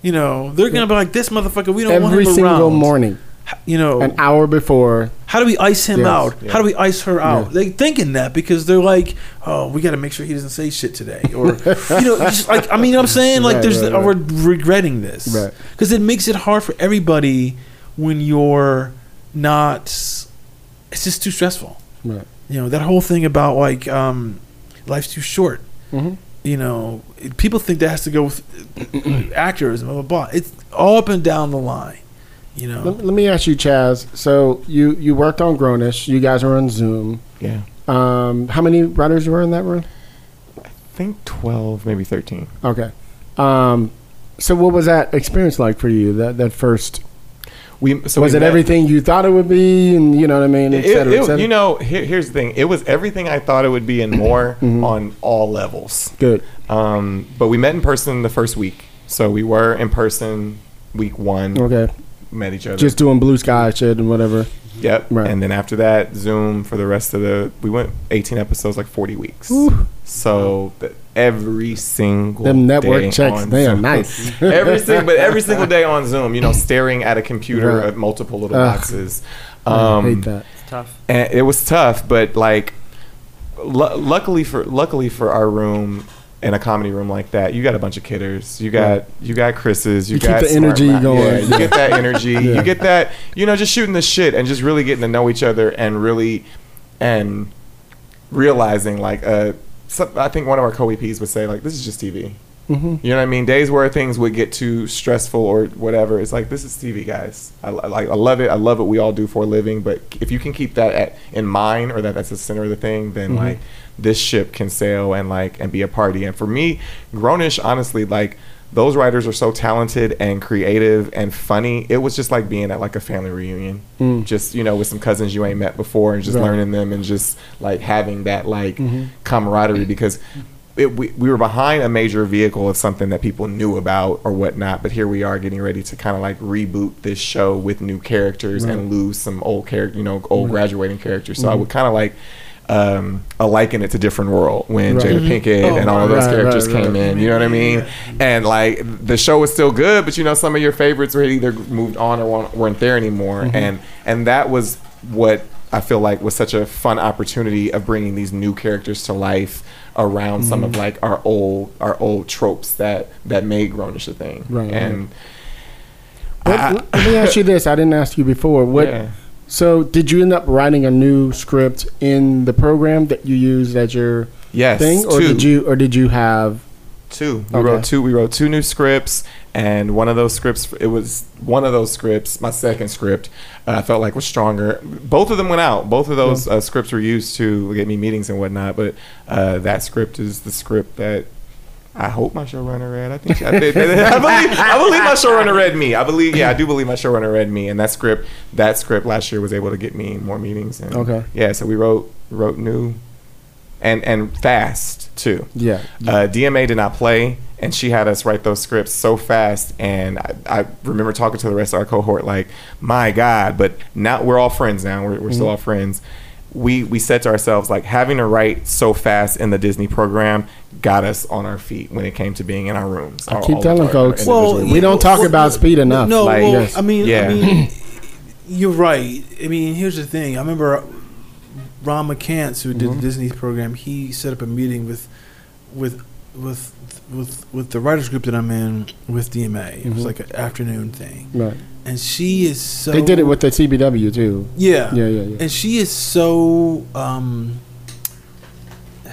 You know, they're gonna be like this motherfucker. We don't want Every him single morning, You know, an hour before. how do we ice him Yes. out? Yeah. How do we ice her out? Yeah. They thinking that because they're like, oh, we got to make sure he doesn't say shit today, or you know, just like I mean, I'm saying like Right, there's right, the, right. we're regretting this Right. because it makes it hard for everybody when you're not. It's just too stressful. Right. You know that whole thing about like um, life's too short. Mm-hmm. You know, people think that has to go with actors and blah blah blah. It's all up and down the line. You know, Let, let me ask you, Chaz. So you you worked on Grownish. You guys were on Zoom. Yeah. Um, how many writers were in that room? I think 12, maybe 13. Okay. Um, so what was that experience like for you? That that first We so was we it met- everything you thought it would be, and you know what I mean, et It- cetera, et cetera? you know, here, here's the thing. It was everything I thought it would be and more Mhm. on all levels. Good. Um, but we met in person the first week. So we were in person week one, Okay. Met each other. Just doing blue sky shit and whatever. Yep. Right. And then after that, Zoom for the rest of the. We went 18 episodes, like 40 weeks. Whew. So the, every single Them network day checks, on they are nice. every single, but every single day on Zoom, you know, staring at a computer Right. at multiple little Ugh. boxes. I Um, hate that. It's tough. and it was tough, but like, lu- luckily for luckily for our room. In a comedy room like that, you got a bunch of kidders. You got you got Chris's. You, You keep got the energy going. Yeah, you get that energy. Yeah. You get that. You know, just shooting the shit and just really getting to know each other and really and realizing like uh, some, I think one of our co-EPs would say like this is just TV. hmm You know what I mean? Days where things would get too stressful or whatever. It's like this is TV, guys. I, like I love it. I love what we all do for a living. But if you can keep that at, in mind or that that's the center of the thing, then Mhm. like this ship can sail and like and be a party. And for me, Grownish, honestly, like those writers are so talented and creative and funny. It was just like being at like a family reunion, Mm. just you know with some cousins you ain't met before and just Right. learning them and just like having that like Mhm. camaraderie because it, we, we were behind a major vehicle of something that people knew about or whatnot, but here we are getting ready to kind of like reboot this show with new characters and lose some old character, you know, old Right. graduating characters. So I Mhm. would kind of like um, I liken it to Different World when Right. Jada. Pinkett Oh, and all of those right, characters right, came in. You know what I mean? And like the show was still good, but you know some of your favorites were either moved on or weren't- there anymore. Mhm. And and that was what I feel like was such a fun opportunity of bringing these new characters to life around some Mm-hmm. of like our old our old tropes that that made Grownish a thing. Right, And What, I- let me ask you this. I didn't ask you before. What? yeah. So, did you end up writing a new script in the program that you used as your Yes, thing, or two. did you, or did you have? Two. We Okay. wrote two. We wrote two new scripts, and one of those scripts. It was one of those scripts. My second script, uh, I felt like was stronger. Both of them went out. Both of those uh, scripts were used to get me meetings and whatnot. But uh, that script is the script that I hope my showrunner read. I think I, I believe I believe my showrunner read me. I believe yeah, I do believe my showrunner read me. And that script, that script last year was able to get me more meetings. And Okay. Yeah, so we wrote wrote new, and and fast too Yeah. uh, DMA did not play, and she had us write those scripts so fast. And I, I remember talking to the rest of our cohort, like, "My God!" But now we're all friends. Now we're, we're still all friends. We we said to ourselves, like, having to write so fast in the Disney program got us on our feet when it came to being in our rooms. I All- keep telling our- our folks, individual- we don't talk about speed enough. No, Like, well, yes. I mean, Yeah. I mean, you're right. I mean, here's the thing. I remember Ron McCants, who did the Disney program. He set up a meeting with, with, with, with, with the writers group that I'm in with DMA. It was Mhm. like an afternoon thing, Right. And she is so. They did it with the CBW too. Yeah. Yeah, yeah, yeah. And she is so um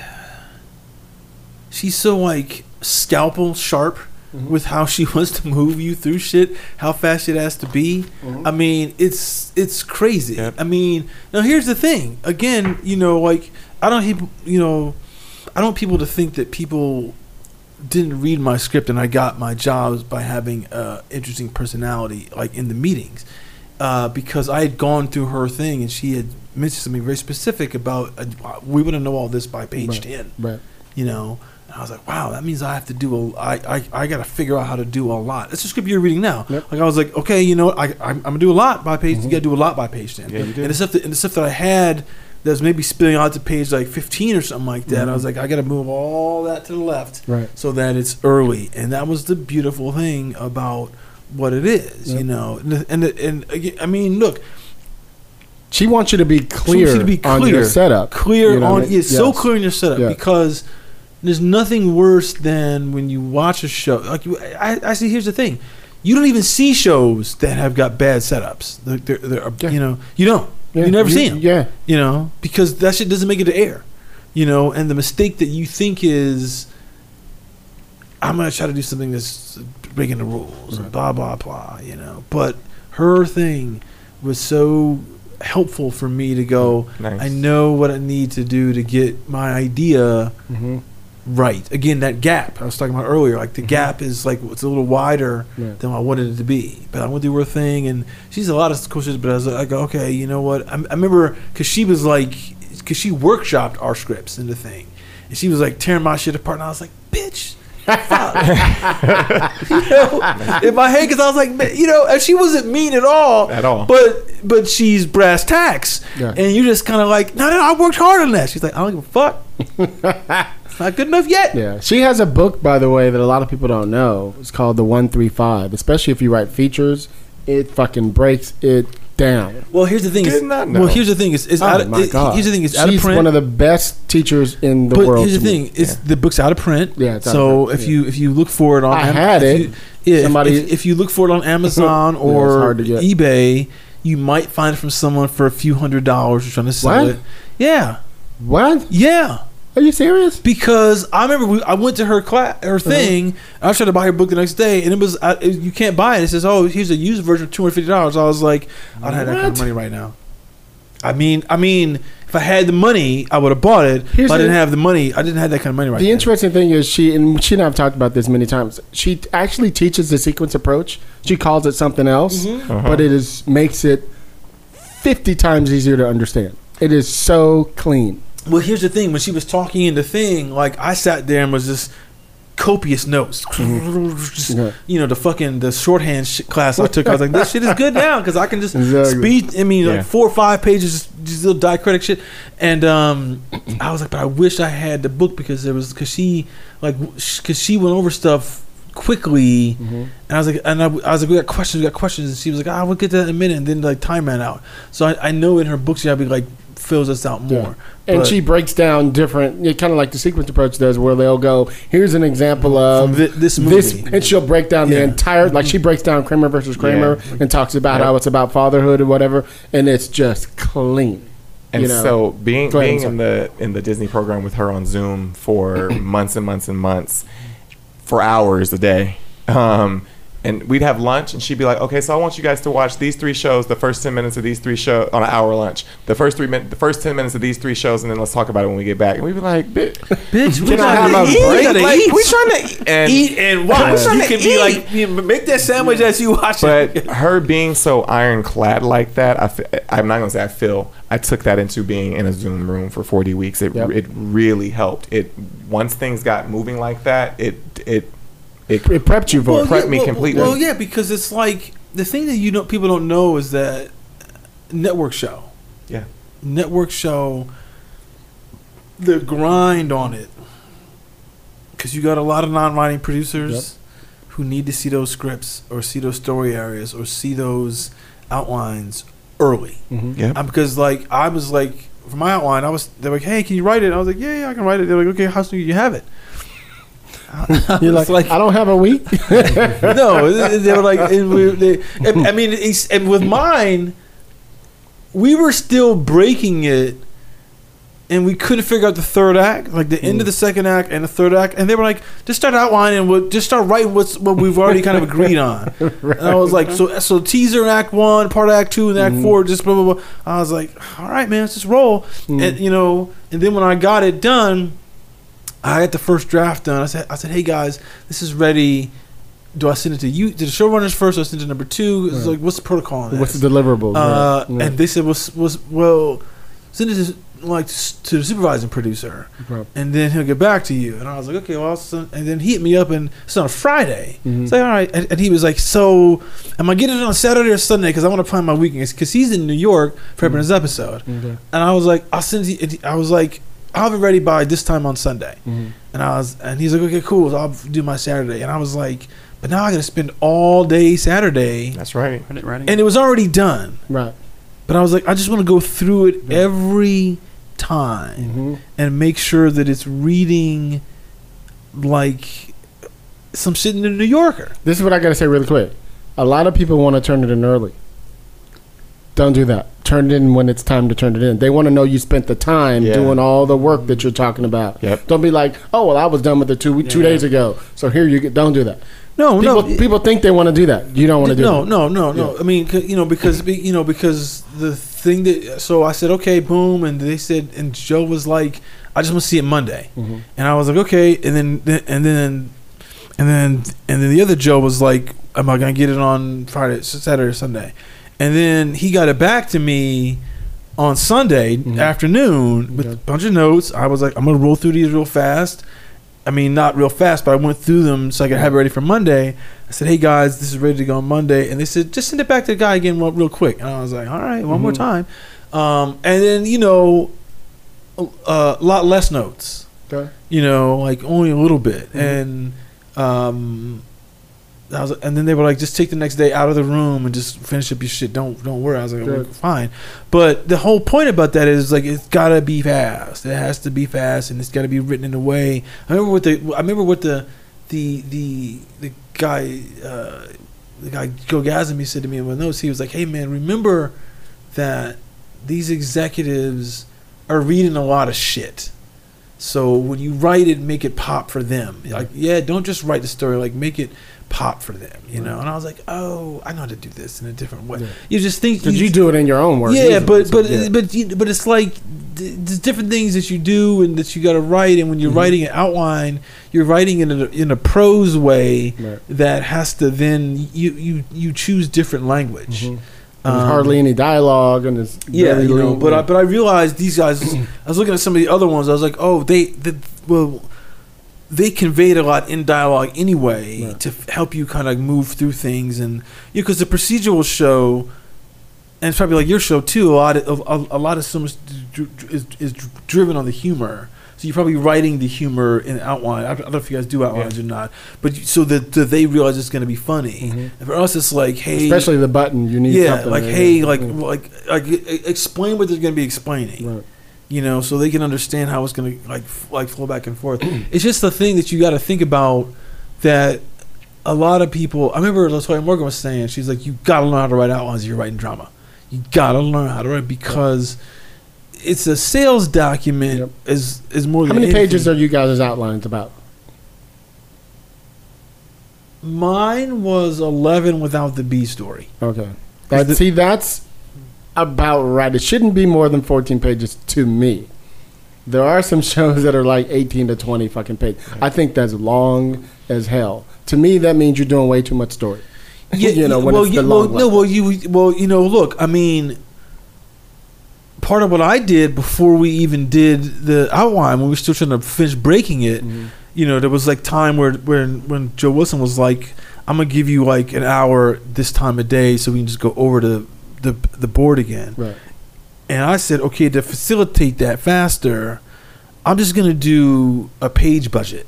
she's so like scalpel sharp Mm-hmm. with how she wants to move you through shit, how fast it has to be. Mm-hmm. I mean, it's it's crazy. Yep. I mean, now here's the thing. Again, you know, like I don't people, you know, I don't want people to think that people didn't read my script and I got my jobs by having uh, interesting personality, like in the meetings, uh, because I had gone through her thing and she had mentioned something very specific about uh, we want to know all this by page Right. ten, Right. you know. And I was like, wow, that means I have to do a, I, I, I got to figure out how to do a lot. That's the script you're reading now. Yep. Like I was like, okay, you know I, I'm, I'm gonna do a lot by page. Mm-hmm. You got to do a lot by page ten. Yeah, you do. And the stuff that, and the stuff that I had that was maybe spilling out to page like 15 or something like that. I was like, I got to move all that to the left Mm-hmm. Right. so that it's early. And that was the beautiful thing about what it is, you know. And and and I mean, look, She wants you to be she clear, wants you to be on your clear. setup. clear You know on I mean? it's so clear in your setup Yeah. because there's nothing worse than when you watch a show like I, I see here's the thing you don't even see shows that have got bad setups they're, they're, they're, Yeah. you know you don't Yeah, you never see them Yeah. you know because that shit doesn't make it to air you know and the mistake that you think is i'm gonna try to do something that's breaking the rules and blah blah blah you know but her thing was so helpful for me to go Nice. i know what i need to do to get my idea Mm-hmm. Right again that gap i was talking about earlier like the mm-hmm. gap is like it's a little wider Right. than I wanted it to be. But I went through her thing, and she's a lot of cool shit. But I was like, okay, you know what? I, I remember because she was like, because she workshopped our scripts in the thing, and she was like tearing my shit apart, and I was like, bitch. fuck. you know, in my head, because I was like, you know, and she wasn't mean at all, At all. But but she's brass tacks, Yeah. and you're just kind of like, no, no, I worked hard on that. She's like, I don't give a fuck. it's not good enough yet. Yeah, she has a book, by the way, that a lot of people don't know. It's called the One Three Five. Especially if you write features, it fucking breaks it down. Well, here's the thing. Did Is, not know. well, here's the thing. Is, it's Oh out of, my it- god! Here's the thing. It's out of print. one of the best teachers in the but world. here's the to me. thing: it's the book's out of print. Yeah, it's out of so print, if yeah. you if you look for it on, I Am- had if it. you- yeah, Somebody- if, if you look for it on Amazon or hard to get. eBay, you might find it from someone for a few hundred dollars who's trying to sell What? it. Yeah, What? yeah. Are you serious? Because I remember we, I went to her class, Uh-huh. her thing. I was trying to buy her book the next day, and it was I, it- you can't buy it. It says, "Oh, here's a used version, of two hundred fifty dollars." I was like, I don't have that kind of money right now. I mean, I mean, if I had the money, I would have bought it. Here's but I didn't the- have the money. I didn't have that kind of money right The now. interesting thing is she and she and I've talked about this many times. She actually teaches the sequence approach. She calls it something else, Mm-hmm. Uh-huh. but it is makes it fifty times easier to understand. It is so clean. Well, here's the thing: when she was talking in the thing, like I sat there and was just copious notes. Just, Mm-hmm. Yeah. You know, the fucking the shorthand sh- class I took. I was like, this shit is good now because I can just Exactly. speed. I mean, Yeah. like four or five pages, just, just little diacritic shit. And um, I was like, but I wish I had the book because there was because she like because she went over stuff quickly. Mm-hmm. And I was like, and I, I was like, we got questions, we got questions. And she was like, ah, we'll get to that in a minute. And then like time ran out. So I, I know in her books she be like fills us out Yeah. more. And But she breaks down different, kind of like the sequence approach does, where they'll go, "Here's an example of From thi- this this," movie. and she'll break down the entire, like she breaks down Kramer versus Kramer and talks about how it's about fatherhood or whatever, and it's just clean. And you know. so being Go ahead, being in the in the Disney program with her on Zoom for months and months and months, for hours a day, um, and we'd have lunch, and she'd be like, "Okay, so I want you guys to watch these three shows, the first ten minutes of these three shows on an hour lunch, the first three min- the first ten minutes of these three shows, and then let's talk about it when we get back." And we'd be like, "Bitch, bitch, we Can I gotta have eat. We break? gotta like, eat. we trying to eat and eat and watch. I'm trying You to can be like, you make that sandwich as you watch But it. her being so ironclad like that, I fe- I'm not gonna say I feel. I took that into being in a Zoom room for 40 weeks. It Yep. it really helped. It once things got moving like that, it it it It prepped you for it. prepped me completely. Well, yeah, because it's like the thing that you know people don't know is that network show. Yeah. Network show. The grind on it, because you got a lot of non-writing producers who need to see those scripts or see those story areas or see those outlines early. Mhm. yeah. Um, because like I was like for my outline, I was they're like, hey, can you write it? I was like, yeah, yeah, I can write it. They're like, okay, how soon do you have it? You're like, like- I don't have a week. no, they were like, and we, they, I mean, and with mine, we were still breaking it, and we couldn't figure out the third act, like the end of the mm. second act and the third act, and they were like, just start outlining, we'll just start writing what's what we've already kind of agreed on. And I was like, so so teaser act one, part of act two, and act mm. four, just blah blah blah. I was like, all right, man, let's just roll, and mm. you know, and then when I got it done. I got the first draft done. I said, I said, hey guys, this is ready. Do I send it to you, to the showrunners first, or send it to number two? It's Right. like, what's the protocol on this? What's the deliverable? uh, right. And they said, was was well, send it to like to the supervising producer, Right. and then he'll get back to you. And I was like, okay, well, and then he hit me up, and it's on a Friday. Mhm. It's like, all right, and, and he was like, so am I getting it on Saturday or Sunday? Because I want to plan my weekends. Because he's in New York prepping Mm-hmm. his episode, Okay. and I was like, I'll send you. I was like, I'll be ready by this time on Sunday. Mhm. And I was, and he's like, okay, cool. So I'll do my Saturday. And I was like, but now I got to spend all day Saturday, That's right. Writing- writing- and it was already done. Right. But I was like, I just want to go through it every time Mhm. and make sure that it's reading like some shit in the New Yorker. This is what I got to say really quick. A lot of people want to turn it in early. Don't do that. Turn it in when it's time to turn it in. They want to know you spent the time Yeah. doing all the work that you're talking about. Yep. Don't be like, oh well, I was done with it two two Yeah. days ago. So here you get. Don't do that. No, People no, people think they want to do that. You don't want to do no, that. no, no, no. I mean, you know, because you know, because the thing that so I said okay, boom, and they said, and Joe was like, I just want to see it Monday, Mhm. and I was like, okay, and then and then and then and then the other Joe was like, am I gonna get it on Friday, Saturday, or Sunday? And then he got it back to me on Sunday Mhm. afternoon with Okay. a bunch of notes. I was like, I'm gonna roll through these real fast. I mean, not real fast, but I went through them so I could have it ready for Monday. I said, "Hey guys, this is ready to go on Monday," and they said, "Just send it back to the guy again, real, real quick." And I was like, "All right, one more Mhm. time." Um, and then you know, a lot less notes. Okay. You know, like only a little bit, Mhm. and um, I was, and then they were like, "Just take the next day out of the room and just finish up your shit. Don't don't worry." I was like. "Okay, "Fine," but the whole point about that is like it's gotta be fast. It has to be fast, and it's gotta be written in a way. I remember what the I remember what the the the the guy uh, the guy Joe Gasmy said to me in my notes. He was like, "Hey man, remember that these executives are reading a lot of shit." So when you write it, make it pop for them. Like, yeah, don't just write the story. Like, make it pop for them. You know. And I was like, oh, I know how to do this in a different way. Yeah. You just think Did you do it in your own work? yeah, but but yeah. but you- but it's like th- there's different things that you do and that you got to write. And when you're Mhm. writing an outline, you're writing in a in a prose way Right. that has to then you you you choose different language. Mhm. There's Um, hardly any dialogue, and it's yeah, you know, but I, but I realized these guys. I was looking at some of the other ones. I was like, oh, they, the well, they conveyed a lot in dialogue anyway Right. to f- help you kind of move through things, and you because the procedural show, and it's probably like your show too. A lot of a, a lot of so much is is driven on the humor. So you're probably writing the humor in outline. I don't know if you guys do outlines or not, but you- so that, that they realize it's going to be funny. And for us, it's like, hey, Mm-hmm. Especially the button. You need yeah, something like hey, yeah. like like like e- explain what they're going to be explaining. Right. You know, so they can understand how it's going to like f- like flow back and forth. it's just the thing that you got to think about that a lot of people. I remember Latoya Morgan was saying she's like, you got to learn how to write outlines. If you're writing drama. You got to learn how to write because it's a sales document. Yep. Is is more. How than many pages are you guys' outlines about? Mine was eleven without the B story. Okay. That, the- see, that's about right. It shouldn't be more than 14 pages to me. There are some shows that are like 18 to 20 fucking pages. I think that's long as hell. To me, that means you're doing way too much story. Yeah, you know, when well, you, well, no, well, you, well, you know, look, I mean, part of what I did before we even did the outline, when we were still trying to finish breaking it, Mm-hmm. you know, there was like time where, when, when Joe Wilson was like, "I'm gonna give you like an hour this time of day, so we can just go over to the the board again." Right. And I said, okay, to facilitate that faster, I'm just going to do a page budget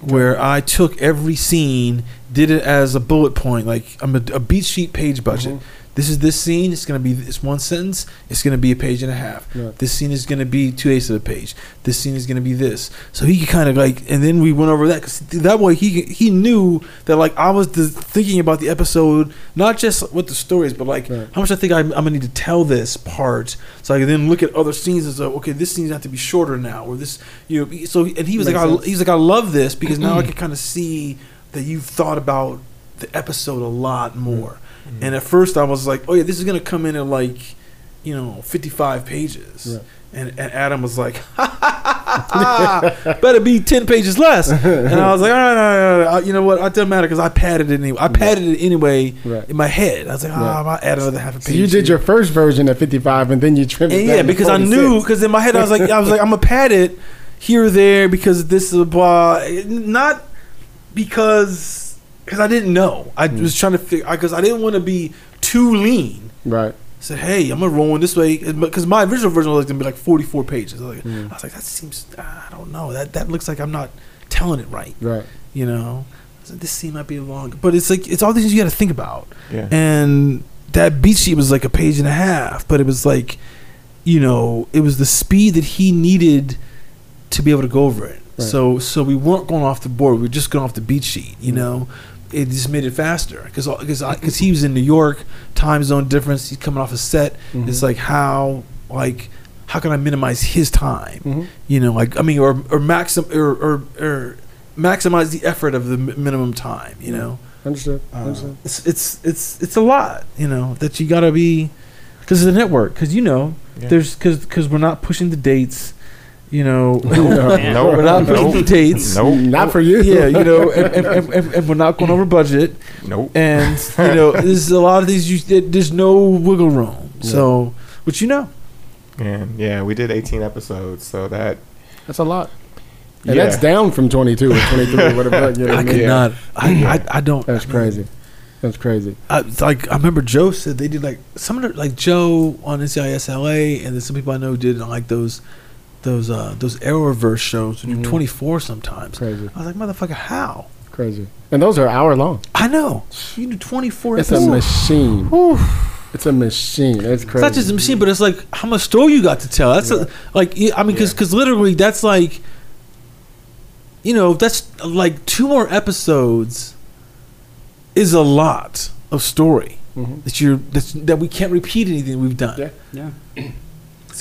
where I took every scene, did it as a bullet point, like I'm a, a beat sheet page budget. Mhm. This is this scene. It's going to be this one sentence. It's going to be a page and a half. Right. This scene is going to be two eighths of a page. This scene is going to be this. So he could kind of like, and then we went over that because that way he he knew that like I was the, thinking about the episode, not just what the story is, but like Right. how much I think I'm, I'm gonna need to tell this part, so I can then look at other scenes and say, okay, this scene has to be shorter now, or this, you know. So and he was Makes like, I, he's like, I love this because now I can kind of see that you've thought about the episode a lot more. Mm-hmm. And at first I was like, oh yeah, this is gonna come in at like, you know, 55 pages. Right. And, and Adam was like, better be 10 pages less. And I was like, all right, all right, all right. I- You know what? It doesn't matter because I padded it anyway. I padded it anyway Right. in my head. I was like, ah, Right. I'll add another half a page. So you did your first version at 55, and then you trimmed it. Yeah, because I knew because in my head I was like I was like I'm gonna pad it here or there because this is a blah, not because because I didn't know. I Hmm. was trying to figure because I didn't want to be too lean. Right. I said, hey, I'm gonna roll in this way because my original version was gonna be like 44 pages. I was like, Hmm. I was like that seems I don't know that that looks like I'm not telling it right. Right. You know, I like, this scene might be long, but it's like it's all these things you got to think about Yeah. and that beat sheet was like a page and a half but it was like you know it was the speed that he needed to be able to go over it Right. so so we weren't going off the board we were just going off the beat sheet you Mm. know it just made it faster because because because he was in New York time zone difference he's coming off a set Mhm. it's like how like how can I minimize his time Mhm. you know like I mean or or maxim or or, or maximize the effort of the mi- minimum time you know Understood. uh, Understood. it's it's it's it's a lot, you know, that you gotta be because it's a network. Because you know, Yeah. there's because because we're not pushing the dates, you know, No, we're not pushing nope. the dates. Nope. Not for you. Yeah, you know, and, and, and, and, and we're not going over budget, Nope. and you know, there's a lot of these. You, there's no wiggle room. So, but you know, And yeah, we did 18 episodes, so that That's a lot. And Yeah. that's down from 22 or 23 or whatever. You know what I I could mean? not. I, I I don't. That's crazy. That's crazy. I, like I remember Joe said they did like some of the, like Joe on NCIS LA, and then some people I know did like those those uh those Arrowverse shows. who do Mhm. 24 sometimes. Crazy. I was like, motherfucker, how? Crazy. And those are hour long. I know you do 24 It's a machine. Whew. It's a machine. It's It's crazy. not just a machine, but it's like how much story you got to tell. That's a, like I mean, because Yeah. literally that's like, you know, that's like two more episodes is a lot of story Mhm. that you're that's, that we can't repeat anything we've done. Yeah. Yeah.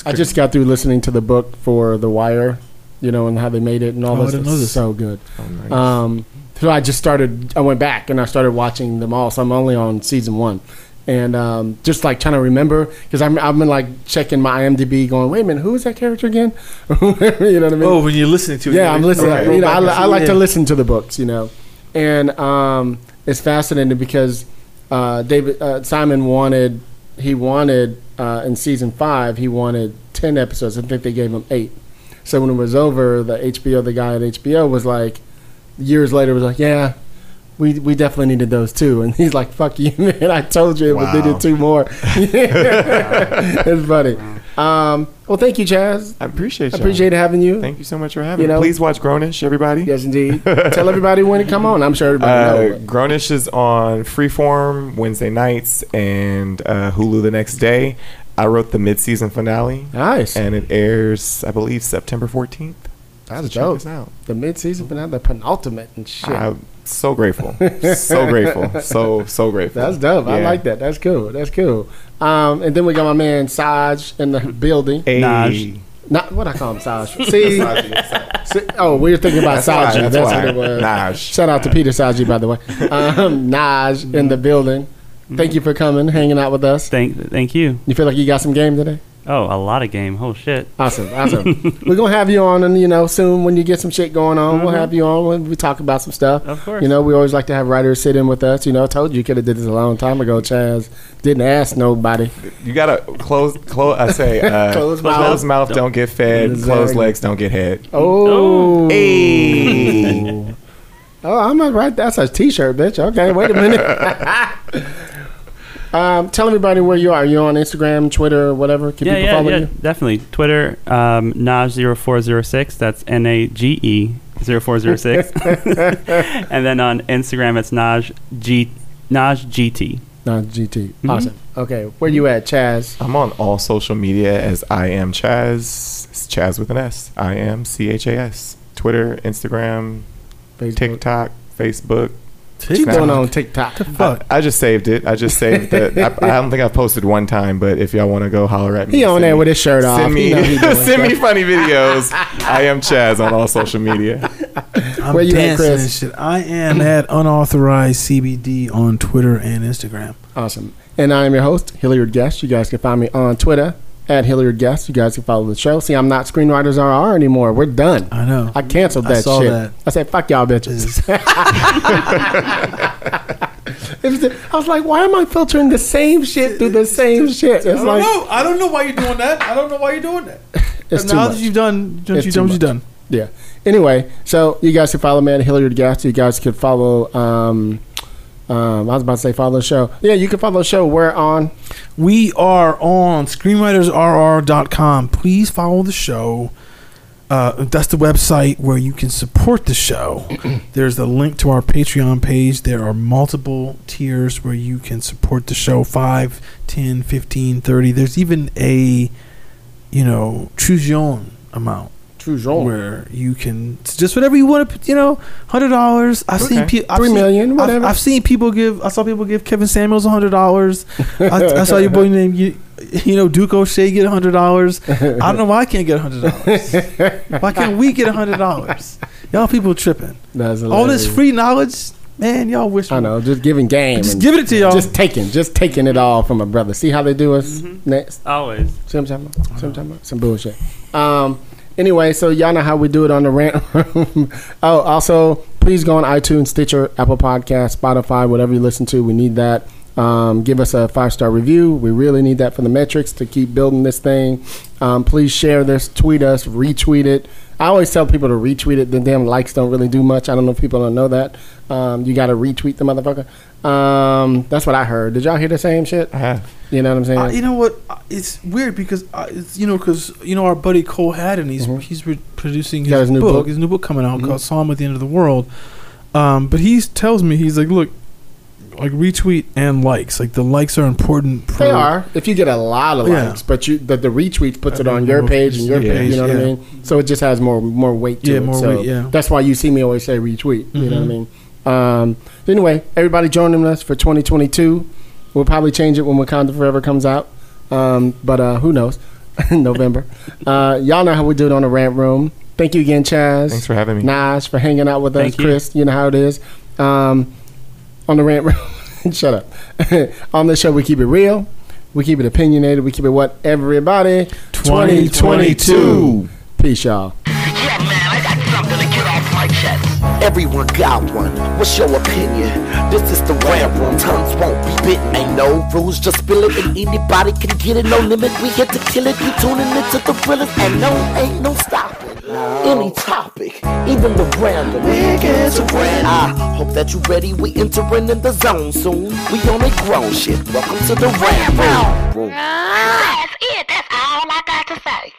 I just got through listening to the book for The Wire, you know, and how they made it and all Oh, I this. didn't know this. so good. Oh, nice. Um, so I just started. I went back and I started watching them all. So I'm only on season one, and um, just like trying to remember because I'm I've been like checking my IMDb, going, wait a minute, who is that character again? you know what I mean? Oh, when you're listening to it, yeah, I'm listening. okay. You know, I, I like to listen to the books. You know, and um, it's fascinating because uh, David uh, Simon wanted he wanted uh, in season five he wanted ten episodes. I think they gave him eight. So when it was over, the HBO the guy at HBO was like, years later was like, yeah. We, we definitely needed those too, and he's like, "Fuck you, man! I told you, but they did two more." it's funny. Um, well, thank you, Chaz. I appreciate I appreciate having you. Thank you so much for having You me. know- Please watch Grownish, everybody. Yes, indeed. Tell everybody when to come on. I'm sure everybody Uh, knows. Grownish is on Freeform Wednesday nights and uh, Hulu the next day. I wrote the mid-season finale, Nice. and it airs, I believe, September 14th. That's So check dope. us out. The mid-season finale, the penultimate and shit. I'm so grateful, so grateful, so so grateful. That's dope. I like that. That's cool. That's cool. Um, and then we got my man Saj in the building. Hey. Naj. Not what I call him, Saj. See, see- oh, we were thinking about That's Saji. that's That's, why. what it was. Naj. Shout out to Peter Saji, by the way. Um, Naj in the building. Thank you for coming, hanging out with us. Thank, thank you. You feel like you got some game today? Oh, a lot of game. Oh shit. Awesome, awesome. We're gonna have you on, and you know, soon when you get some shit going on, we'll have you on when we talk about some stuff. Of course. You know, we always like to have writers sit in with us. You know, I told you you could have did this a long time ago, Chaz. Didn't ask nobody. You gotta close, close. I say, uh, Closed closed mouth. mouth, don't get fed. Exactly. Closed legs don't get head. Oh, Hey. oh, I'm not right. That's a T-shirt, bitch. Okay, wait a minute. um, tell everybody where you are. You on Instagram, Twitter, whatever? Can yeah, people yeah, follow yeah, you? definitely. Twitter, um, Naj0406. That's N A G E 0406. and then on Instagram, it's Naj G Naj GT. No, GT. Mm-hmm. Awesome. Okay, where you at, Chaz? I'm on all social media as I am Chaz. It's Chaz with an S. I am C H A S. Twitter, Instagram, Facebook. TikTok, Facebook. What you doing on TikTok? Fuck. I just saved it. I just saved it. I, I don't think I've posted one time, but if y'all want to go holler at me, He on send there me- with his shirt off. Send He me, know he doing send me stuff. funny videos. I am Chaz on all social media. I'm Where you at, Chris? and shit. I am at unauthorized CBD on Twitter and Instagram. Awesome. And I am your host, Hilliard Guess. You guys can find me on Twitter at Hilliard Guess. You guys can follow the show. See, I'm not Screenwriters RR anymore. We're done. I know. I canceled I that saw shit. that. I said, fuck y'all bitches. It was the- I was like, why am I filtering the same shit through the same shit? It's like, I don't know why you're doing that. I don't know why you're doing that. it's too now much. that you've done, It's you've too done what you've much. done. Yeah. Anyway, so you guys can follow me at Hilliard Guess. You guys could follow, um, um, I was about to say follow the show. Yeah, you can follow the show. We're on. We are on screenwritersrr.com. Please follow the show. Uh, that's the website where you can support the show. There's a link to our Patreon page. There are multiple tiers where you can support the show 5, 10, 15, 30. There's even a, you know, choose your own amount True where you can just whatever you want to, you know, hundred dollars. I've seen Okay. people, Three million, whatever. I've, I've seen people give. I saw people give Kevin Samuels a hundred dollars. I, I saw your boy named you, you know, Duke O'Shea get a hundred dollars. I don't know why I can't get a hundred dollars. Why can't we get a hundred dollars? Y'all people tripping. That's All this free knowledge, man. Y'all wish. I know, just giving game. Just giving it to y'all. Just taking, just taking it all from a brother. See how they do us next. Always. See what I'm talking about? See what I'm talking about? Some bullshit. Um. Anyway, so y'all know how we do it on the rant oh, also, please go on iTunes, Stitcher, Apple Podcast, Spotify, whatever you listen to. We need that. Um, give us a five star review. We really need that for the metrics to keep building this thing. Um, please share this, tweet us, retweet it. I always tell people to retweet it. The damn likes don't really do much. I don't know if people don't know that. Um, you got to retweet the motherfucker. Um, that's what I heard. Did y'all hear the same shit? I have. You know what I'm saying? Uh, you know what? Uh, It's weird because uh, it's you know because you know our buddy Cole Haddon he's he's re- producing his, Got his new book, book. his new book coming out called Psalm at the End of the World. Um, but he tells me he's like, look, like retweet and likes. Like the likes are important. For, They are. If you get a lot of Yeah. likes, but you the, the retweets puts it Uh, on your page and your yeah, page. You know what I mean? So it just has more more weight to Yeah, it. more so weight, yeah. That's why you see me always say retweet. You know what I Mhm. mean? Um, anyway, everybody joining us for 2022. We'll probably change it when Wakanda Forever comes out. Um, but uh, who knows? November. Uh, y'all know how we do it on the rant room. Thank you again, Chaz. Thanks for having me. Nash for hanging out with us, you. Chris. You know how it is. Um, on the rant room, shut up. on this show, we keep it real, we keep it opinionated, we keep it what everybody 2022. Peace, y'all. Everyone got one. What's your opinion? This is the rap room. Tongues won't be bit. Ain't no rules. Just spill it and anybody can get it. No limit. We here to kill it. You tuning into the rillers, And no, ain't no stopping. Any topic, even the random. I hope that you ready. We entering in the zone soon. We on a grown shit. Welcome to the rap room. That's it. That's all I got to say.